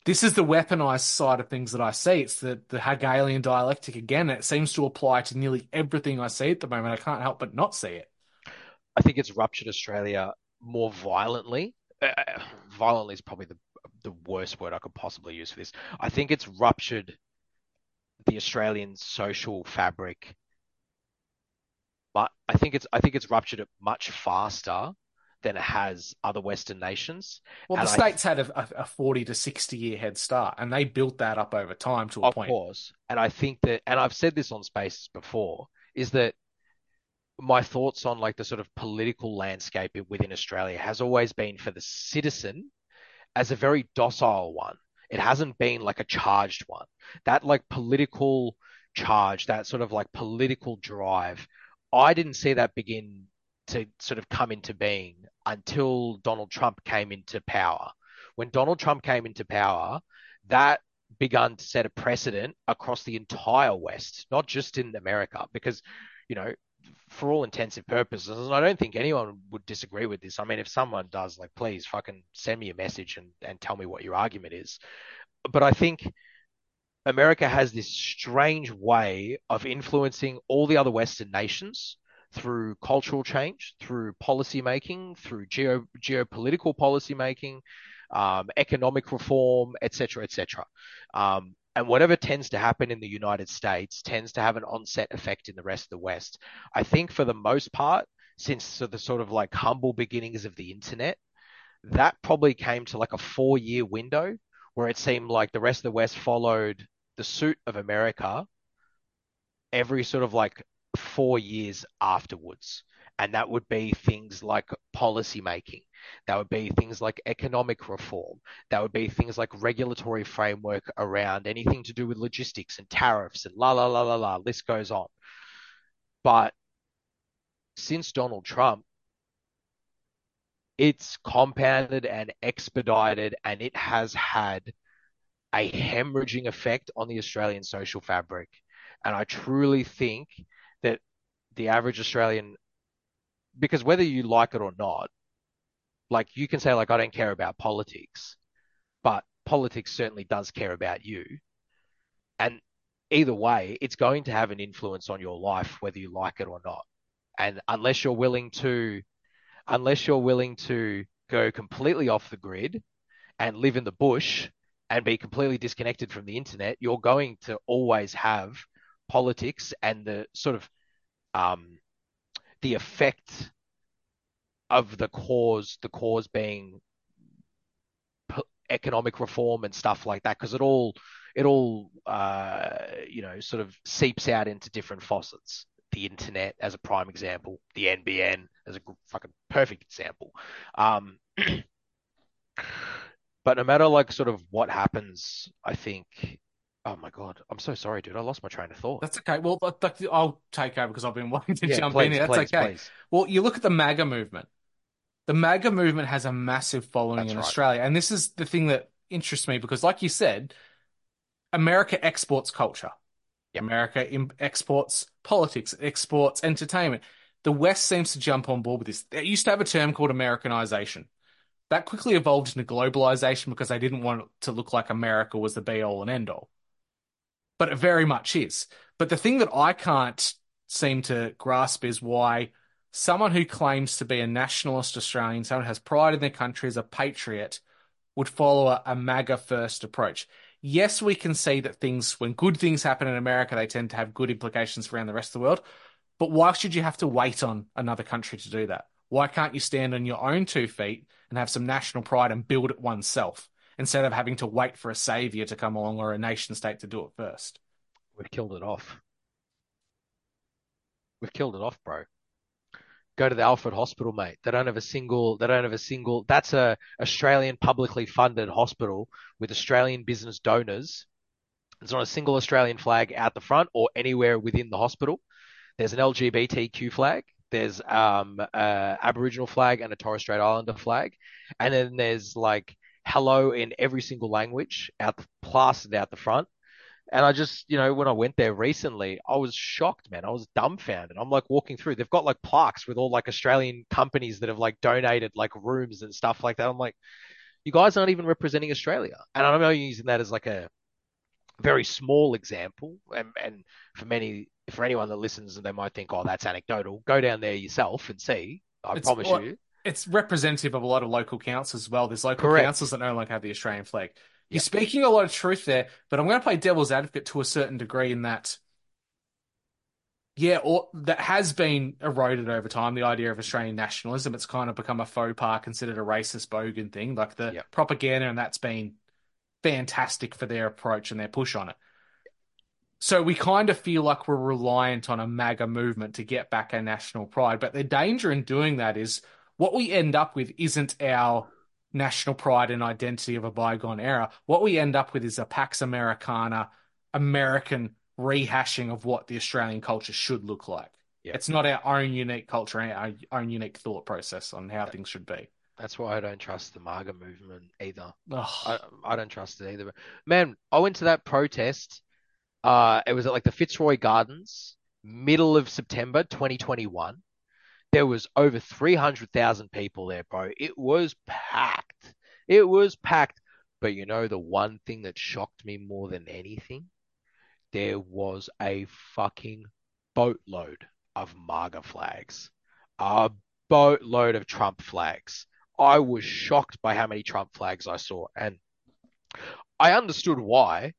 This is the weaponized side of things that I see. It's the, the Hegelian dialectic again. It seems to apply to nearly everything I see at the moment. I can't help but not see it. I think it's ruptured Australia more violently. Uh, violently is probably the the worst word I could possibly use for this. I think it's ruptured the Australian social fabric, but I think it's I think it's ruptured it much faster than it has other Western nations. Well, And the states had a, a, 40 to 60 year head start, and they built that up over time to a of point. course. And I think that, and I've said this on Spaces before, is that my thoughts on like the sort of political landscape within Australia has always been for the citizen as a very docile one. It hasn't been like a charged one. That like political charge, that sort of like political drive, I didn't see that begin to sort of come into being until Donald Trump came into power. When Donald Trump came into power, that begun to set a precedent across the entire West, not just in America, because, you know, for all intensive purposes, and I don't think anyone would disagree with this. I mean, if someone does, like, please fucking send me a message and, and tell me what your argument is. But I think America has this strange way of influencing all the other Western nations through cultural change, through policy making, through geo geopolitical policy making, um, economic reform, etc., etc. Um, and whatever tends to happen in the United States tends to have an onset effect in the rest of the West. I think for the most part, since the sort of like humble beginnings of the internet, that probably came to like a four year window where it seemed like the rest of the West followed the suit of America every sort of like four years afterwards. And that would be things like policy making. That would be things like economic reform. That would be things like regulatory framework around anything to do with logistics and tariffs and la la la la la. List goes on. But since Donald Trump, it's compounded and expedited, and it has had a hemorrhaging effect on the Australian social fabric. And I truly think that the average Australian, because whether you like it or not, like you can say, like, I don't care about politics, but politics certainly does care about you. And either way, it's going to have an influence on your life, whether you like it or not. And unless you're willing to, unless you're willing to go completely off the grid and live in the bush and be completely disconnected from the internet, you're going to always have politics and the sort of um, the effect of the cause, the cause being economic reform and stuff like that, because it all it all uh, you know sort of seeps out into different faucets. The internet as a prime example, the NBN as a fucking perfect example. Um, but no matter like sort of what happens, I think. Oh my god, I'm so sorry, dude. I lost my train of thought. That's okay. Well, I'll take over because I've been wanting to Yeah, jump please, in here. That's please, okay. please. Well, you look at the MAGA movement. the MAGA movement has a massive following That's in right. Australia. And this is the thing that interests me because, like you said, America exports culture. Yep. America im- exports politics, exports entertainment. The West seems to jump on board with this. It used to have a term called Americanization. That quickly evolved into globalization because they didn't want it to look like America was the be all and end all. But it very much is. But the thing that I can't seem to grasp is why someone who claims to be a nationalist Australian, someone who has pride in their country as a patriot, would follow a, a MAGA first approach. Yes, we can see that things, when good things happen in America, they tend to have good implications around the rest of the world. But why should you have to wait on another country to do that? Why can't you stand on your own two feet and have some national pride and build it oneself instead of having to wait for a savior to come along or a nation state to do it first? We've killed it off. We've killed it off, bro. Go to the Alfred Hospital, mate. They don't have a single. They don't have a single. That's a Australian publicly funded hospital with Australian business donors. There's not a single Australian flag out the front or anywhere within the hospital. There's an LGBTQ flag. There's um a Aboriginal flag and a Torres Strait Islander flag, and then there's like hello in every single language out the, plastered out the front. And I just, you know, when I went there recently, I was shocked, man. I was dumbfounded. I'm like walking through, they've got like plaques with all like Australian companies that have like donated like rooms and stuff like that. I'm like, you guys aren't even representing Australia. And I'm only using that as like a very small example. And, and for many, for anyone that listens, and they might think, oh, that's anecdotal. Go down there yourself and see. I It's promise you. It's representative of a lot of local councils as well. There's local Correct. councils that no longer have the Australian flag. You're speaking a lot of truth there, but I'm going to play devil's advocate to a certain degree in that, yeah, or that has been eroded over time. The idea of Australian nationalism, it's kind of become a faux pas, considered a racist bogan thing. Like the propaganda, and that's been fantastic for their approach and their push on it. So we kind of feel like we're reliant on a MAGA movement to get back our national pride. But the danger in doing that is what we end up with isn't our national pride and identity of a bygone era. What we end up with is a Pax Americana, American rehashing of what the Australian culture should look like. Yeah. It's not our own unique culture, our own unique thought process on how things should be. That's why I don't trust the MAGA movement either. I, I don't trust it either. Man, I went to that protest. Uh, it was at like the Fitzroy Gardens, middle of September 2021. There was over 300,000 people there, bro. It was packed. It was packed. But you know, the one thing that shocked me more than anything, there was a fucking boatload of MAGA flags, a boatload of Trump flags. I was shocked by how many Trump flags I saw, and I understood why.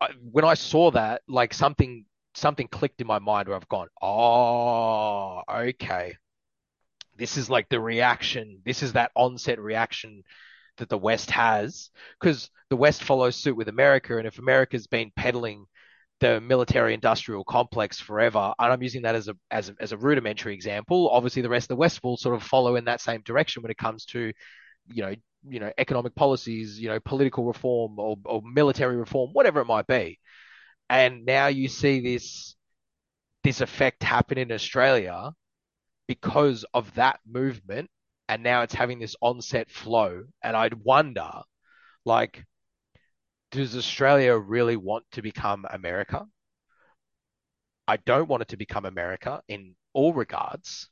I, when I saw that, like something something clicked in my mind where I've gone, oh, okay. This is like the reaction. This is that onset reaction that the West has, because the West follows suit with America, and if America's been peddling the military industrial complex forever, and I'm using that as a as a, as a rudimentary example. Obviously, the rest of the West will sort of follow in that same direction when it comes to, you know, you know, economic policies, you know, political reform or, or military reform, whatever it might be. And now you see this this effect happen in Australia because of that movement, and now it's having this onset flow. And I'd wonder, like, does Australia really want to become America? I don't want it to become America in all regards,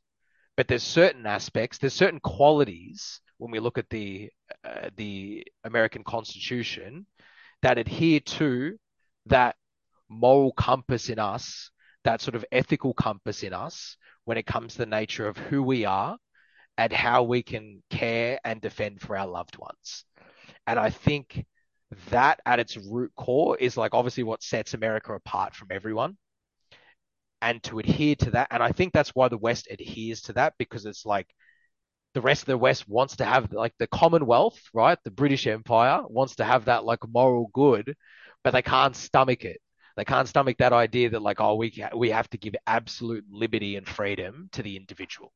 but there's certain aspects, there's certain qualities when we look at the uh, the American Constitution that adhere to that moral compass in us, that sort of ethical compass in us when it comes to the nature of who we are and how we can care and defend for our loved ones. And I think that at its root core is like obviously what sets America apart from everyone. And to adhere to that, and I think that's why the West adheres to that because it's like the rest of the West wants to have like the Commonwealth, right? The British Empire wants to have that like moral good, but they can't stomach it. They can't stomach that idea that like oh we we have to give absolute liberty and freedom to the individual.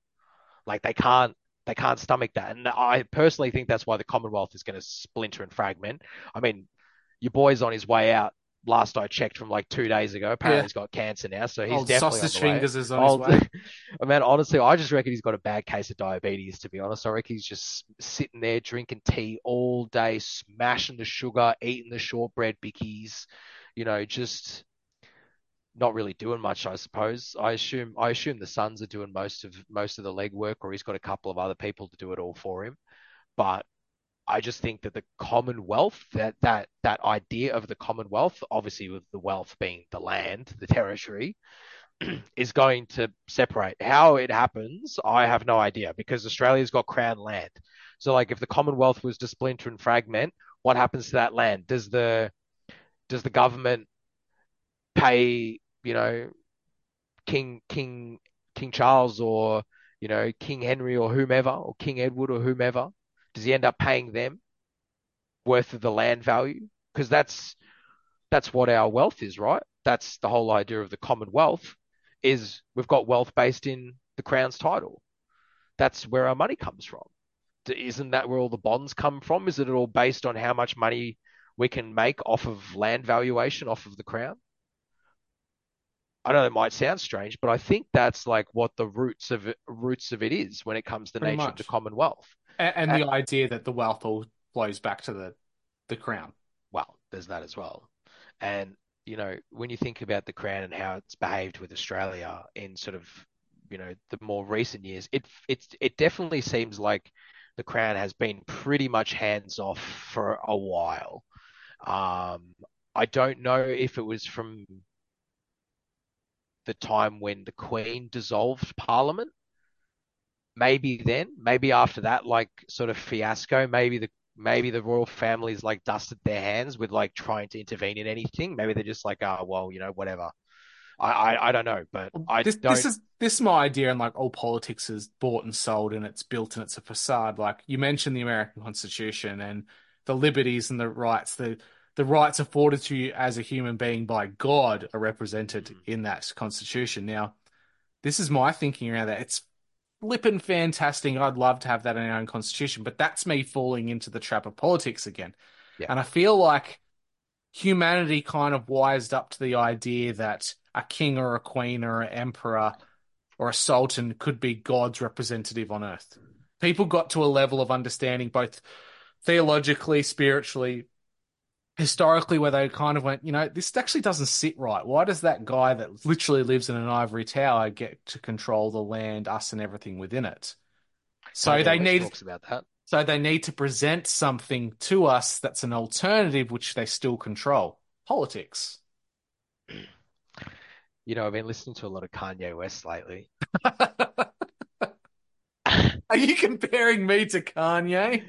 Like they can't they can't stomach that. And I personally think that's why the Commonwealth is going to splinter and fragment. I mean, your boy's on his way out last I checked from like two days ago. Apparently Yeah. he's got cancer now, so he's Old definitely sausage on the way. fingers is on Old- his way. Oh, I mean, honestly, I just reckon he's got a bad case of diabetes. To be honest, I reckon he's just sitting there drinking tea all day, smashing the sugar, eating the shortbread bickies. You know, just not really doing much. I suppose. I assume. I assume the sons are doing most of most of the legwork, or he's got a couple of other people to do it all for him. But I just think that the Commonwealth, that that that idea of the Commonwealth, obviously with the wealth being the land, the territory, is going to separate. How it happens, I have no idea because Australia's got crown land. So like if the Commonwealth was to splinter and fragment, what happens to that land? Does the does the government pay, you know, King King King Charles or you know King Henry or whomever or King Edward or whomever? Does he end up paying them worth of the land value? Because that's that's what our wealth is, right? That's the whole idea of the Commonwealth is we've got wealth based in the Crown's title. That's where our money comes from. Isn't that where all the bonds come from? Is it all based on how much money we can make off of land valuation, off of the Crown? I know it might sound strange, but I think that's like what the roots of it, roots of it is when it comes to the Pretty nature of the. Commonwealth. And, and the idea that the wealth all flows back to the the crown. well, there's that as well. And, you know, when you think about the Crown and how it's behaved with Australia in sort of, you know, the more recent years, it it it definitely seems like the Crown has been pretty much hands off for a while. Um, I don't know if it was from the time when the Queen dissolved Parliament. Maybe then, maybe after that, like sort of fiasco, maybe the maybe the royal family's like dusted their hands with like trying to intervene in anything. Maybe they're just like, oh well, you know, whatever. I I, I don't know, but I this don't. this is this is my idea, and like all politics is bought and sold, and it's built and it's a facade. Like you mentioned, the American Constitution and the liberties and the rights, the the rights afforded to you as a human being by God are represented Mm. in that Constitution. Now, this is my thinking around that. It's flippin' fantastic. I'd love to have that in our own Constitution, but that's me falling into the trap of politics again. Yeah. And I feel like humanity kind of wised up to the idea that a king or a queen or an emperor or a sultan could be God's representative on earth. People got to a level of understanding, both theologically, spiritually, historically, where they kind of went, you know, this actually doesn't sit right. Why does that guy that literally lives in an ivory tower get to control the land, us, and everything within it? So they need talks about that. so they need to present something to us that's an alternative, which they still control. Politics. You know, I've been listening to a lot of Kanye West lately. Are you comparing me to Kanye?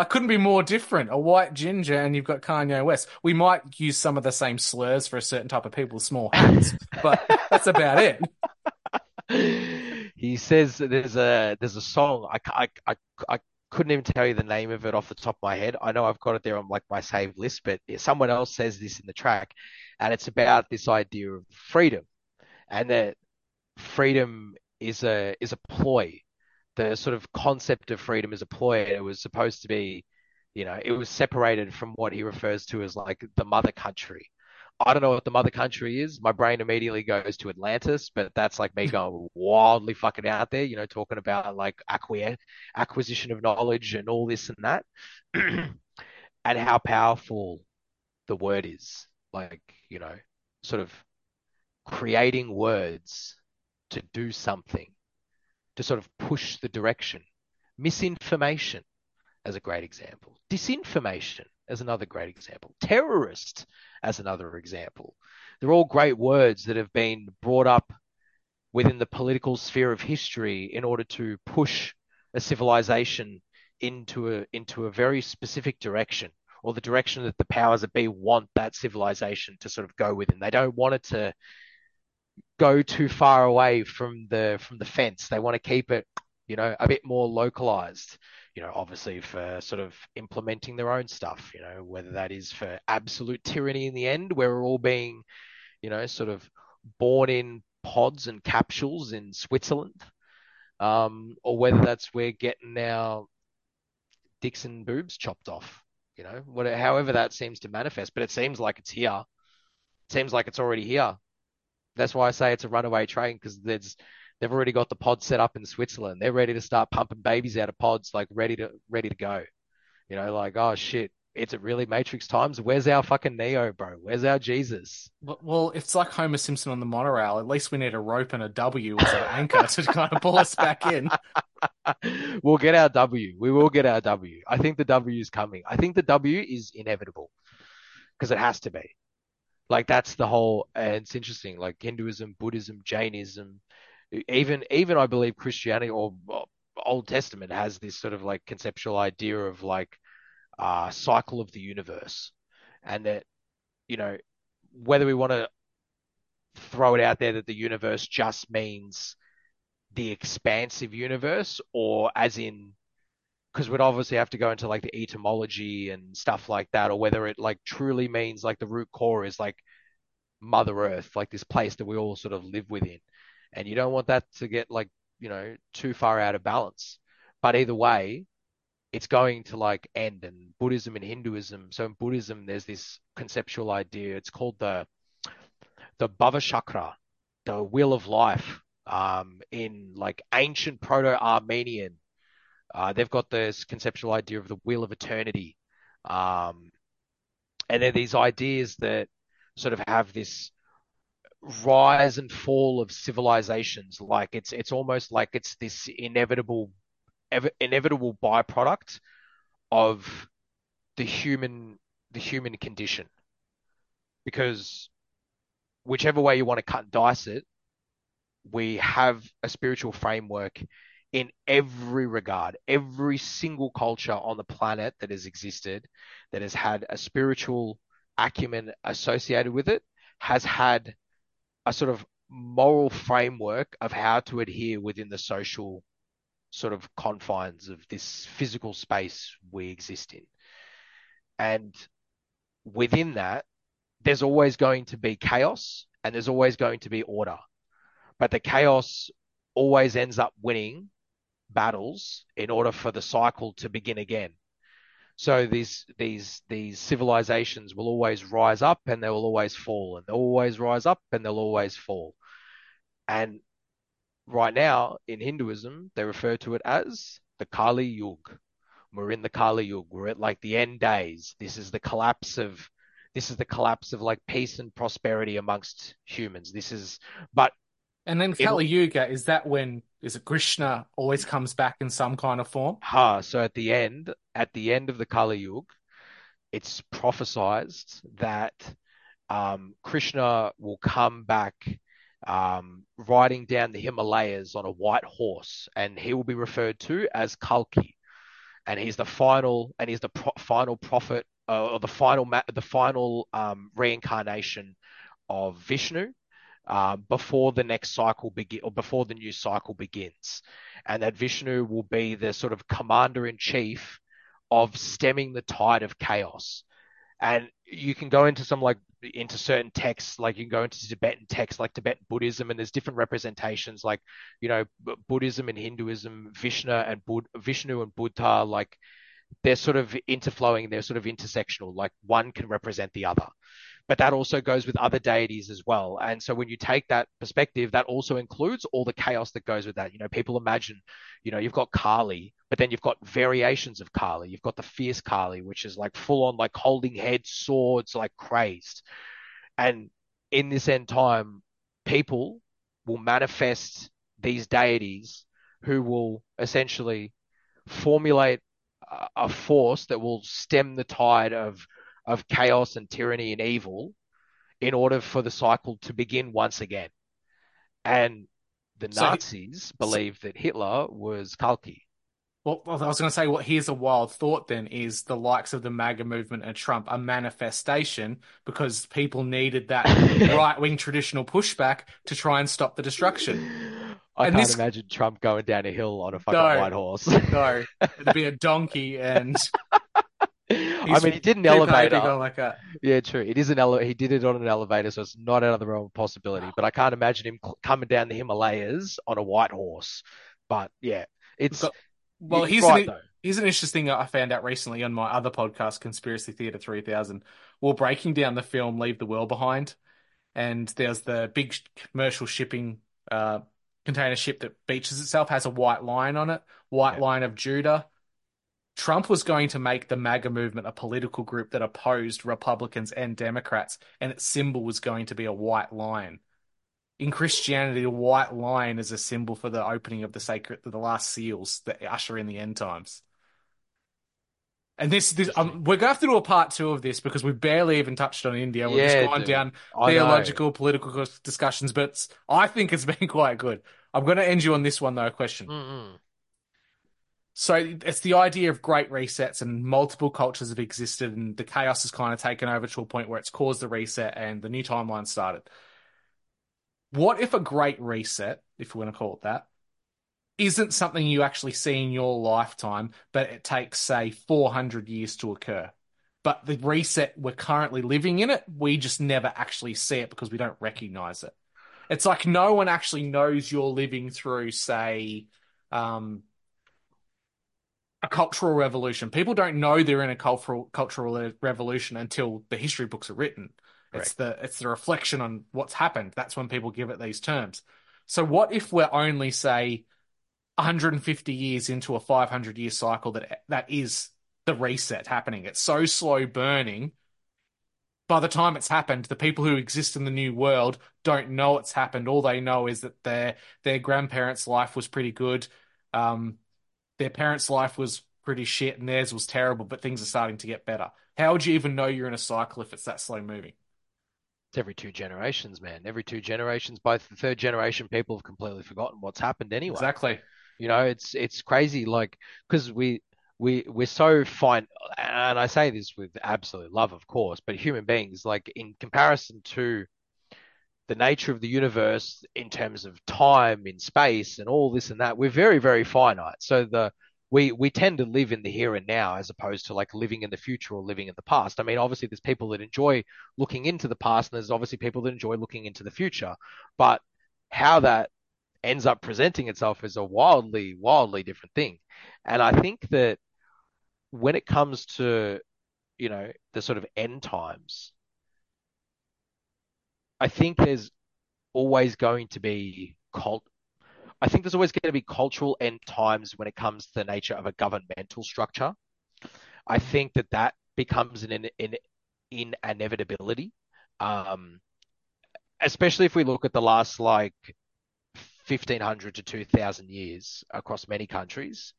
I couldn't be more different. A white ginger, and you've got Kanye West. We might use some of the same slurs for a certain type of people with small hats, but that's about it. he says there's a there's a song I, I, I, I couldn't even tell you the name of it off the top of my head. I know I've got it there on like my saved list, but someone else says this in the track, and it's about this idea of freedom, and that freedom is a is a ploy. The sort of concept of freedom is a ploy. It was supposed to be, you know, it was separated from what he refers to as like the mother country. I don't know what the mother country is. My brain immediately goes to Atlantis, but that's like me going wildly fucking out there, you know, talking about like acqui- acquisition of knowledge and all this and that, and how powerful the word is. Like, you know, sort of creating words to do something, to sort of push the direction. Misinformation as a great example. Disinformation as another great example. Terrorist as another example. They're all great words that have been brought up within the political sphere of history in order to push a civilization into a into a very specific direction or the direction that the powers that be want that civilization to sort of go within. They don't want it to go too far away from the from the fence. They want to keep it, you know, a bit more localized you know, obviously for sort of implementing their own stuff, you know, whether that is for absolute tyranny in the end, where we're all being, you know, sort of born in pods and capsules in Switzerland, um, or whether that's we're getting our dicks and boobs chopped off, you know, whatever, however that seems to manifest, but it seems like it's here. It seems like it's already here. That's why I say it's a runaway train because there's they've already got the pod set up in Switzerland. They're ready to start pumping babies out of pods, like ready to ready to go. You know, like oh shit, it's it really Matrix times? Where's our fucking Neo, bro? Where's our Jesus? Well- Well, it's like Homer Simpson on the monorail. At least we need a rope and a W as an anchor to kind of pull us back in. we'll get our W. We will get our W. I think the W is coming. I think the W is inevitable because it has to be. Like that's the whole. And it's interesting. Like Hinduism, Buddhism, Jainism, even even I believe Christianity or Old Testament has this sort of like conceptual idea of like uh cycle of the universe, and that you know whether we want to throw it out there that the universe just means the expansive universe or as in because we'd obviously have to go into like the etymology and stuff like that or whether it like truly means like the root core is like mother earth like this place that we all sort of live within and you don't want that to get like you know too far out of balance but either way it's going to like end and buddhism and hinduism so in buddhism there's this conceptual idea it's called the the bhava chakra the wheel of life um, in like ancient Proto-Armenian. Uh, they've got this conceptual idea of the wheel of eternity. Um, and they're these ideas that sort of have this rise and fall of civilizations. Like it's it's almost like it's this inevitable ev- inevitable byproduct of the human the human condition. Because whichever way you want to cut and dice it, we have a spiritual framework in every regard. Every single culture on the planet that has existed, that has had a spiritual acumen associated with it, has had a sort of moral framework of how to adhere within the social sort of confines of this physical space we exist in. And within that, there's always going to be chaos and there's always going to be order but the chaos always ends up winning battles in order for the cycle to begin again. So these these these civilizations will always rise up and they will always fall, and they'll always rise up and they'll always fall. And right now in Hinduism, they refer to it as the Kali Yuga. We're in the Kali Yuga. We're at like the end days. This is the collapse of this is the collapse of like peace and prosperity amongst humans. This is but And then Kali Yuga, is that when is it Krishna always comes back in some kind of form? Ha, so at the end, at the end of the Kali Yuga, it's prophesized that um, Krishna will come back um, riding down the Himalayas on a white horse, and he will be referred to as Kalki, and he's the final, and he's the pro- final prophet, uh, or the final, ma- the final um, reincarnation of Vishnu, uh, before the next cycle begin or before the new cycle begins, and that Vishnu will be the sort of commander in chief of stemming the tide of chaos. And you can go into some like into certain texts, like you can go into Tibetan texts, like Tibetan Buddhism, and there's different representations, like you know Buddhism and Hinduism, Vishnu and Bud- Vishnu and Buddha, like they're sort of interflowing, they're sort of intersectional, like one can represent the other but that also goes with other deities as well. And so when you take that perspective, that also includes all the chaos that goes with that. You know, people imagine, you know, you've got Kali, but then you've got variations of Kali. You've got the fierce Kali, which is like full on, like holding heads, swords, like crazed. And in this end time, people will manifest these deities who will essentially formulate a force that will stem the tide of of chaos and tyranny and evil in order for the cycle to begin once again. And the So Nazis believed that Hitler was Kalki. Well, well, I was going to say, what here's a wild thought then is the likes of the MAGA movement and Trump a manifestation because people needed that right wing traditional pushback to try and stop the destruction. I And can't this- imagine Trump going down a hill on a fucking No. white horse. No, it'd be a donkey and I mean, he did an elevator. like. Yeah, true. It is an ele- he did it on an elevator, so it's not out of the realm of possibility. But I can't imagine him cl- coming down the Himalayas on a white horse. But yeah, it's But- Well, here's right, an, though. here's an interesting thing I found out recently on my other podcast, Conspiracy Theater 3000. Well, breaking down the film Leave the World Behind, and there's the big commercial shipping uh, container ship that beaches itself has a white line on it, white Yeah. line of Judah. Trump was going to make the MAGA movement a political group that opposed Republicans and Democrats, and its symbol was going to be a white lion. In Christianity, the white lion is a symbol for the opening of the sacred, the last seals that usher in the end times. And this, this um, we're gonna have to do a part two of this because we barely even touched on India. We've Yeah, just gone dude. down I know. theological, political discussions, but I think it's been quite good. I'm going to end you on this one though. A question. Mm-mm. So it's the idea of great resets and multiple cultures have existed and the chaos has kind of taken over to a point where it's caused the reset and the new timeline started. What if a great reset, if we want to call it that, isn't something you actually see in your lifetime, but it takes, say, 400 years to occur? But the reset, we're currently living in it, we just never actually see it because we don't recognize it. It's like no one actually knows you're living through, say, um, a cultural revolution. People don't know they're in a cultural cultural revolution until the history books are written. It's the it's the reflection on what's happened. That's when people give it these terms. So what if we're only say 150 years into a 500 year cycle that that is the reset happening? It's so slow burning. By the time it's happened, the people who exist in the new world don't know it's happened. All they know is that their their grandparents' life was pretty good. Um, their parents' life was pretty shit and theirs was terrible, but things are starting to get better. How would you even know you're in a cycle if it's that slow moving? It's every two generations, man. Every two generations, both the third generation people have completely forgotten what's happened anyway. Exactly. You know, it's it's crazy, like because we we we're so fine, and I say this with absolute love, of course, but human beings, like in comparison to the nature of the universe in terms of time, in space, and all this and that, we're very very finite. So the we we tend to live in the here and now as opposed to like living in the future or living in the past. I mean, obviously there's people that enjoy looking into the past, and there's obviously people that enjoy looking into the future, but how that ends up presenting itself is a wildly, wildly different thing. And I think that when it comes to, you know, the sort of end times, I think there's always going to be cult. I think there's always going to be cultural end times when it comes to the nature of a governmental structure. I think that that becomes an in, in inevitability, um, especially if we look at the last like 1500 to 2000 years across many countries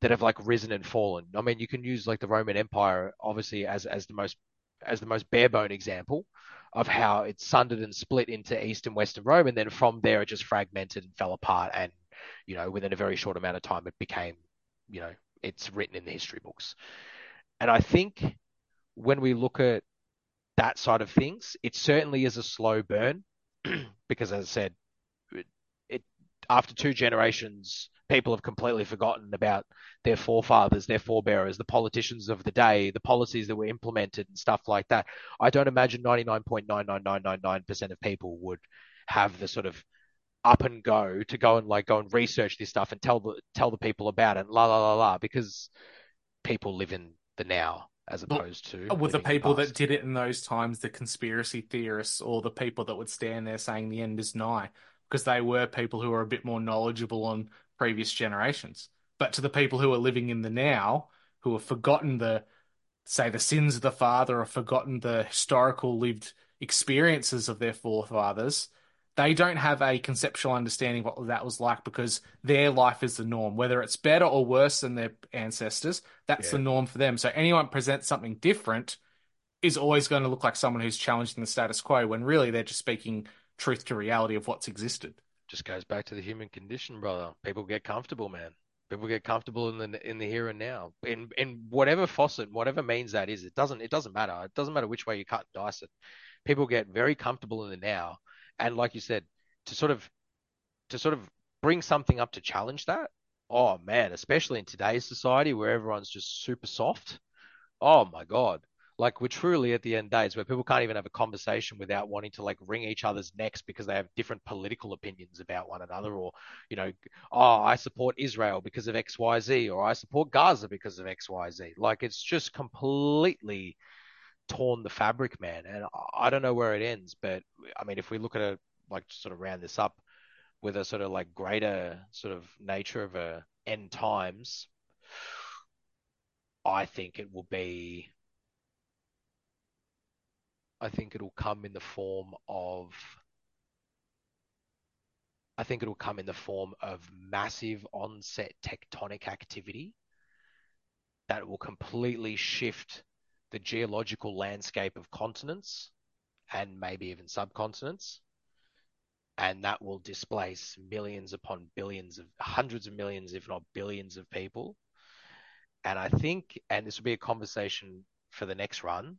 that have like risen and fallen. I mean, you can use like the Roman Empire obviously as as the most as the most bare bone example of how it sundered and split into East and Western Rome, and then from there it just fragmented and fell apart. And you know, within a very short amount of time, it became, you know, it's written in the history books. And I think when we look at that side of things, it certainly is a slow burn because, as I said, it, it after two generations, people have completely forgotten about their forefathers, their forebearers, the politicians of the day, the policies that were implemented, and stuff like that. I don't imagine 99.99999% of people would have the sort of up and go to go and like go and research this stuff and tell the tell the people about it, la la la la, because people live in the now as opposed to uh, With the living in people that did it in those times, the conspiracy theorists or the people that would stand there saying the end is nigh, because they were people who were a bit more knowledgeable on previous generations. But to the people who are living in the now, who have forgotten the, say, the sins of the father or forgotten the historical lived experiences of their forefathers, they don't have a conceptual understanding of what that was like because their life is the norm. Whether it's better or worse than their ancestors, that's the norm for them. So anyone presents something different is always going to look like someone who's challenging the status quo when really they're just speaking truth to reality of what's existed. Just goes back to the human condition, brother. People get comfortable, man. People get comfortable in the in the here and now, in in whatever faucet, whatever means that is. It doesn't it doesn't matter. It doesn't matter which way you cut and dice it. People get very comfortable in the now, and like you said, to sort of to sort of bring something up to challenge that. Oh man, especially in today's society where everyone's just super soft. Oh my God. Like we're truly at the end days where people can't even have a conversation without wanting to like wring each other's necks because they have different political opinions about one another, or you know, oh, I support Israel because of XYZ, or I support Gaza because of XYZ. Like it's just completely torn the fabric, man. And I- don't know where it ends, but I mean, if we look at it, like, sort of round this up with a sort of like greater sort of nature of a end times, I think it will be. I think it'll come in the form of. I think it'll come in the form of massive onset tectonic activity that will completely shift the geological landscape of continents and maybe even subcontinents. And that will displace millions upon billions of hundreds of millions, if not billions of people. And I think, and this will be a conversation for the next run,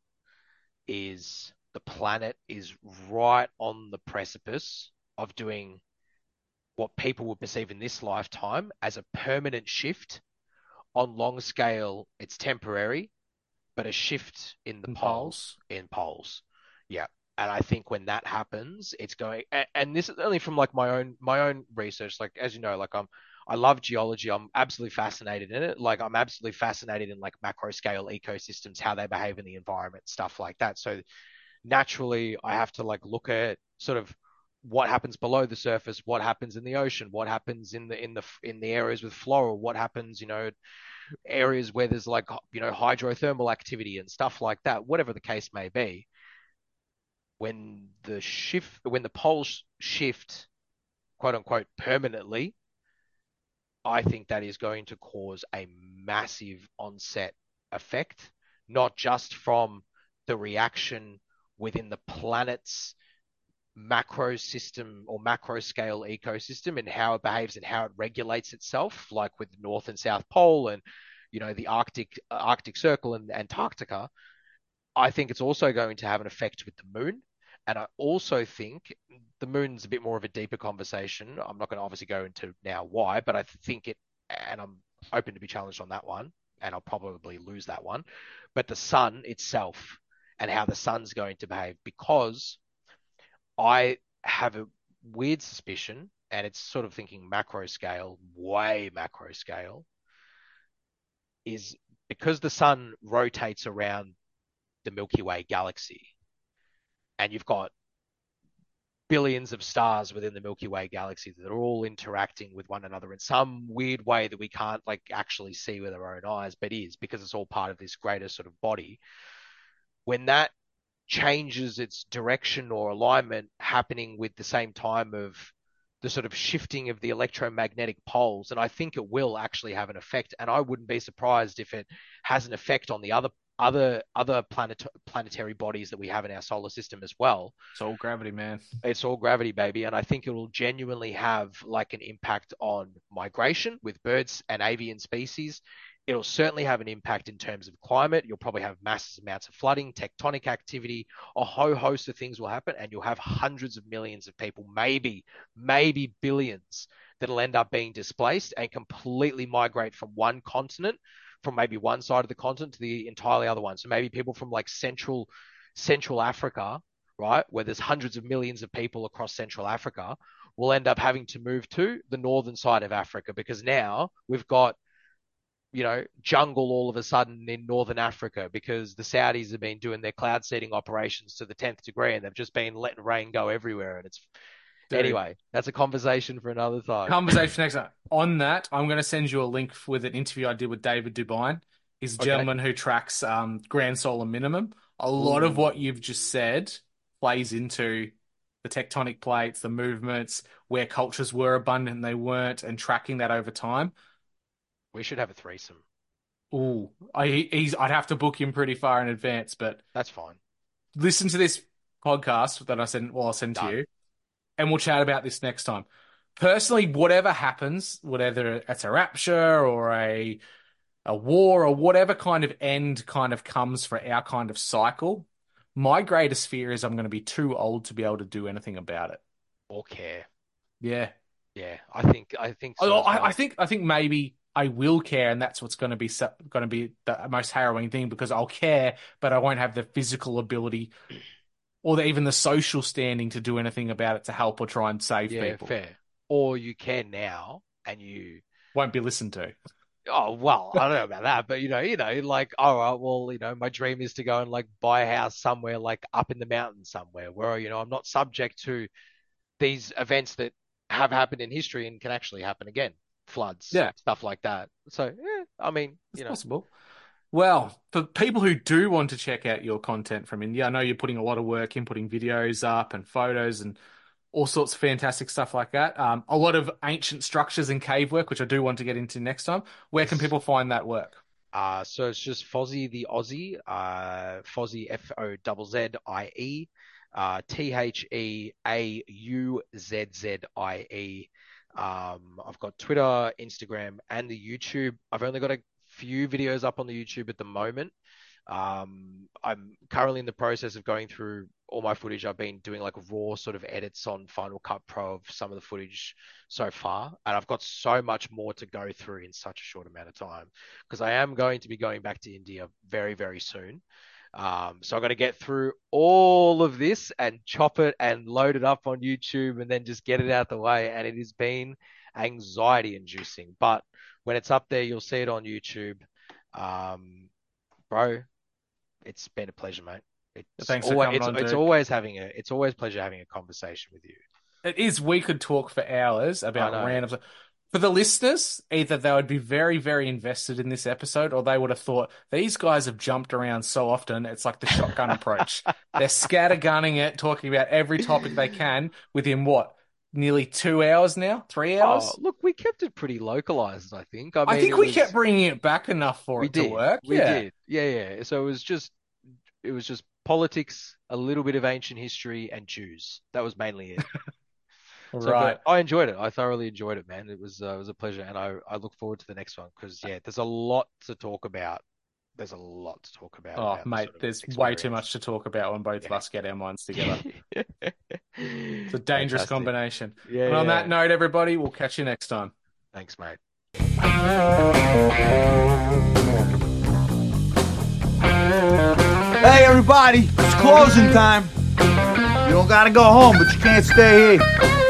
is the planet is right on the precipice of doing what people would perceive in this lifetime as a permanent shift. On long scale, it's temporary, but a shift in the In poles, in poles. Yeah. And I think when that happens, it's going, and, and this is only from like my own my own research. Like as you know, like I'm I love geology. I'm absolutely fascinated in it. Like I'm absolutely fascinated in like macro scale ecosystems, how they behave in the environment, stuff like that. So naturally, I have to like look at sort of what happens below the surface, what happens in the ocean, what happens in the in the in the areas with flora, what happens, you know, areas where there's like you know hydrothermal activity and stuff like that, whatever the case may be. When the shift, when the poles shift, quote unquote, permanently, I think that is going to cause a massive onset effect, not just from the reaction within the planet's macro system or macro scale ecosystem and how it behaves and how it regulates itself, like with the North and South Pole and you know the Arctic Arctic Circle and Antarctica. I think it's also going to have an effect with the moon. And I also think the moon's a bit more of a deeper conversation. I'm not going to obviously go into now why, but I think it, and I'm open to be challenged on that one, and I'll probably lose that one. But the sun itself and how the sun's going to behave, because I have a weird suspicion, and it's sort of thinking macro scale, way macro scale, is because the sun rotates around the Milky Way galaxy, and you've got billions of stars within the Milky Way galaxy that are all interacting with one another in some weird way that we can't like actually see with our own eyes, but is because it's all part of this greater sort of body. When that changes its direction or alignment happening with the same time of the sort of shifting of the electromagnetic poles, and I think it will actually have an effect. And I wouldn't be surprised if it has an effect on the other other other planet planetary bodies that we have in our solar system as well. It's all gravity, man. It's all gravity, baby, and I think it will genuinely have like an impact on migration with birds and avian species. It'll certainly have an impact in terms of climate. You'll probably have massive amounts of flooding, tectonic activity, a whole host of things will happen, and you'll have hundreds of millions of people, maybe, maybe billions, that'll end up being displaced and completely migrate from one continent, from maybe one side of the continent to the entirely other one. So maybe people from like central Central Africa, right, where there's hundreds of millions of people across Central Africa, will end up having to move to the northern side of Africa because now we've got you know, jungle all of a sudden in northern Africa because the Saudis have been doing their cloud seeding operations to the 10th degree and they've just been letting rain go everywhere. And it's, Dude. anyway, that's a conversation for another time. Conversation next time. On that, I'm going to send you a link with an interview I did with David DuByne. He's a Okay. gentleman who tracks um, grand solar minimum. A lot of what you've just said plays into the tectonic plates, the movements, where cultures were abundant and they weren't, and tracking that over time. We should have a threesome. Ooh, I, he's, I'd have to book him pretty far in advance, but That's fine. listen to this podcast that I send, well, I'll send to you, and we'll chat about this next time. Personally, whatever happens, whether it's a rapture or a a war or whatever kind of end kind of comes for our kind of cycle, my greatest fear is I'm going to be too old to be able to do anything about it. Or care. Yeah, Yeah, I think I think so. As well. I, I think I think maybe I will care, and that's what's going to be going to be the most harrowing thing because I'll care, but I won't have the physical ability or the, even the social standing to do anything about it to help or try and save yeah, people. fair. Or you can now, and you Won't be listened to. Oh well, I don't know about that, but you know, you know, like, all right, well, you know, my dream is to go and like buy a house somewhere, like up in the mountains somewhere, where you know I'm not subject to these events that have happened in history and can actually happen again, floods, Yeah. stuff like that. So, yeah, I mean, It's you know, possible. Well, for people who do want to check out your content from India, I know you're putting a lot of work in putting videos up and photos and all sorts of fantastic stuff like that. Um, a lot of ancient structures and cave work, which I do want to get into next time. Where can people find that work? Uh, so it's just Fozzie the Aussie, uh, Fozzie F O Z Z I E, uh, T H E A U Z Z I E. Um, I've got Twitter, Instagram, and the YouTube. I've only got a few videos up on the YouTube at the moment. Um, I'm currently in the process of going through all my footage. I've been doing like raw sort of edits on Final Cut Pro of some of the footage so far, and I've got so much more to go through in such a short amount of time because I am going to be going back to India very, very soon. Um, so I've got to get through all of this and chop it and load it up on YouTube and then just get it out the way. And it has been anxiety inducing, but when it's up there, you'll see it on YouTube. Um, bro, it's been a pleasure, mate. It's Thanks for always, coming it's, on, it's always having a it's always pleasure having a conversation with you. It is. We could talk for hours about random stuff. For the listeners, either they would be very, very invested in this episode, or they would have thought these guys have jumped around so often. It's like the shotgun approach. They're scattergunning it, talking about every topic they can within what nearly two hours now, three oh, hours. Oh, look, we kept it pretty localized, I think. I, I think we was- kept bringing it back enough for we it did to work. We yeah. did. Yeah, yeah. So it was just it was just politics, a little bit of ancient history, and Jews. That was mainly it. So, right. I enjoyed it. I thoroughly enjoyed it, man. It was uh, it was a pleasure, and I I look forward to the next one because yeah, there's a lot to talk about. There's a lot to talk about. Oh, about mate, sort of there's way too much to talk about when both of us get our minds together. it's It's a dangerous combination. Yeah. and on that note, everybody, we'll catch you next time. Thanks, mate. Hey, everybody, it's closing time. You don't gotta go home, but you can't stay here.